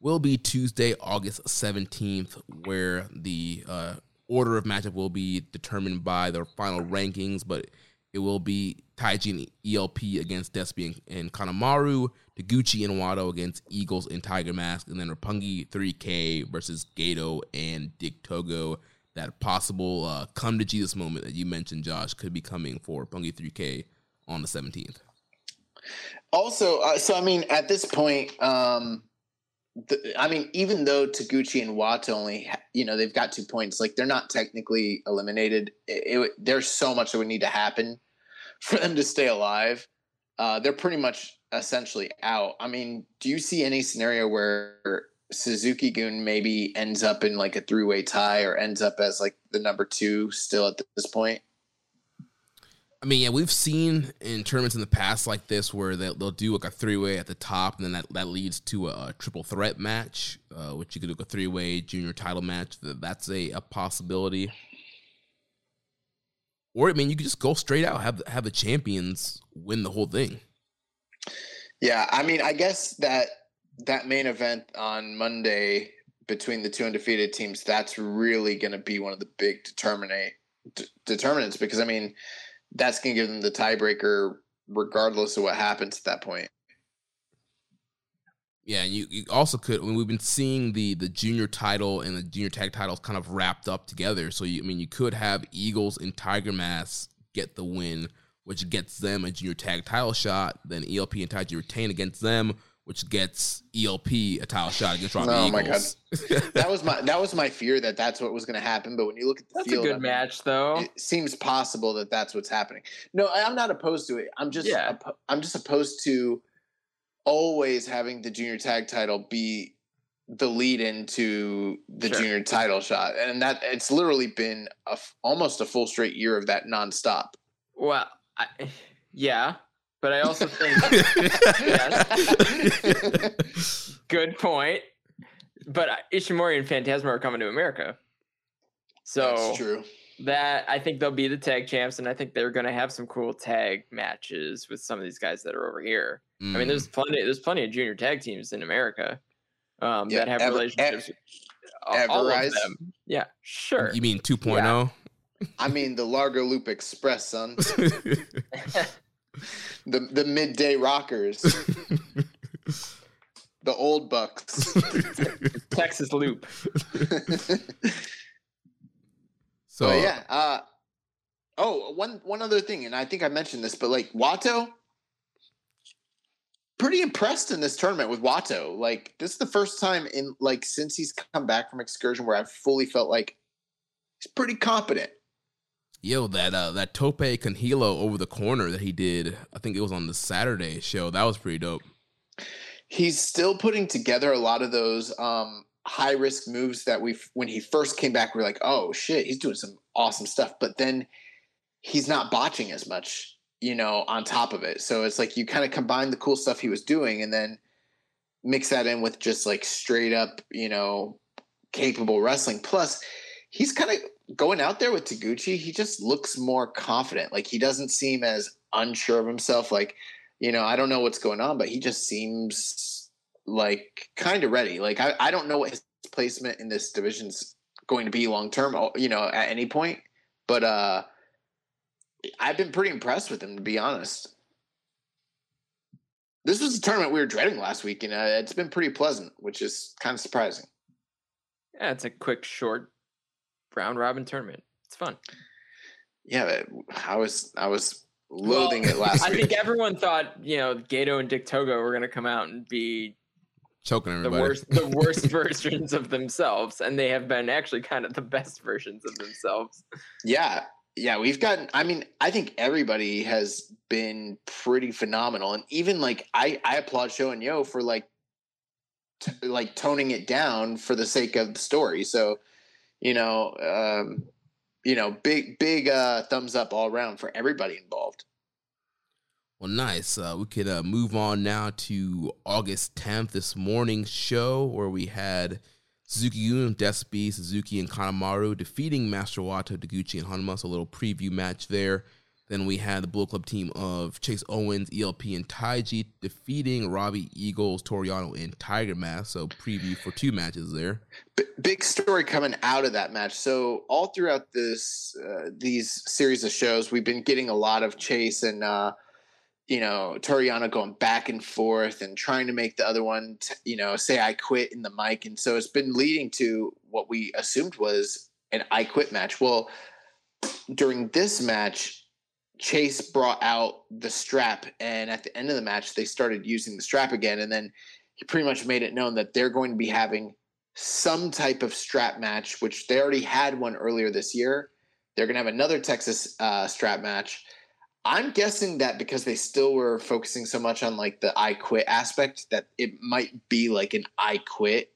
will be Tuesday, August 17th, where the uh, order of matchup will be determined by the final rankings, but it will be Taiji and ELP against Despy and, and Kanemaru, Taguchi and Wato against Eagles and Tiger Mask, and then Roppongi 3K versus Gedo and Dick Togo. That possible uh, come to Jesus moment that you mentioned, Josh, could be coming for Roppongi 3K on the 17th. Also, uh, so I mean, at this point, um, the, I mean, even though Taguchi and Watt only, you know, they've got two points, like they're not technically eliminated. It, it, there's so much that would need to happen for them to stay alive. Uh, they're pretty much essentially out. I mean, do you see any scenario where Suzuki Gun maybe ends up in like a three way tie or ends up as like the number two still at this point? I mean, yeah, we've seen in tournaments in the past like this where they'll, they'll do like a three way at the top, and then that, that leads to a, a triple threat match, uh, which you could do a three way junior title match. That's a, a possibility. Or I mean, you could just go straight out have have the champions win the whole thing. Yeah, I mean, I guess that that main event on Monday between the two undefeated teams, that's really going to be one of the big determinate d- determinants because I mean that's going to give them the tiebreaker regardless of what happens at that point. Yeah, you, you also could. I mean, we've been seeing the the junior title and the junior tag titles kind of wrapped up together. So you, I mean, you could have Eagles and Tiger Mask get the win, which gets them a junior tag title shot. Then ELP and Taiji retain against them, which gets ELP a title shot against Robbie oh Eagles. my god, that was my that was my fear that that's what was going to happen. But when you look at the that's field, a good I mean, match though. It seems possible that that's what's happening. No, I'm not opposed to it. I'm just yeah. I'm just opposed to always having the junior tag title be the lead into the sure. junior title shot, and that it's literally been a, almost a full straight year of that nonstop. Well, I, yeah, but I also think good point. But Ishimori and Phantasmo are coming to America, so That's true. That I think they'll be the tag champs, and I think they're going to have some cool tag matches with some of these guys that are over here. Mm. I mean, there's mm. plenty, there's plenty of junior tag teams in America um, yeah, that have ever, relationships. Ever, all, all of them. Yeah, sure. You mean 2.0? I mean the Largo Loop Express, son. the the midday rockers, the old bucks. Texas Loop. So but yeah. Uh, oh, one one other thing, and I think I mentioned this, but like Wato, pretty impressed in this tournament with Wato. Like this is the first time in like since he's come back from excursion where I've fully felt like he's pretty competent. Yo, that uh that Tope con Hilo over the corner that he did, I think it was on the Saturday show. That was pretty dope. He's still putting together a lot of those um high risk moves that we when he first came back we are like, "Oh shit, he's doing some awesome stuff." But then he's not botching as much, you know, on top of it. So it's like you kind of combine the cool stuff he was doing and then mix that in with just like straight up, you know, capable wrestling. Plus, he's kind of going out there with Taguchi, he just looks more confident. Like he doesn't seem as unsure of himself. Like, you know, I don't know what's going on, but he just seems like kind of ready. Like I, I don't know what his placement in this division's going to be long term, you know, at any point. But uh I've been pretty impressed with him to be honest. This was a tournament we were dreading last week, and uh, it's been pretty pleasant, which is kind of surprising. Yeah, it's a quick, short round robin tournament. It's fun. Yeah, I was I was loathing well, it last I week. think everyone thought you know Gedo and Dick Togo were going to come out and be choking everybody. The worst, the worst versions of themselves, and they have been actually kind of the best versions of themselves. Yeah, yeah, we've gotten. I mean, I think everybody has been pretty phenomenal, and even like I, I applaud Sho and Yo for like, t- like toning it down for the sake of the story. So you know, um, you know, big big uh, thumbs up all around for everybody involved. Well, nice. Uh, we could uh, move on now to August 10th, this morning's show where we had Suzuki-gun, Despy, Suzuki, and Kanemaru defeating Master Wato, Taguchi, and Honma. So a little preview match there. Then we had the Bullet Club team of Chase Owens, ELP, and Taiji defeating Robbie Eagles, Toru Yano, and Tiger Mask. So preview for two matches there. B- big story coming out of that match. So all throughout this uh, these series of shows, we've been getting a lot of Chase and uh, you know Toru Yano going back and forth and trying to make the other one t- you know say I quit in the mic, and so it's been leading to what we assumed was an I quit match. Well, during this match Chase brought out the strap, and at the end of the match, they started using the strap again. And then he pretty much made it known that they're going to be having some type of strap match, which they already had one earlier this year. They're going to have another Texas uh, strap match. I'm guessing that because they still were focusing so much on like the I quit aspect, that it might be like an I quit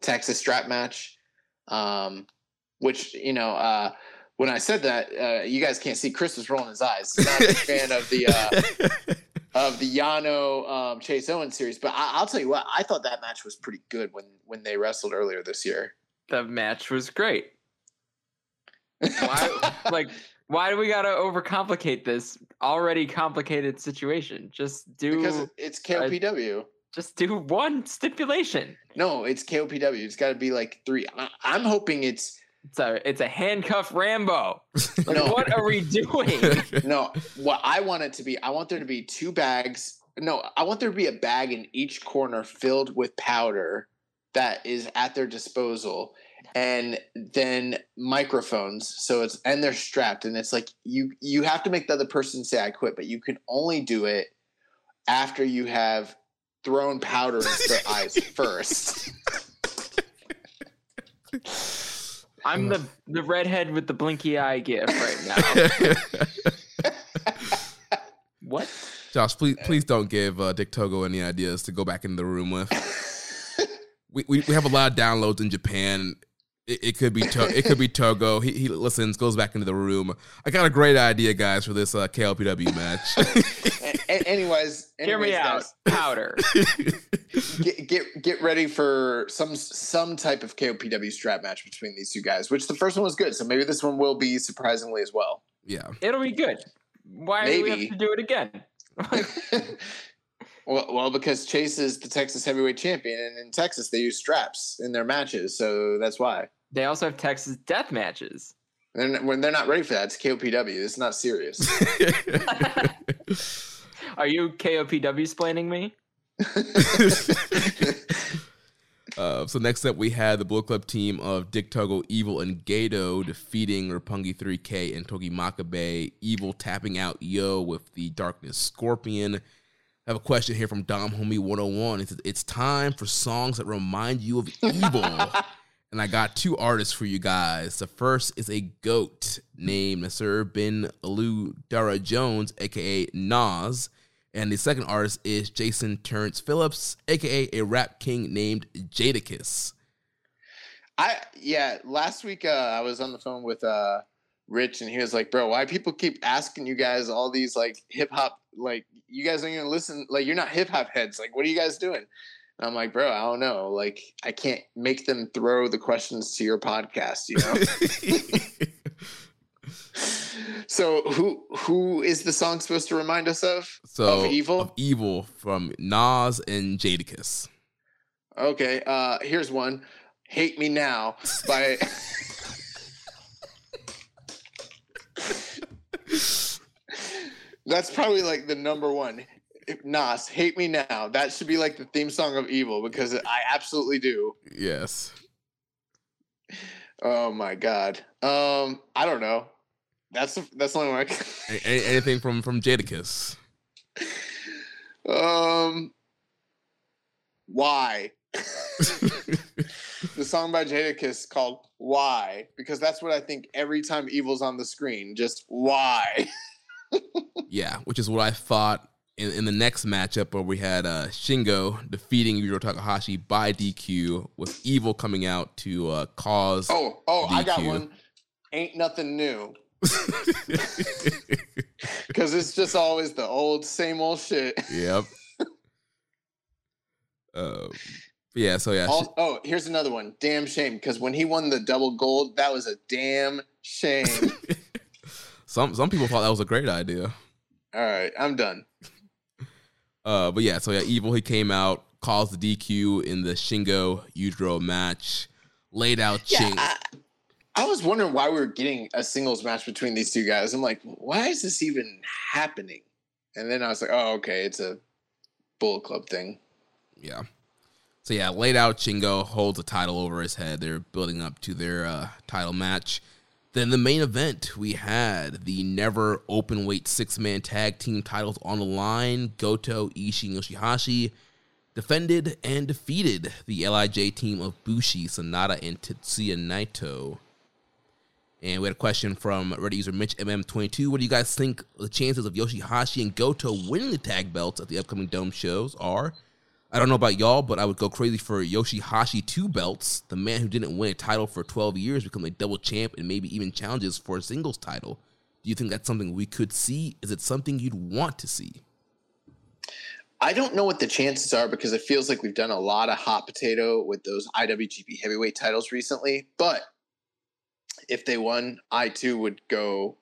Texas strap match. Um, which, you know, uh, when I said that, uh, you guys can't see Chris was rolling his eyes. He's not a fan of the uh, of the Yano um, Chase Owens series, but I, will tell you what, I thought that match was pretty good when when they wrestled earlier this year. The match was great. Why, like, why do we gotta overcomplicate this already complicated situation? Just do because it's uh, KOPW. A, just do one stipulation. No, it's KOPW. It's got to be like three. I, I'm hoping it's it's a it's a handcuff Rambo. Like, no. what are we doing? no, what I want it to be, I want there to be two bags. No, I want there to be a bag in each corner filled with powder that is at their disposal, and then microphones. So it's and they're strapped, and it's like you you have to make the other person say I quit, but you can only do it after you have thrown powder into their eyes first. I'm the the redhead with the blinky eye gift right now. what? Josh, please please don't give uh, Dick Togo any ideas to go back in the room with. we, we we have a lot of downloads in Japan. It, it could be to, it could be Togo. He, he listens, goes back into the room. I got a great idea, guys, for this uh, KOPW match. anyways, anyways, hear me out. Powder. get, get get ready for some some type of KOPW strap match between these two guys. Which the first one was good, so maybe this one will be surprisingly as well. Yeah, it'll be good. Why maybe. do we have to do it again? Well, well, because Chase is the Texas heavyweight champion, and in Texas they use straps in their matches, so that's why. They also have Texas death matches. They're not, when they're not ready for that, it's KOPW. It's not serious. Are you KOPW explaining me? Uh, so next up, we had the Bullet Club team of Dick Togo, Evil, and Gedo defeating Roppongi 3K and Togi Makabe. Evil tapping out Yo with the Darkness Scorpion. I have a question here from Dom Homie 101. It says, It's time for songs that remind you of evil. and I got two artists for you guys. The first is a goat named Nasir bin Olu Dara Jones, aka Nas. And the second artist is Jason Terrance Phillips, aka a rap king named Jadakiss. I yeah, last week uh, I was on the phone with uh, Rich, and he was like, "Bro, why people keep asking you guys all these like hip hop like you guys don't even listen like you're not hip hop heads like what are you guys doing?" And I'm like, "Bro, I don't know. Like I can't make them throw the questions to your podcast, you know." so who who is the song supposed to remind us of? So of evil. of evil from Nas and Jadakiss. Okay, uh, here's one. Hate Me Now by That's probably like the number one. Nas, Hate Me Now. That should be like the theme song of Evil because I absolutely do. Yes. Oh my god. Um, I don't know. That's the, that's the only one. I can- anything from from Jadakiss. um, why? the song by Jadakiss called "Why" because that's what I think every time Evil's on the screen. Just why? yeah, which is what I thought in, in the next matchup where we had uh, Shingo defeating Yujiro Takahashi by DQ with Evil coming out to uh, cause. Oh, oh, I got one. Ain't nothing new because it's just always the old, same old shit. yep. Uh, yeah, so yeah, Al- oh, here's another one. Damn shame because when he won the double gold, that was a damn shame. Some some people thought that was a great idea. All right, I'm done. Uh, but yeah, so yeah, Evil he came out, caused the DQ in the Shingo Yujiro match, laid out Ching. I, I was wondering why we were getting a singles match between these two guys. I'm like, why is this even happening? And then I was like, oh, okay, it's a Bullet Club thing. Yeah. So yeah, laid out Shingo holds a title over his head. They're building up to their uh, title match. Then the main event, we had the never open weight six man tag team titles on the line. Goto, Ishii, and Yoshihashi defended and defeated the Lij team of Bushi, Sanada, and Tetsuya Naito. And we had a question from Reddit user Mitch MM22. What do you guys think the chances of Yoshihashi and Goto winning the tag belts at the upcoming Dome shows are? I don't know about y'all, but I would go crazy for Yoshihashi two belts. The man who didn't win a title for 12 years become a double champ and maybe even challenges for a singles title. Do you think that's something we could see? Is it something you'd want to see? I don't know what the chances are because it feels like we've done a lot of hot potato with those IWGP heavyweight titles recently. But if they won, I too would go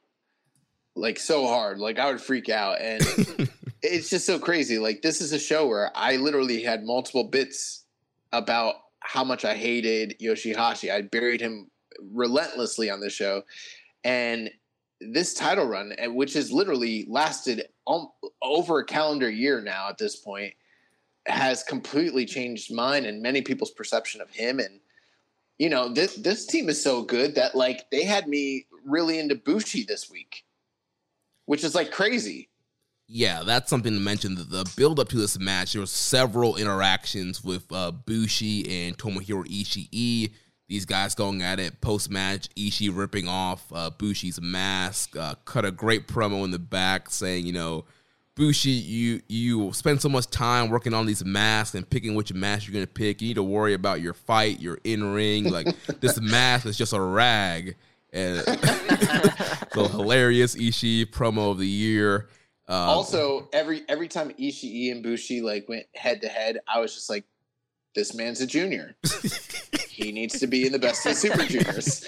like so hard. Like I would freak out. And it's just so crazy. Like this is a show where I literally had multiple bits about how much I hated Yoshihashi. I buried him relentlessly on the show. And this title run, which has literally lasted um, over a calendar year now at this point, has completely changed mine and many people's perception of him. And you know, this this team is so good that like they had me really into Bushi this week, which is like crazy. Yeah, that's something to mention. The, the build up to this match, there were several interactions with uh, Bushi and Tomohiro Ishii. These guys going at it post match. Ishii ripping off uh, Bushi's mask, uh, cut a great promo in the back saying, you know, Bushi, you you spend so much time working on these masks and picking which mask you're gonna pick. You need to worry about your fight, your in ring. Like this mask is just a rag. And so hilarious Ishii promo of the year. Um, also, every every time Ishii and Bushi like went head to head, I was just like, "This man's a junior. he needs to be in the best of the Super Juniors.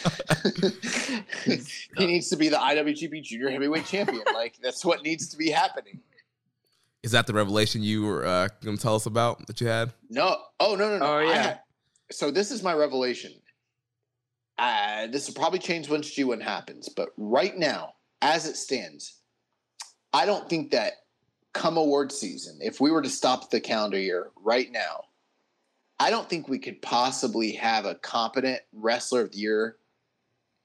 he needs to be the IWGP Junior Heavyweight Champion. Like that's what needs to be happening." Is that the revelation you were uh, going to tell us about that you had? No, oh no, no, no. Oh, yeah. had- so this is my revelation. uh, this will probably change once G1 happens, but right now, as it stands, I don't think that come award season, if we were to stop the calendar year right now, I don't think we could possibly have a competent wrestler of the year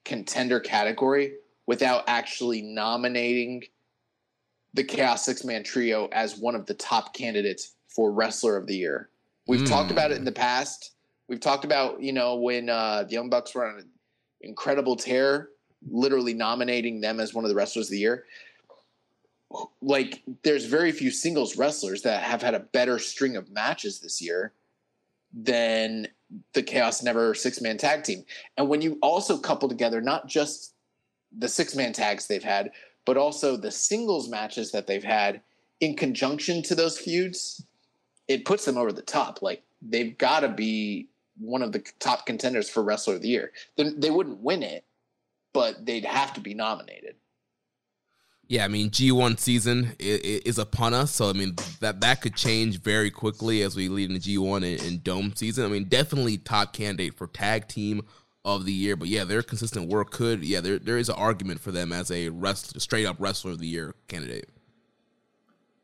contender category without actually nominating the Chaos Six Man Trio as one of the top candidates for wrestler of the year. We've Mm. talked about it in the past. We've talked about, you know, when uh, the Young Bucks were on an incredible tear, literally nominating them as one of the wrestlers of the year. Like, there's very few singles wrestlers that have had a better string of matches this year than the Chaos Never six man tag team. And when you also couple together not just the six man tags they've had, but also the singles matches that they've had in conjunction to those feuds, it puts them over the top. Like they've got to be one of the top contenders for Wrestler of the Year. They, they wouldn't win it, but they'd have to be nominated. Yeah, I mean G1 season is, is upon us, so I mean that that could change very quickly as we lead into G1 and, and Dome season. I mean, definitely top candidate for tag team of the year, but yeah, their consistent work could yeah there there is an argument for them as a wrestler, straight up wrestler of the year candidate.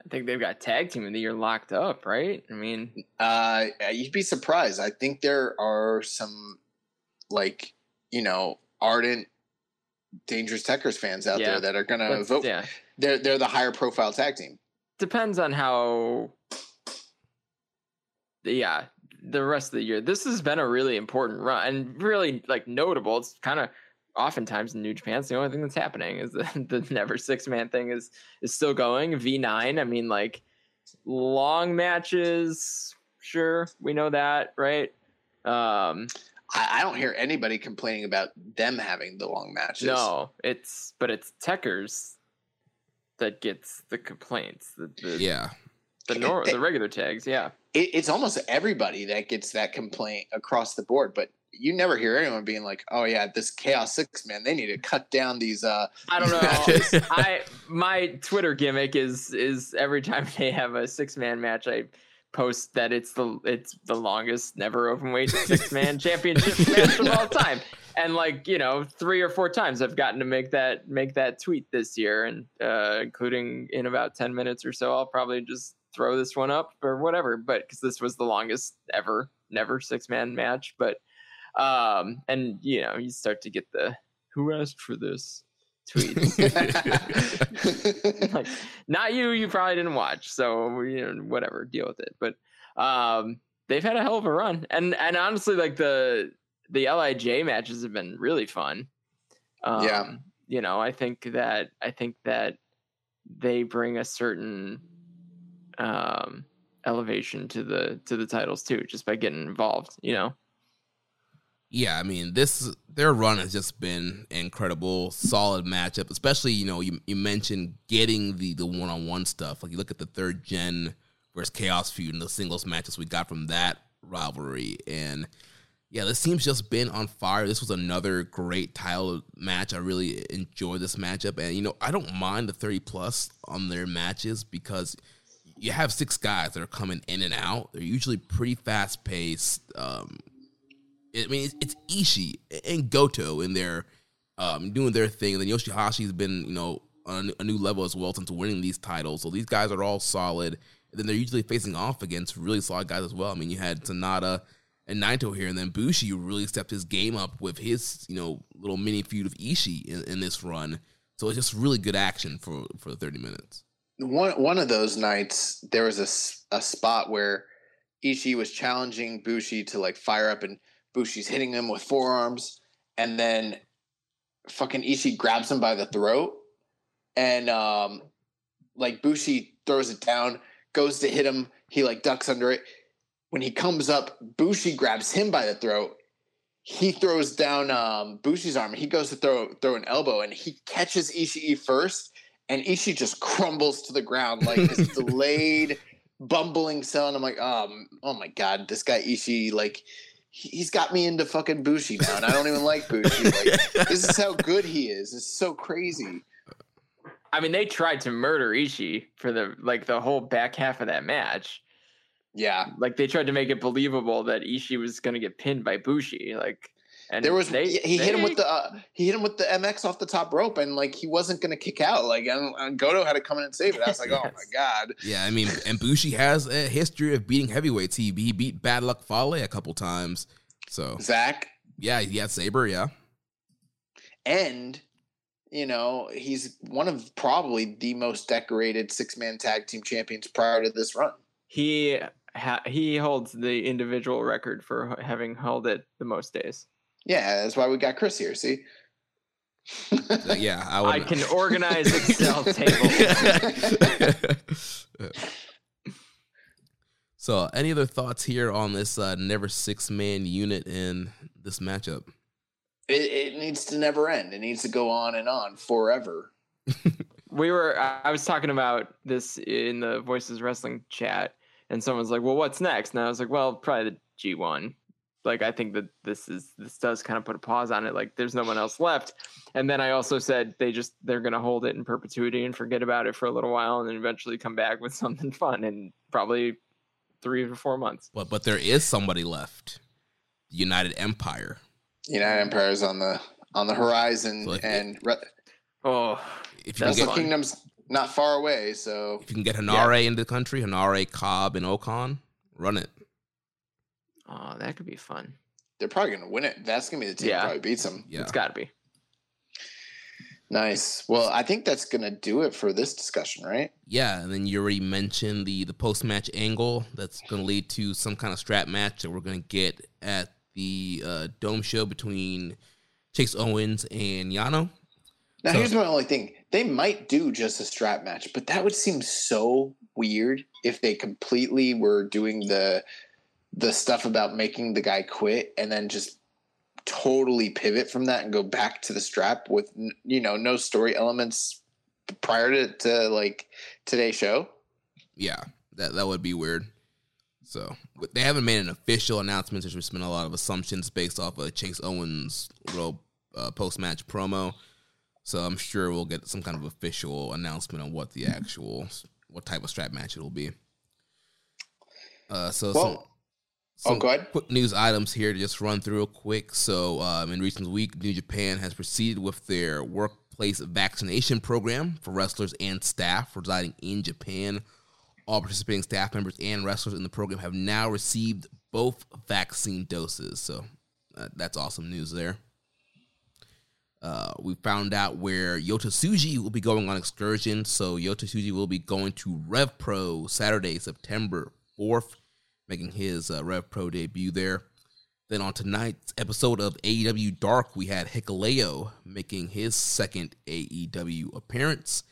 I think they've got tag team of the year locked up, right? I mean, Uh, you'd be surprised. I think there are some, like, you know, ardent, dangerous Tekkers fans out Yeah. there that are going to vote. yeah, They're they're the higher profile tag team. depends on how. Yeah, the rest of the year. This has been a really important run and really like notable. It's kind of oftentimes in New Japan, it's the only thing that's happening is the, the never six man thing is is still going. V nine. I mean, like long matches. Sure, we know that, right? Um, I, I don't hear anybody complaining about them having the long matches. no, it's but it's Tekkers that gets the complaints. The the, Yeah, the, nor- the regular tags, yeah. it, it's almost everybody that gets that complaint across the board, but you never hear anyone being like, "Oh yeah, this Chaos Six man, they need to cut down these." uh I don't know. I my Twitter gimmick is is every time they have a six man match, I post that it's the it's the longest never open weight six man championship match of all time. And like you know, three or four times I've gotten to make that make that tweet this year, and uh, including in about ten minutes or so, I'll probably just throw this one up or whatever. But because this was the longest ever never six man match, but um, and you know, you start to get the who asked for this tweets. like not you you probably didn't watch so you know whatever deal with it but um they've had a hell of a run and and honestly like the the lij matches have been really fun um, Yeah. you know i think that i think that they bring a certain um elevation to the to the titles too just by getting involved you know yeah. I mean this their run has just been incredible, solid matchup. Especially you know you you mentioned getting the the one on one stuff. Like you look at the third gen versus Chaos feud and the singles matches we got from that rivalry and. Yeah, this team's just been on fire. This was another great title match. I really enjoyed this matchup, and you know I don't mind the thirty plus on their matches because you have six guys that are coming in and out. They're usually pretty fast paced. Um, I mean, it's, it's Ishii and Goto in there um, doing their thing. And then Yoshihashi's been, you know, on a new level as well since winning these titles. So these guys are all solid. And then they're usually facing off against really solid guys as well. I mean, you had Sanada and Naito here, and then Bushi really stepped his game up with his, you know, little mini feud of Ishii in, in this run. So it's just really good action for for the 30 minutes. one one of those nights there was a, a spot where Ishii was challenging Bushi to like fire up and Bushi's hitting him with forearms and then fucking Ishii grabs him by the throat and um like Bushi throws it down goes to hit him he like ducks under it when he comes up Bushi grabs him by the throat he throws down um Bushi's arm he goes to throw throw an elbow and he catches Ishii first and Ishii just crumbles to the ground like this delayed, bumbling sound. I'm like, um, oh my god, this guy Ishii, like, he's got me into fucking Bushi now, and I don't even like Bushi. Like, this is how good he is. It's so crazy. i mean they tried to murder ishii for the like the whole back half of that match Yeah, like they tried to make it believable that Ishii was going to get pinned by Bushi, like, And there was they- he hit him with the uh, he hit him with the MX off the top rope, and like he wasn't gonna kick out. Like and, and Goto had to come in and save it. I was like, oh my god. Yeah, I mean, and Bushi has a history of beating heavyweights. He he beat Bad Luck Fale a couple times. So Zach yeah, he had Saber. Yeah, and you know he's one of probably the most decorated six man tag team champions prior to this run. he ha- he holds the individual record for having held it the most days. Yeah, that's why we got Chris here. See. So, yeah. I, I can organize Excel tables. so, any other thoughts here on this uh, never six man unit in this matchup? It, it needs to never end. It needs to go on and on forever. we were I I was talking about this in the Voices Wrestling chat, and someone's like, "Well, what's next?" And I was like, "Well, probably the G one." Like, I think that this is this does kind of put a pause on it. Like, there's no one else left. And then I also said they just they're gonna hold it in perpetuity and forget about it for a little while, and then eventually come back with something fun in probably three or four months. But but there is somebody left. United Empire. United Empire is on the on the horizon, So, like, and Re- Oh, If you That's can Wrestle get. Kingdom's not far away. So if you can get Henare into the country, Henare, Cobb, and O-Khan, run it. Oh, that could be fun. they're probably gonna win it. That's gonna be the team Yeah. that probably beats them. Yeah. It's got to be. Nice. Well, I think that's gonna do it for this discussion, right? Yeah, and then you already mentioned the the post match angle that's going to lead to some kind of strap match that we're going to get at the uh, Dome show between Chase Owens and Yano. Now, So- here's my only thing: they might do just a strap match, but that would seem so weird if they completely were doing the the stuff about making the guy quit and then just totally pivot from that and go back to the strap with you know no story elements prior to, to like today's show. Yeah, that that would be weird. So but they haven't made an official announcement. There's just been a lot of assumptions based off of Chase Owens' little uh, post match promo. So I'm sure we'll get some kind of official announcement on what the actual what type of strap match it'll be. Uh, so some, Oh, some go ahead. quick news items here to just run through real quick. So um, in recent week, New Japan has proceeded with their workplace vaccination program for wrestlers and staff residing in Japan. All participating staff members and wrestlers in the program have now received both vaccine doses. So uh, that's awesome news there. Uh, we found out where Yota Tsuji will be going on excursion. So Yota Tsuji will be going to Rev Pro Saturday, September 4th, making his uh, Rev Pro debut there. Then on tonight's episode of AEW Dark, we had Hikuleo making his second AEW appearance.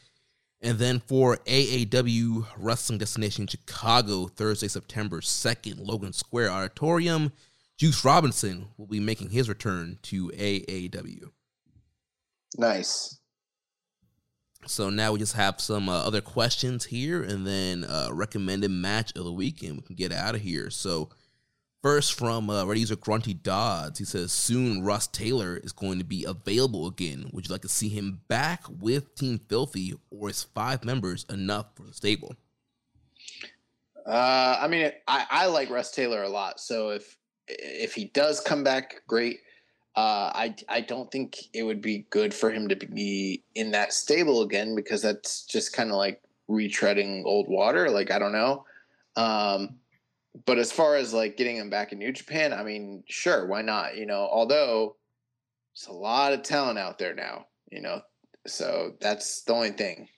And then for AAW Wrestling Destination Chicago, Thursday, September 2nd, Logan Square Auditorium, Juice Robinson will be making his return to AAW. Nice. So now we just have some uh, other questions here and then uh, recommended match of the week, and we can get out of here. So, first from uh, Reddit User Grunty Dodds, he says, Soon Russ Taylor is going to be available again. Would you like to see him back with Team Filthy, or is five members enough for the stable? Uh, I mean, I, I like Russ Taylor a lot. So if if he does come back, great. Uh, I I don't think it would be good for him to be in that stable again because that's just kind of like retreading old water. Like I don't know. Um, but as far as like getting him back in New Japan, I mean, sure, why not? You know, although there's a lot of talent out there now. You know, so that's the only thing.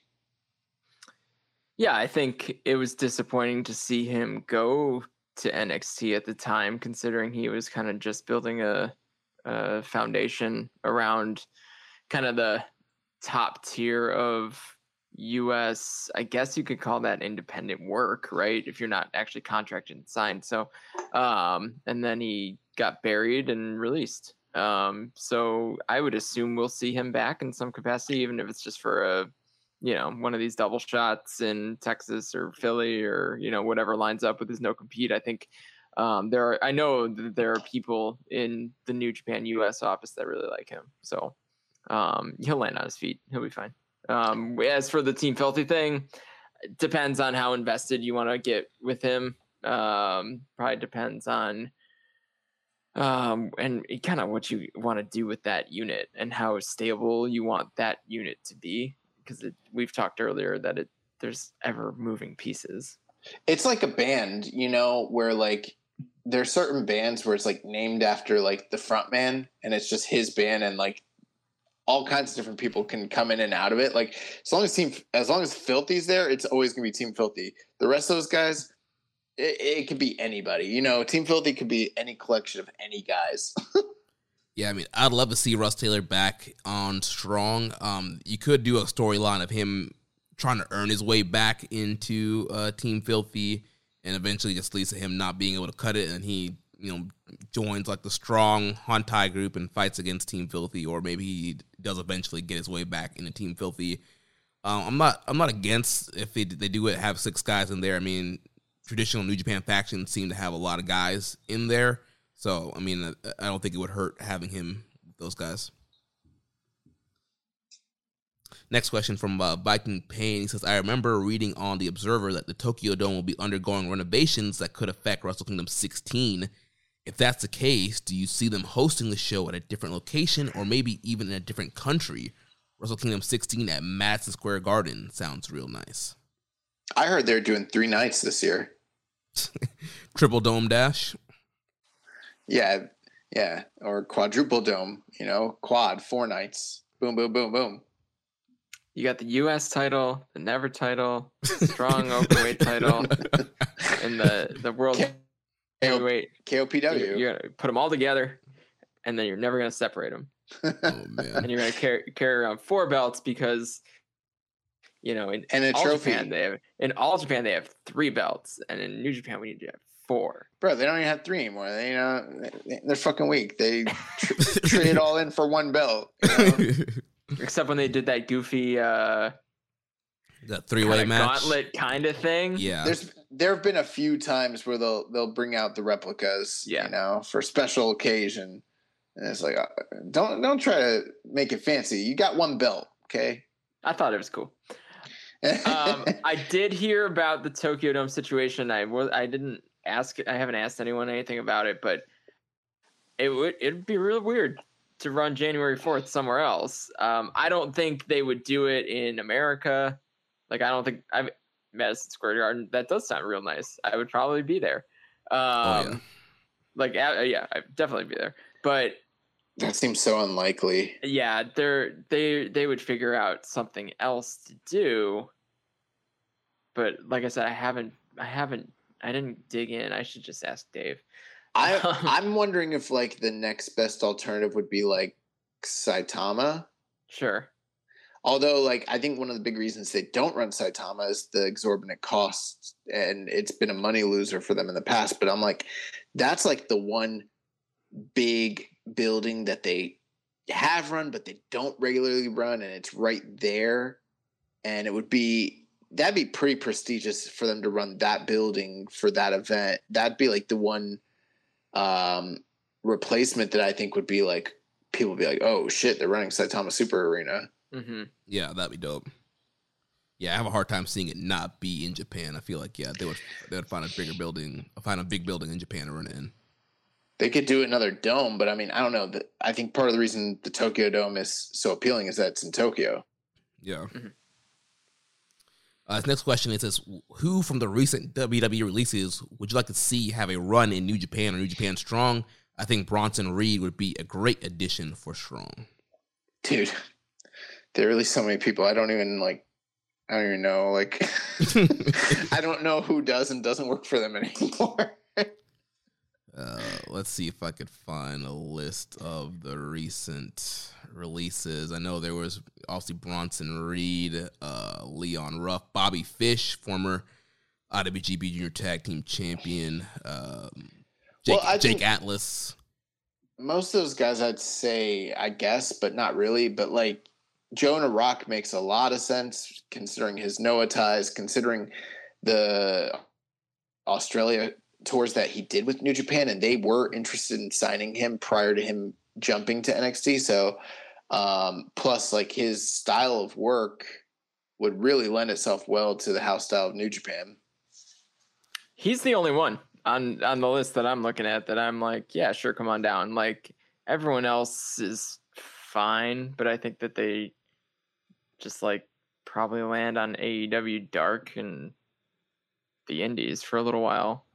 Yeah, I think it was disappointing to see him go to NXT at the time, considering he was kind of just building a, a foundation around kind of the top tier of US, I guess you could call that independent work, right? If you're not actually contracted and signed. So, um, and then he got buried and released. Um, so I would assume we'll see him back in some capacity, even if it's just for a you know one of these double shots in Texas or Philly or you know whatever lines up with his no compete. I think um, there are I know that there are people in the New Japan US office that really like him, so um, he'll land on his feet. He'll be fine. Um, as for the Team Filthy thing, depends on how invested you want to get with him. Um, probably depends on um, and kind of what you want to do with that unit and how stable you want that unit to be because we've talked earlier that it there's ever moving pieces It's like a band, you know, where like there's certain bands where it's like named after like the front man and it's just his band and like all kinds of different people can come in and out of it. Like as long as team as long as Filthy's there, it's always gonna be Team Filthy. The rest of those guys, it, it could be anybody. You know, Team Filthy could be any collection of any guys. Yeah, I mean, I'd love to see Russ Taylor back on strong. Um, you could do a storyline of him trying to earn his way back into uh, Team Filthy, and eventually just leads to him not being able to cut it, and he, you know, joins like the strong Hontai group and fights against Team Filthy, or maybe he does eventually get his way back into Team Filthy. Um, I'm not, I'm not against if they they do it have six guys in there. I mean, traditional New Japan factions seem to have a lot of guys in there. So, I mean, uh, I don't think it would hurt having him those guys. Next question from uh, Viking Pain. He says, I remember reading on The Observer that the Tokyo Dome will be undergoing renovations that could affect Wrestle Kingdom 16. If that's the case, do you see them hosting the show at a different location or maybe even in a different country? Wrestle Kingdom 16 at Madison Square Garden sounds real nice. I heard they're doing three nights this year. Triple Dome Dash. Yeah, yeah, or quadruple dome. You know, quad four nights. Boom, boom, boom, boom. You got the U.S. title, the Never title, strong openweight title, and the the world K- heavyweight. KOPW. You're, you're gonna put them all together, and then you're never gonna separate them, Oh, man. and you're gonna carry carry around four belts because, you know, in And a all trophy. Japan they have in all Japan they have three belts, and in New Japan we need to have four. Bro, they don't even have three anymore. They, you know, they- they're fucking weak. They tr- trade it all in for one belt. you know? Except when they did that goofy uh, that three way kinda match. gauntlet kind of thing. Yeah. There's there have been a few times where they'll they'll bring out the replicas, Yeah. you know, for special occasion. And it's like, uh, don't don't try to make it fancy. You got one belt, okay? I thought it was cool. um, I did hear about the Tokyo Dome situation. I was I didn't ask. I haven't asked anyone anything about it, but it would it'd be real weird to run January fourth somewhere else. Um, I don't think they would do it in America. Like I don't think I've Madison Square Garden. That does sound real nice. I would probably be there. Um, Oh, yeah. Like uh, yeah, I'd definitely be there. But that seems so unlikely. yeah, they're they they would figure out something else to do. But like I said, I haven't I haven't I didn't dig in. I should just ask Dave. I um, I'm wondering if like the next best alternative would be like Saitama. Sure. Although, like, I think one of the big reasons they don't run Saitama is the exorbitant costs, and it's been a money loser for them in the past. But I'm like, that's like the one big building that they have run, but they don't regularly run, and it's right there. And it would be that'd be pretty prestigious for them to run that building for that event. That'd be like the one um, replacement that I think would be like people would be like, oh shit, they're running Saitama Super Arena. Mm-hmm. Yeah, that'd be dope. Yeah, I have a hard time seeing it not be in Japan. I feel like yeah, they would they would find a bigger building, find a big building in Japan to run it in. They could do another dome, but I mean, I don't know. I think part of the reason the Tokyo Dome is so appealing is that it's in Tokyo. Yeah. Mhm. Uh, this next question it says, "Who from the recent WWE releases would you like to see have a run in New Japan or New Japan Strong?" I think Bronson Reed would be a great addition for Strong. Dude, there are really so many people. I don't even like. I don't even know. Like, I don't know who does and doesn't work for them anymore. Uh, let's see if I could find a list of the recent releases. I know there was obviously Bronson Reed, uh, Leon Ruff, Bobby Fish, former IWGP Junior Tag Team Champion, um, Jake, Well, Jake Atlas. Most of those guys, I'd say, I guess, but not really. But like, Jonah Rock makes a lot of sense considering his Noah ties, considering the Australia tours that he did with New Japan, and they were interested in signing him prior to him jumping to NXT. So, um, plus, like his style of work would really lend itself well to the house style of New Japan. He's the only one. on on the list that I'm looking at that I'm like, yeah, sure, come on down. Like everyone else is fine, but I think that they just like probably land on AEW Dark and the Indies for a little while.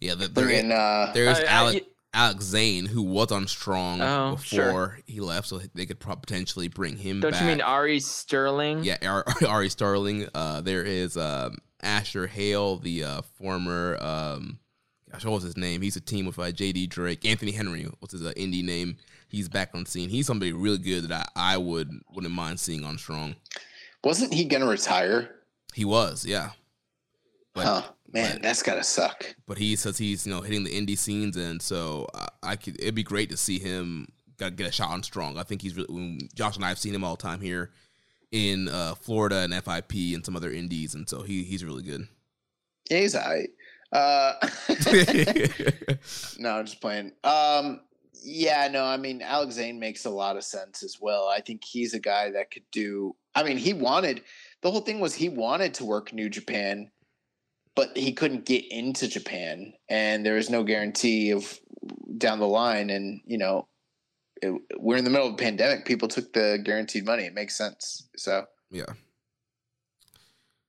Yeah, the, Bring there, in, uh, there's I- I- Alex, Alex Zayne who was on Strong Oh, before sure. he left, so they could prob- potentially bring him Don't back. you mean Ari Sterling? Yeah, Ari, Ari Sterling. Uh, there is um, Asher Hale, the uh, former. Um, gosh, what was his name? He's a team with uh, J.D. Drake. Anthony Henry. What's his uh, indie name? He's back on scene. He's somebody really good that I, I would wouldn't mind seeing on Strong. wasn't he gonna retire? He was, yeah. But huh. Man, but- that's gotta suck. but he says he's you know hitting the indie scenes, and so uh, I could it'd be great to see him get a shot on Strong. I think he's really when Josh and I have seen him all the time here in uh, Florida and FIP and some other indies, and so he he's really good. Yeah, he's alright. Uh, no, I'm just playing. Um, yeah, no, I mean Alex Zayne makes a lot of sense as well. I think he's a guy that could do. I mean, he wanted the whole thing was he wanted to work New Japan, but he couldn't get into Japan, and there was no guarantee of down the line. And you know, it, we're in the middle of a pandemic. People took the guaranteed money. It makes sense. So Yeah.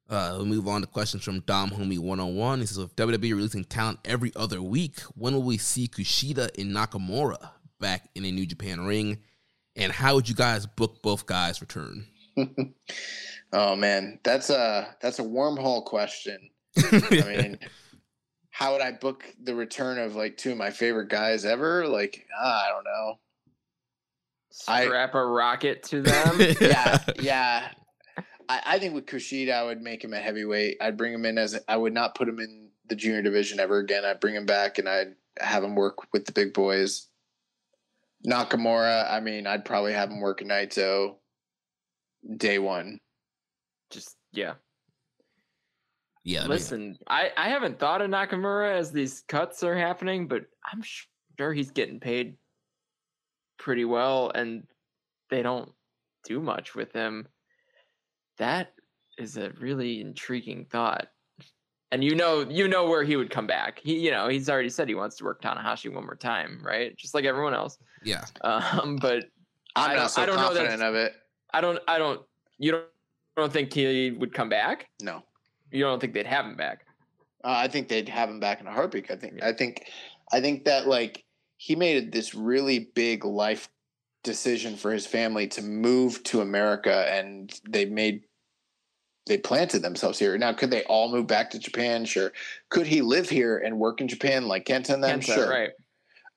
Uh, we'll move on to questions from Dom Homie 101. He says, with WWE releasing talent every other week, when will we see Kushida and Nakamura back in a New Japan ring? And how would you guys book both guys' return? Oh man, that's a that's a wormhole question. I mean, how would I book the return of like two of my favorite guys ever? Like, ah, I don't know. I- Strap a rocket to them. Yeah, yeah. I, I think with Kushida, I would make him a heavyweight. I'd bring him in as I would not put him in the junior division ever again. I'd bring him back and I'd have him work with the big boys. Nakamura, I mean, I'd probably have him work at Naito day one. Just yeah. Yeah, I mean, Listen, I, I haven't thought of Nakamura as these cuts are happening, but I'm sure he's getting paid pretty well, and they don't do much with him. That is a really intriguing thought. And you know, you know where he would come back. He, you know, he's already said he wants to work Tanahashi one more time, right? Just like everyone else. yeah. Um, but I'm I not don't- so I don't know confident that's- of it. I don't, I don't, you don't, don't think he would come back? No. You don't think they'd have him back? Uh, I think they'd have him back in a heartbeat. I think. I think. I think that like he made this really big life decision for his family to move to America, and they made they planted themselves here. Now, could they all move back to Japan? Sure. Could he live here and work in Japan like Kenta and them? Kenta, sure. right?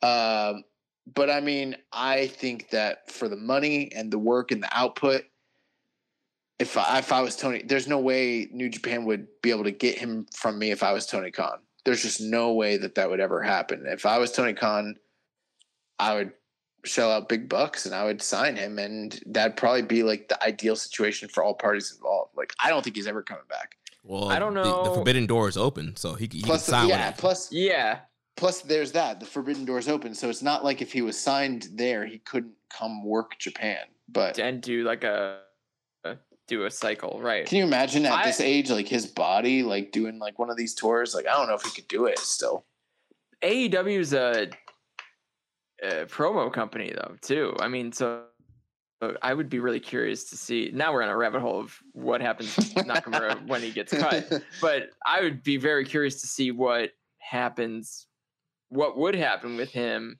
Um, but I mean, I think that for the money and the work and the output, if I, if I was Tony, there's no way New Japan would be able to get him from me if I was Tony Khan. There's just no way that that would ever happen. If I was Tony Khan, I would shell out big bucks and I would sign him, and that'd probably be like the ideal situation for all parties involved. Like, I don't think he's ever coming back. Well, I don't the- The, forbidden door is open, so he, he Plus, can sign yeah, with it. plus Yeah, plus there's that the forbidden door is open so it's not like if he was signed there he couldn't come work japan but and do like a, a do a cycle, right? can you imagine at I- this age like his body like doing like one of these tours like i don't know if he could do it still AEW is a, a promo company though too. I mean, so I would be really curious to see. Now we're in a rabbit hole of what happens with Nakamura when he gets cut, but I would be very curious to see what happens, what would happen with him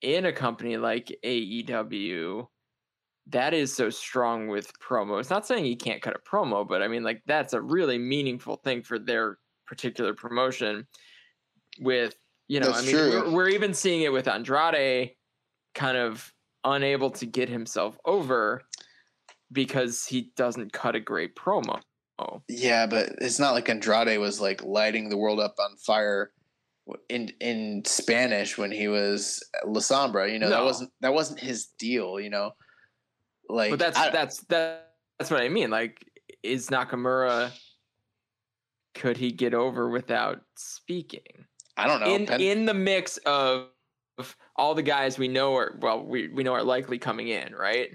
in a company like AEW. That is so strong with promo. It's not saying he can't cut a promo, but I mean, like that's a really meaningful thing for their particular promotion. With you know, That's I mean, we're, we're even seeing it with Andrade, kind of unable to get himself over because he doesn't cut a great promo. yeah but it's not like andrade was like lighting the world up on fire in in spanish when he was la sombra you know that wasn't that wasn't his deal you know like but that's I- that's that, that's what I mean. Like, is Nakamura? Could he get over without speaking? I don't know in Pen- in the mix of, of all the guys we know are well, we we know are likely coming in, right?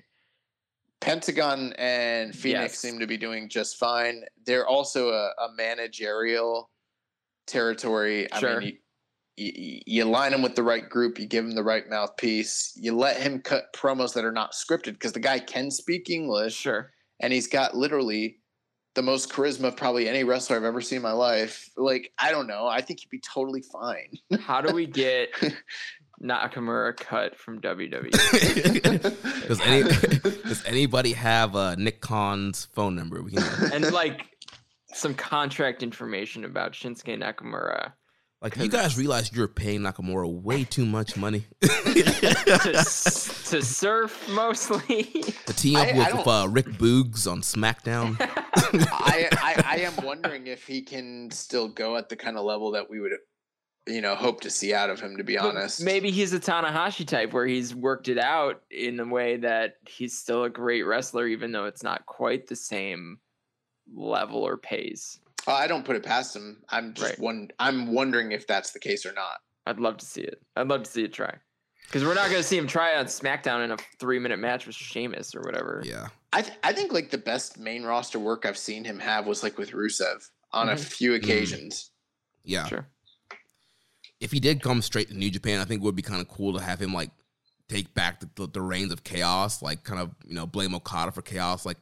Pentagon and Phoenix Yes. seem to be doing just fine. They're also a, a managerial territory. I Sure. mean, you, you line him with the right group, you give him the right mouthpiece, you let him cut promos that are not scripted because the guy can speak English Sure. and he's got literally the most charisma of probably any wrestler I've ever seen in my life. Like, I don't know. I think he'd be totally fine. How do we get Nakamura cut from WWE? does any does anybody have uh, Nick Khan's phone number? We can and like some contract information about Shinsuke Nakamura like you guys realize you're paying Nakamura way too much money to, to surf mostly. to team up I- I with, don't- with uh, Rick Boogs on SmackDown. I, I I am wondering if he can still go at the kind of level that we would, you know, hope to see out of him. To be But honest, Maybe he's a Tanahashi type where he's worked it out in a way that he's still a great wrestler, even though it's not quite the same level or pace. Oh, I don't put it past him. I'm just Right. one. I'm wondering if that's the case or not. I'd love to see it. I'd love to see it try. Because we're not going to see him try on SmackDown in a three minute match with Sheamus or whatever. yeah, I th- I think like the best main roster work I've seen him have was like with Rusev on a Mhm. few occasions. yeah. Sure. If he did come straight to New Japan, I think it would be kind of cool to have him like take back the, the, the reins of chaos, like kind of you know blame Okada for chaos, like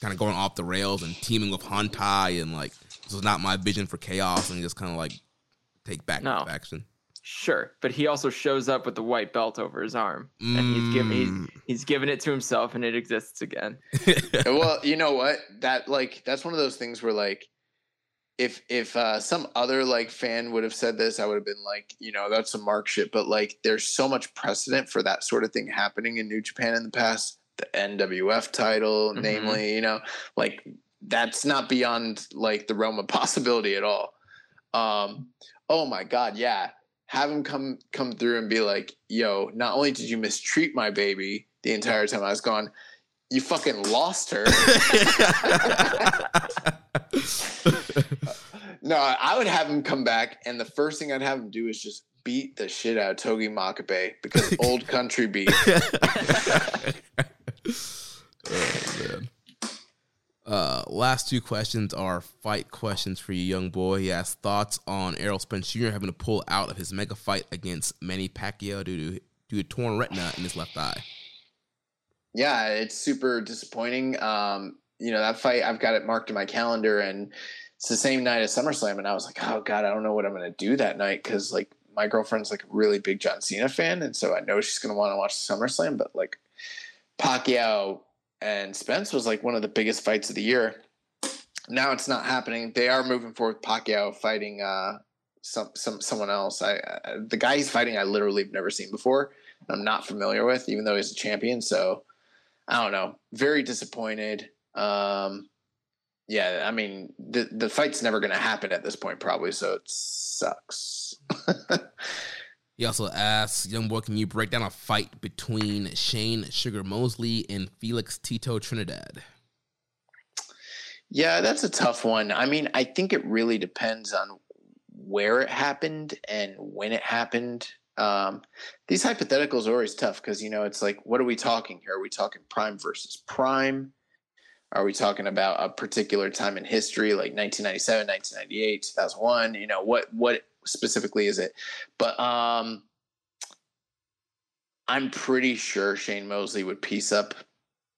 kind of going off the rails and teaming with Hontai and like this is not my vision for chaos and just kind of like take back No. the faction. Sure. But he also shows up with the white belt over his arm. And he's given he's, Mm. he's given it to himself and it exists again. well, you know what? That like that's one of those things where like if if uh, some other like fan would have said this, I would have been like, you know, that's some mark shit. But like, there's so much precedent for that sort of thing happening in New Japan in the past. The NWF title, Mhm. namely, you know, like that's not beyond like the realm of possibility at all. Um, oh my god, yeah. Have him come come through and be like, yo, not only did you mistreat my baby the entire time I was gone, you fucking lost her. no, I would have him come back, and the first thing I'd have him do is just beat the shit out of Togi Makabe because old country beef. Oh man. Uh, last two questions are fight questions for you, young boy. He has thoughts on Errol Spence Jr. having to pull out of his mega fight against Manny Pacquiao due to due to torn retina in his left eye. yeah, it's super disappointing. Um, you know, that fight I've got it marked in my calendar and it's the same night as SummerSlam and I was like, oh God, I don't know what I'm gonna do that night because like my girlfriend's like a really big John Cena fan, and so I know she's gonna want to watch SummerSlam, but like Pacquiao and Spence was like one of the biggest fights of the year. Now it's not happening. They are moving forward. Pacquiao fighting uh, some some someone else. I, I the guy he's fighting, I literally have never seen before. I'm not familiar with, even though he's a champion. So I don't know. Very disappointed. Um, yeah, I mean the the fight's never going to happen at this point, probably. So it sucks. He also asks, "Young boy, can you break down a fight between Shane Sugar Mosley and Felix Tito Trinidad?" Yeah, that's a tough one. I mean, I think it really depends on where it happened and when it happened. Um, these hypotheticals are always tough because, you know, it's like, what are we talking here? Are we talking prime versus prime? Are we talking about a particular time in history, like 1997, 1998, 2001? You know, what what specifically is it? But um, I'm pretty sure Shane Mosley would piece up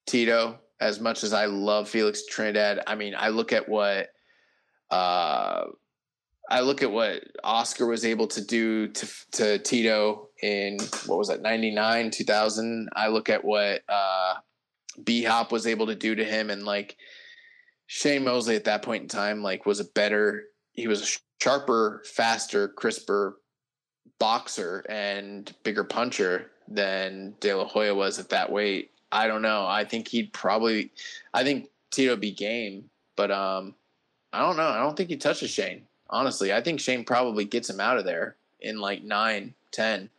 Tito as much as I love Felix Trinidad. I mean, I look at what uh, I look at what Oscar was able to do to to Tito in what was that 99 2000 I look at what uh B Hop was able to do to him and like Shane Mosley at that point in time like was a better he was a sharper faster crisper boxer and bigger puncher than De La Hoya was at that weight I don't know I think he'd probably I think Tito be game but um I don't know I don't think he touches Shane honestly. I think Shane probably gets him out of there in like nine, ten.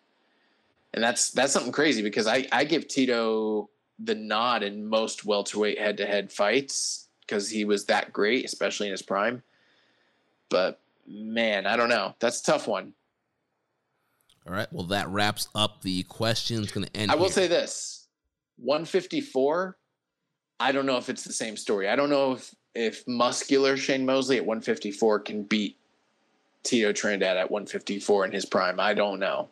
And that's that's something crazy because I, I give Tito the nod in most welterweight head to head fights because he was that great, especially in his prime. But man, I don't know. That's a tough one. All right. Well, that wraps up the questions. Going to end. I will here. say this 154, I don't know if it's the same story. I don't know if, if muscular Shane Mosley at 154 can beat Tito Trinidad at 154 in his prime. I don't know.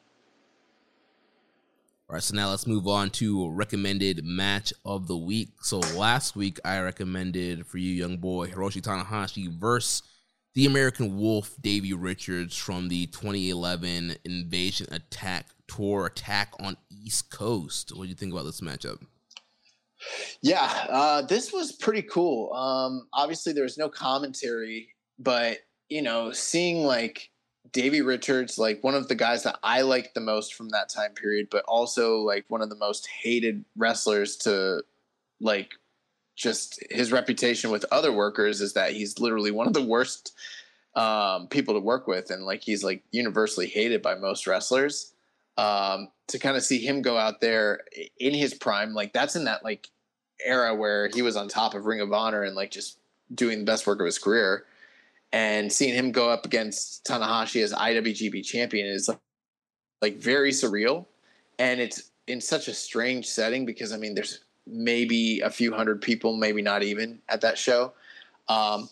All right, so now let's move on to recommended match of the week. So last week I recommended for you, young boy, Hiroshi Tanahashi versus the American Wolf, Davey Richards from the 2011 Invasion Attack Tour Attack on East Coast. What do you think about this matchup? Yeah, uh, this was pretty cool. Um, obviously, there was no commentary, but you know, seeing like Davey Richards, like one of the guys that I liked the most from that time period, but also like one of the most hated wrestlers to like just his reputation with other workers is that he's literally one of the worst um, people to work with, and like he's like universally hated by most wrestlers. Um, to kind of see him go out there in his prime, like that's in that like era where he was on top of Ring of Honor and like just doing the best work of his career. And seeing him go up against Tanahashi as IWGP champion is like, like very surreal, and it's in such a strange setting because I mean, there's maybe a few hundred people, maybe not even at that show. Um,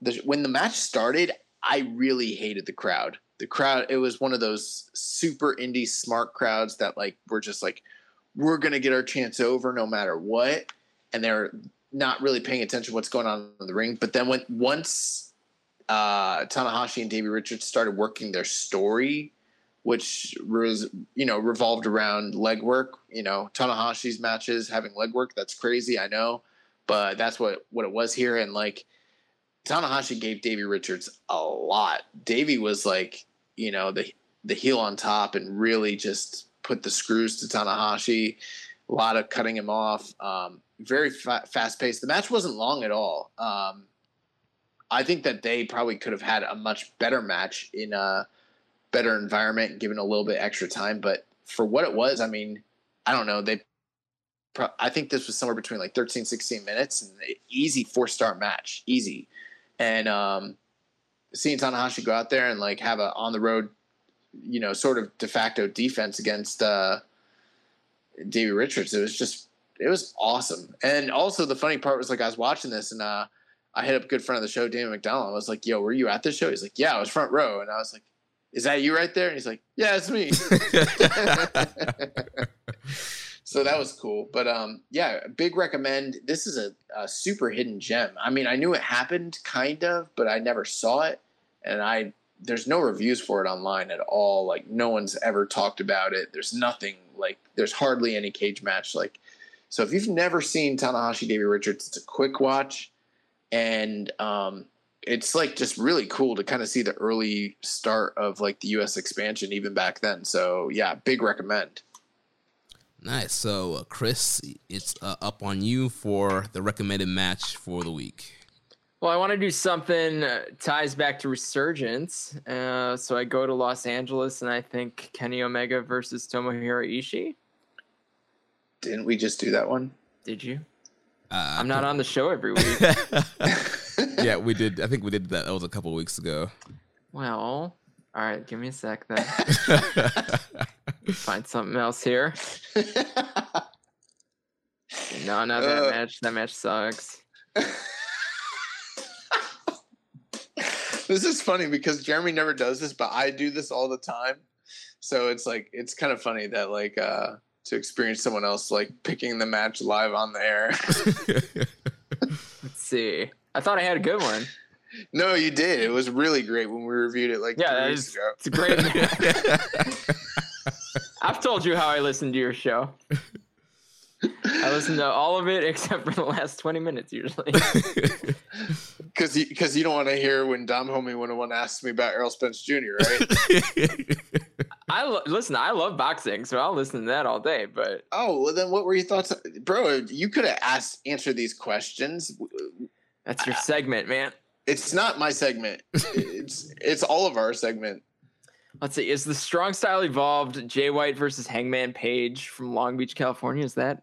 the, when the match started, I really hated the crowd. The crowd, it was one of those super indie smart crowds that like were just like, we're gonna get our chance over no matter what, and they're not really paying attention to what's going on in the ring. But then when once uh, Tanahashi and Davey Richards started working their story, which was you know revolved around legwork. You know, Tanahashi's matches having legwork. That's crazy, I know, but that's what what it was here. And like Tanahashi gave Davey Richards a lot. Davey was like you know the the heel on top and really just put the screws to Tanahashi. A lot of cutting him off. Um, very fa- fast paced. The match wasn't long at all. Um, I think that they probably could have had a much better match in a better environment given a little bit extra time. But for what it was, I mean, I don't know. They, I think this was somewhere between like 13, 16 minutes and easy four star match, easy. And um, seeing Tanahashi go out there and like have a on the road, you know, sort of de facto defense against uh, Davey Richards, it was just it was awesome. And also the funny part was like I was watching this and uh, I hit up a good friend of the show, Damon McDonald. I was like, "Yo, were you at this show?" He's like, "Yeah, I was front row." And I was like, "Is that you right there?" And he's like, "Yeah, it's me." so that was cool. But um, yeah, big recommend. This is a, a, super hidden gem. I mean, I knew it happened, kind of, but I never saw it, and I there's no reviews for it online at all. Like no one's ever talked about it. There's nothing like there's hardly any Cagematch like. So if you've never seen Tanahashi Davey Richards, it's a quick watch and um, it's like just really cool to kind of see the early start of like the U.S. expansion even back then. So yeah, big recommend. Nice. So uh, Chris, it's uh, up on you for the recommended match for the week. Well, I want to do something uh, ties back to Resurgence. Uh, so I go to Los Angeles, and I think Kenny Omega versus Tomohiro Ishii. Didn't we just do that one? Did you? Uh, I'm not on the show every week. yeah, we did. I think we did that. That was a couple weeks ago. Well, all right. Give me a sec then. Find something else here. no, not that uh, match. That match sucks. this is funny because Jeremy never does this, but I do this all the time. So it's like it's kind of funny that like uh to experience someone else like picking the match live on the air. Let's see. I thought I had a good one. No, you did. It was really great when we reviewed it like yeah, three weeks ago. It's great. I've told you how I listen to your show. I listen to all of it except for the last 20 minutes usually. Because you, cause you don't want to hear when Dom Homie 101 asks me about Errol Spence Jr., right? I lo- listen. I love boxing, so I'll listen to that all day. But oh, well, then what were your thoughts, bro? You could have asked answer these questions. That's your uh, segment, man. It's not my segment. it's it's all of our segment. Let's see. Is the strong style evolved? Jay White versus Hangman Page from Long Beach, California. Is that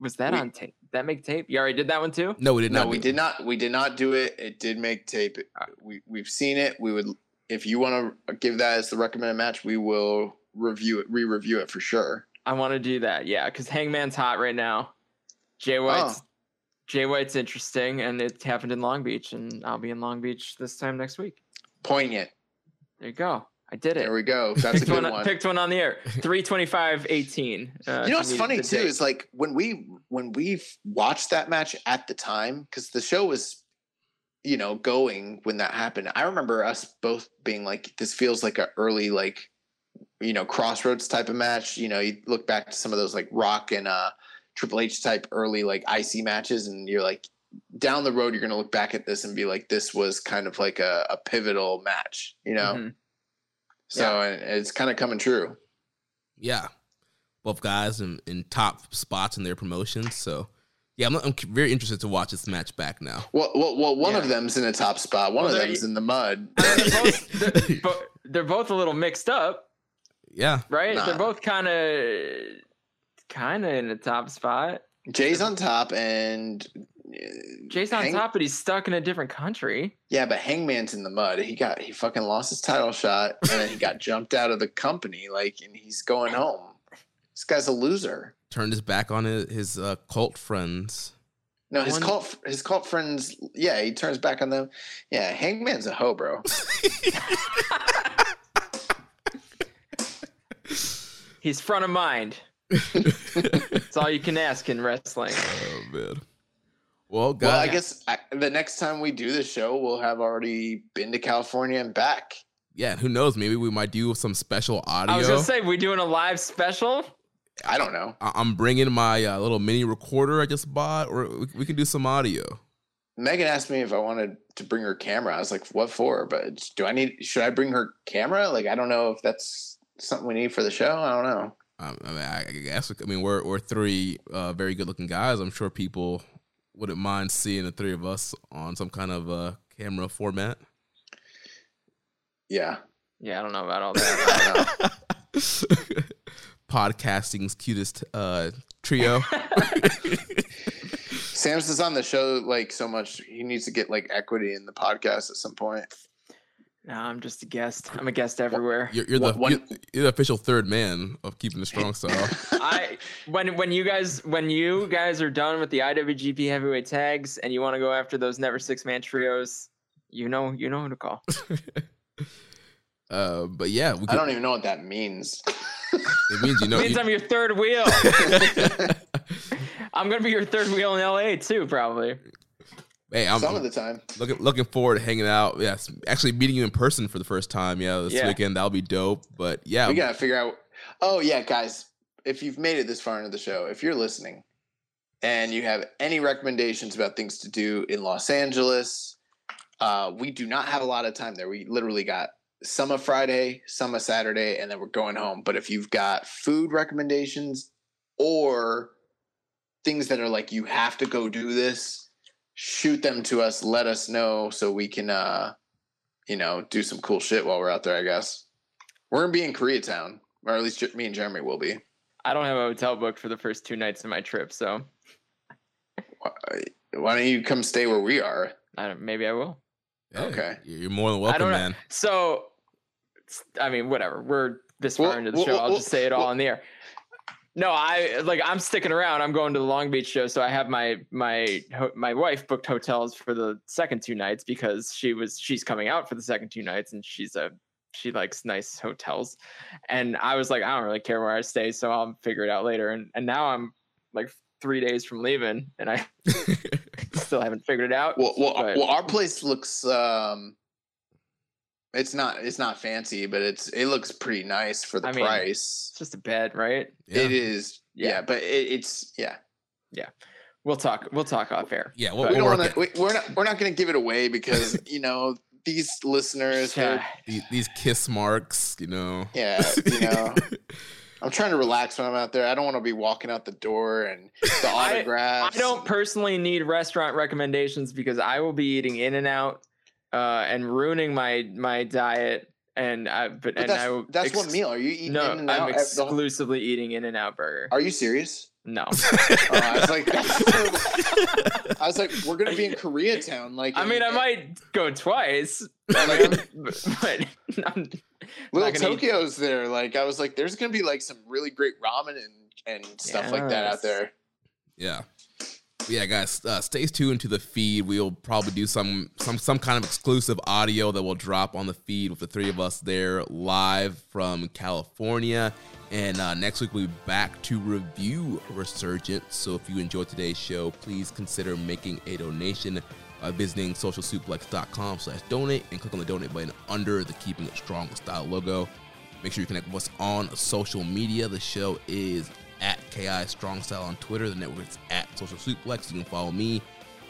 was that we, on tape? That make tape? You already did that one too? No, we did not. No, we did not. We did not do it. It did make tape. Uh, we we've seen it. We would if you want to give that as the recommended match, we will review it, re-review it for sure. I want to do that, yeah, because Hangman's hot right now. Jay oh. White's oh. Jay White's interesting, and it happened in Long Beach, and I'll be in Long Beach this time next week. Poignant. There you go. I did it. There we go. That's a picked, good one, one. picked one on the air. 325 18. Uh, you know what's funny too is like when we when we watched that match at the time because the show was you know going when that happened i remember us both being like this feels like a early like you know crossroads type of match you know you look back to some of those like rock and uh triple h type early like icy matches and you're like down the road you're gonna look back at this and be like this was kind of like a, a pivotal match you know Mhm. so and it's kind of coming true Yeah, both guys in, in top spots in their promotions. So yeah, I'm, I'm very interested to watch this match back now. Well, well, well one of them's in a top spot. One Well, of them's in the mud. they're, both, they're, they're both a little mixed up, Yeah, right? Nah. They're both kind of kind of in the top spot. Jay's on top, and uh, Jay's on Hang- top, but he's stuck in a different country. Yeah, but Hangman's in the mud. He got he fucking lost his title shot, and then he got jumped out of the company. Like, and he's going home. This guy's a loser. turned his back on his, his uh, cult friends. No, his One- cult his cult friends. Yeah, he turns back on them. Yeah, Hangman's a hoe, bro. He's front of mind. That's all you can ask in wrestling. Oh man. Well, guys, Well, I guess I, the next time we do the show, we'll have already been to California and back. yeah. Who knows? Maybe we might do some special audio. I was gonna say, we doing a live special? I don't know. I- I'm bringing my uh, little mini recorder I just bought, or we, we can do some audio. Megan asked me if I wanted to bring her camera. I was like, "What for?" But do I need? Should I bring her camera? Like, I don't know if that's something we need for the show. I don't know. Um, I mean, I, I guess I mean we're we're three uh, very good looking guys. I'm sure people wouldn't mind seeing the three of us on some kind of uh, camera format. Yeah, Yeah, I don't know about all that. Podcasting's cutest uh, trio. Sam's is on the show like so much. He needs to get like equity in the podcast at some point. No, I'm just a guest. I'm a guest everywhere. You're, you're the What- what- you're, you're the official third man of keeping the strong style. I when when you guys when you guys are done with the IWGP heavyweight tags and you want to go after those never six man trios, you know you know who to call. uh, but yeah, we I don't even know what that means. it means you know. it means you- I'm your third wheel. I'm gonna be your third wheel in LA too, probably. Hey, I'm, some of the time. looking looking forward to hanging out. Yes, actually meeting you in person for the first time. Yeah, this Yeah. weekend that'll be dope. But yeah, We gotta figure out. Oh yeah, guys, if you've made it this far into the show, if you're listening, and you have any recommendations about things to do in Los Angeles, uh, we do not have a lot of time there. We literally got some of Friday, some of Saturday, and then we're going home. But if you've got food recommendations or things that are like you have to go do this, shoot them to us. Let us know so we can, uh, you know, do some cool shit while we're out there. I guess we're gonna be in Koreatown, or at least me and Jeremy will be. I don't have a hotel booked for the first two nights of my trip, so Why why don't you come stay where we are? I don't, maybe I will. hey, okay. you're more than I welcome, don't know. man. So, I mean, whatever. We're this far Well, into the well, show. I'll well, just say it all well- in the air. No, I like. I'm sticking around. I'm going to the Long Beach show, so I have my my ho- my wife booked hotels for the second two nights because she was she's coming out for the second two nights, and she's a she likes nice hotels, and I was like, I don't really care where I stay, so I'll figure it out later. And and now I'm like three days from leaving, and I still haven't figured it out. Well, well, But- well, our place looks. um It's not. It's not fancy, but it's. It looks pretty nice for the I mean, price. it's just a bed, right? Yeah. It is. Yeah, Yeah. but it, it's. Yeah. Yeah. We'll talk. We'll talk off air. Yeah, we'll, we we'll don't work want it. to. We, we're not. We're not going to give it away because you know these listeners. they're- Yeah. These, these kiss marks, you know. Yeah, you know. I'm trying to relax when I'm out there. I don't want to be walking out the door and the I- autographs. I don't personally need restaurant recommendations because I will be eating In and Out uh, and ruining my my diet. And I but, But and that's, I that's ex- what meal are you eating? No, in and I'm out at the- exclusively eating In and Out Burger. Are you serious? no, Oh, I was like, that's terrible. I was like, we're gonna be in Koreatown. Like, I mean I might go twice, Like, but, I'm- Little not gonna eat- Tokyo's there. Like, I was like, there's gonna be like some really great ramen and and stuff like that out there. Yeah. Yeah, guys, uh, stay tuned to the feed. We'll probably do some some some kind of exclusive audio that will drop on the feed with the three of us there live from California. And uh, next week we'll be back to review Resurgence. So if you enjoyed today's show, please consider making a donation by visiting socialsuplex.com slash donate and click on the donate button under the Keeping It Strong style logo. Make sure you connect with us on social media. The show is at KI Strong Style on Twitter. The network is at Social Suplex. You can follow me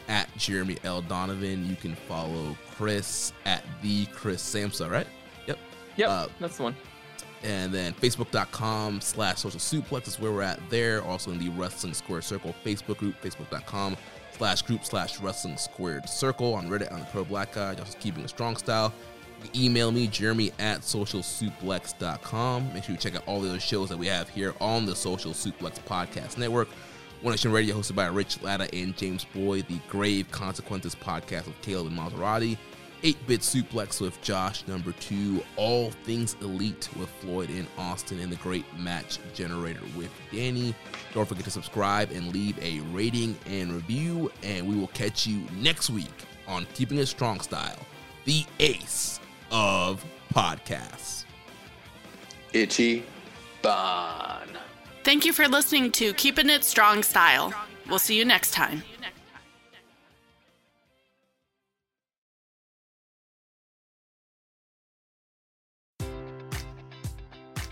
at Jeremy L. Donovan. You can follow Chris at the Chris Samsa, right? Yep. Yep, Uh, that's the one. and then facebook.com slash social suplex is where we're at there also in the wrestling square circle facebook group facebook.com slash group slash wrestling squared circle on reddit on the pro black guy just keeping a strong style email me jeremy at socialsuplex.com make sure you check out all the other shows that we have here on the social suplex podcast network one Nation Radio, hosted by Rich Latta and James Boyd. The Grave Consequences podcast with Caleb and Maserati. 8-Bit Suplex with Josh, number two. All Things Elite with Floyd and Austin. And the Great Match Generator with Danny. Don't forget to subscribe and leave a rating and review. And we will catch you next week on Keeping It Strong Style, the ace of podcasts. Itchy Bon. Thank you for listening to Keeping It Strong Style. We'll see you next time.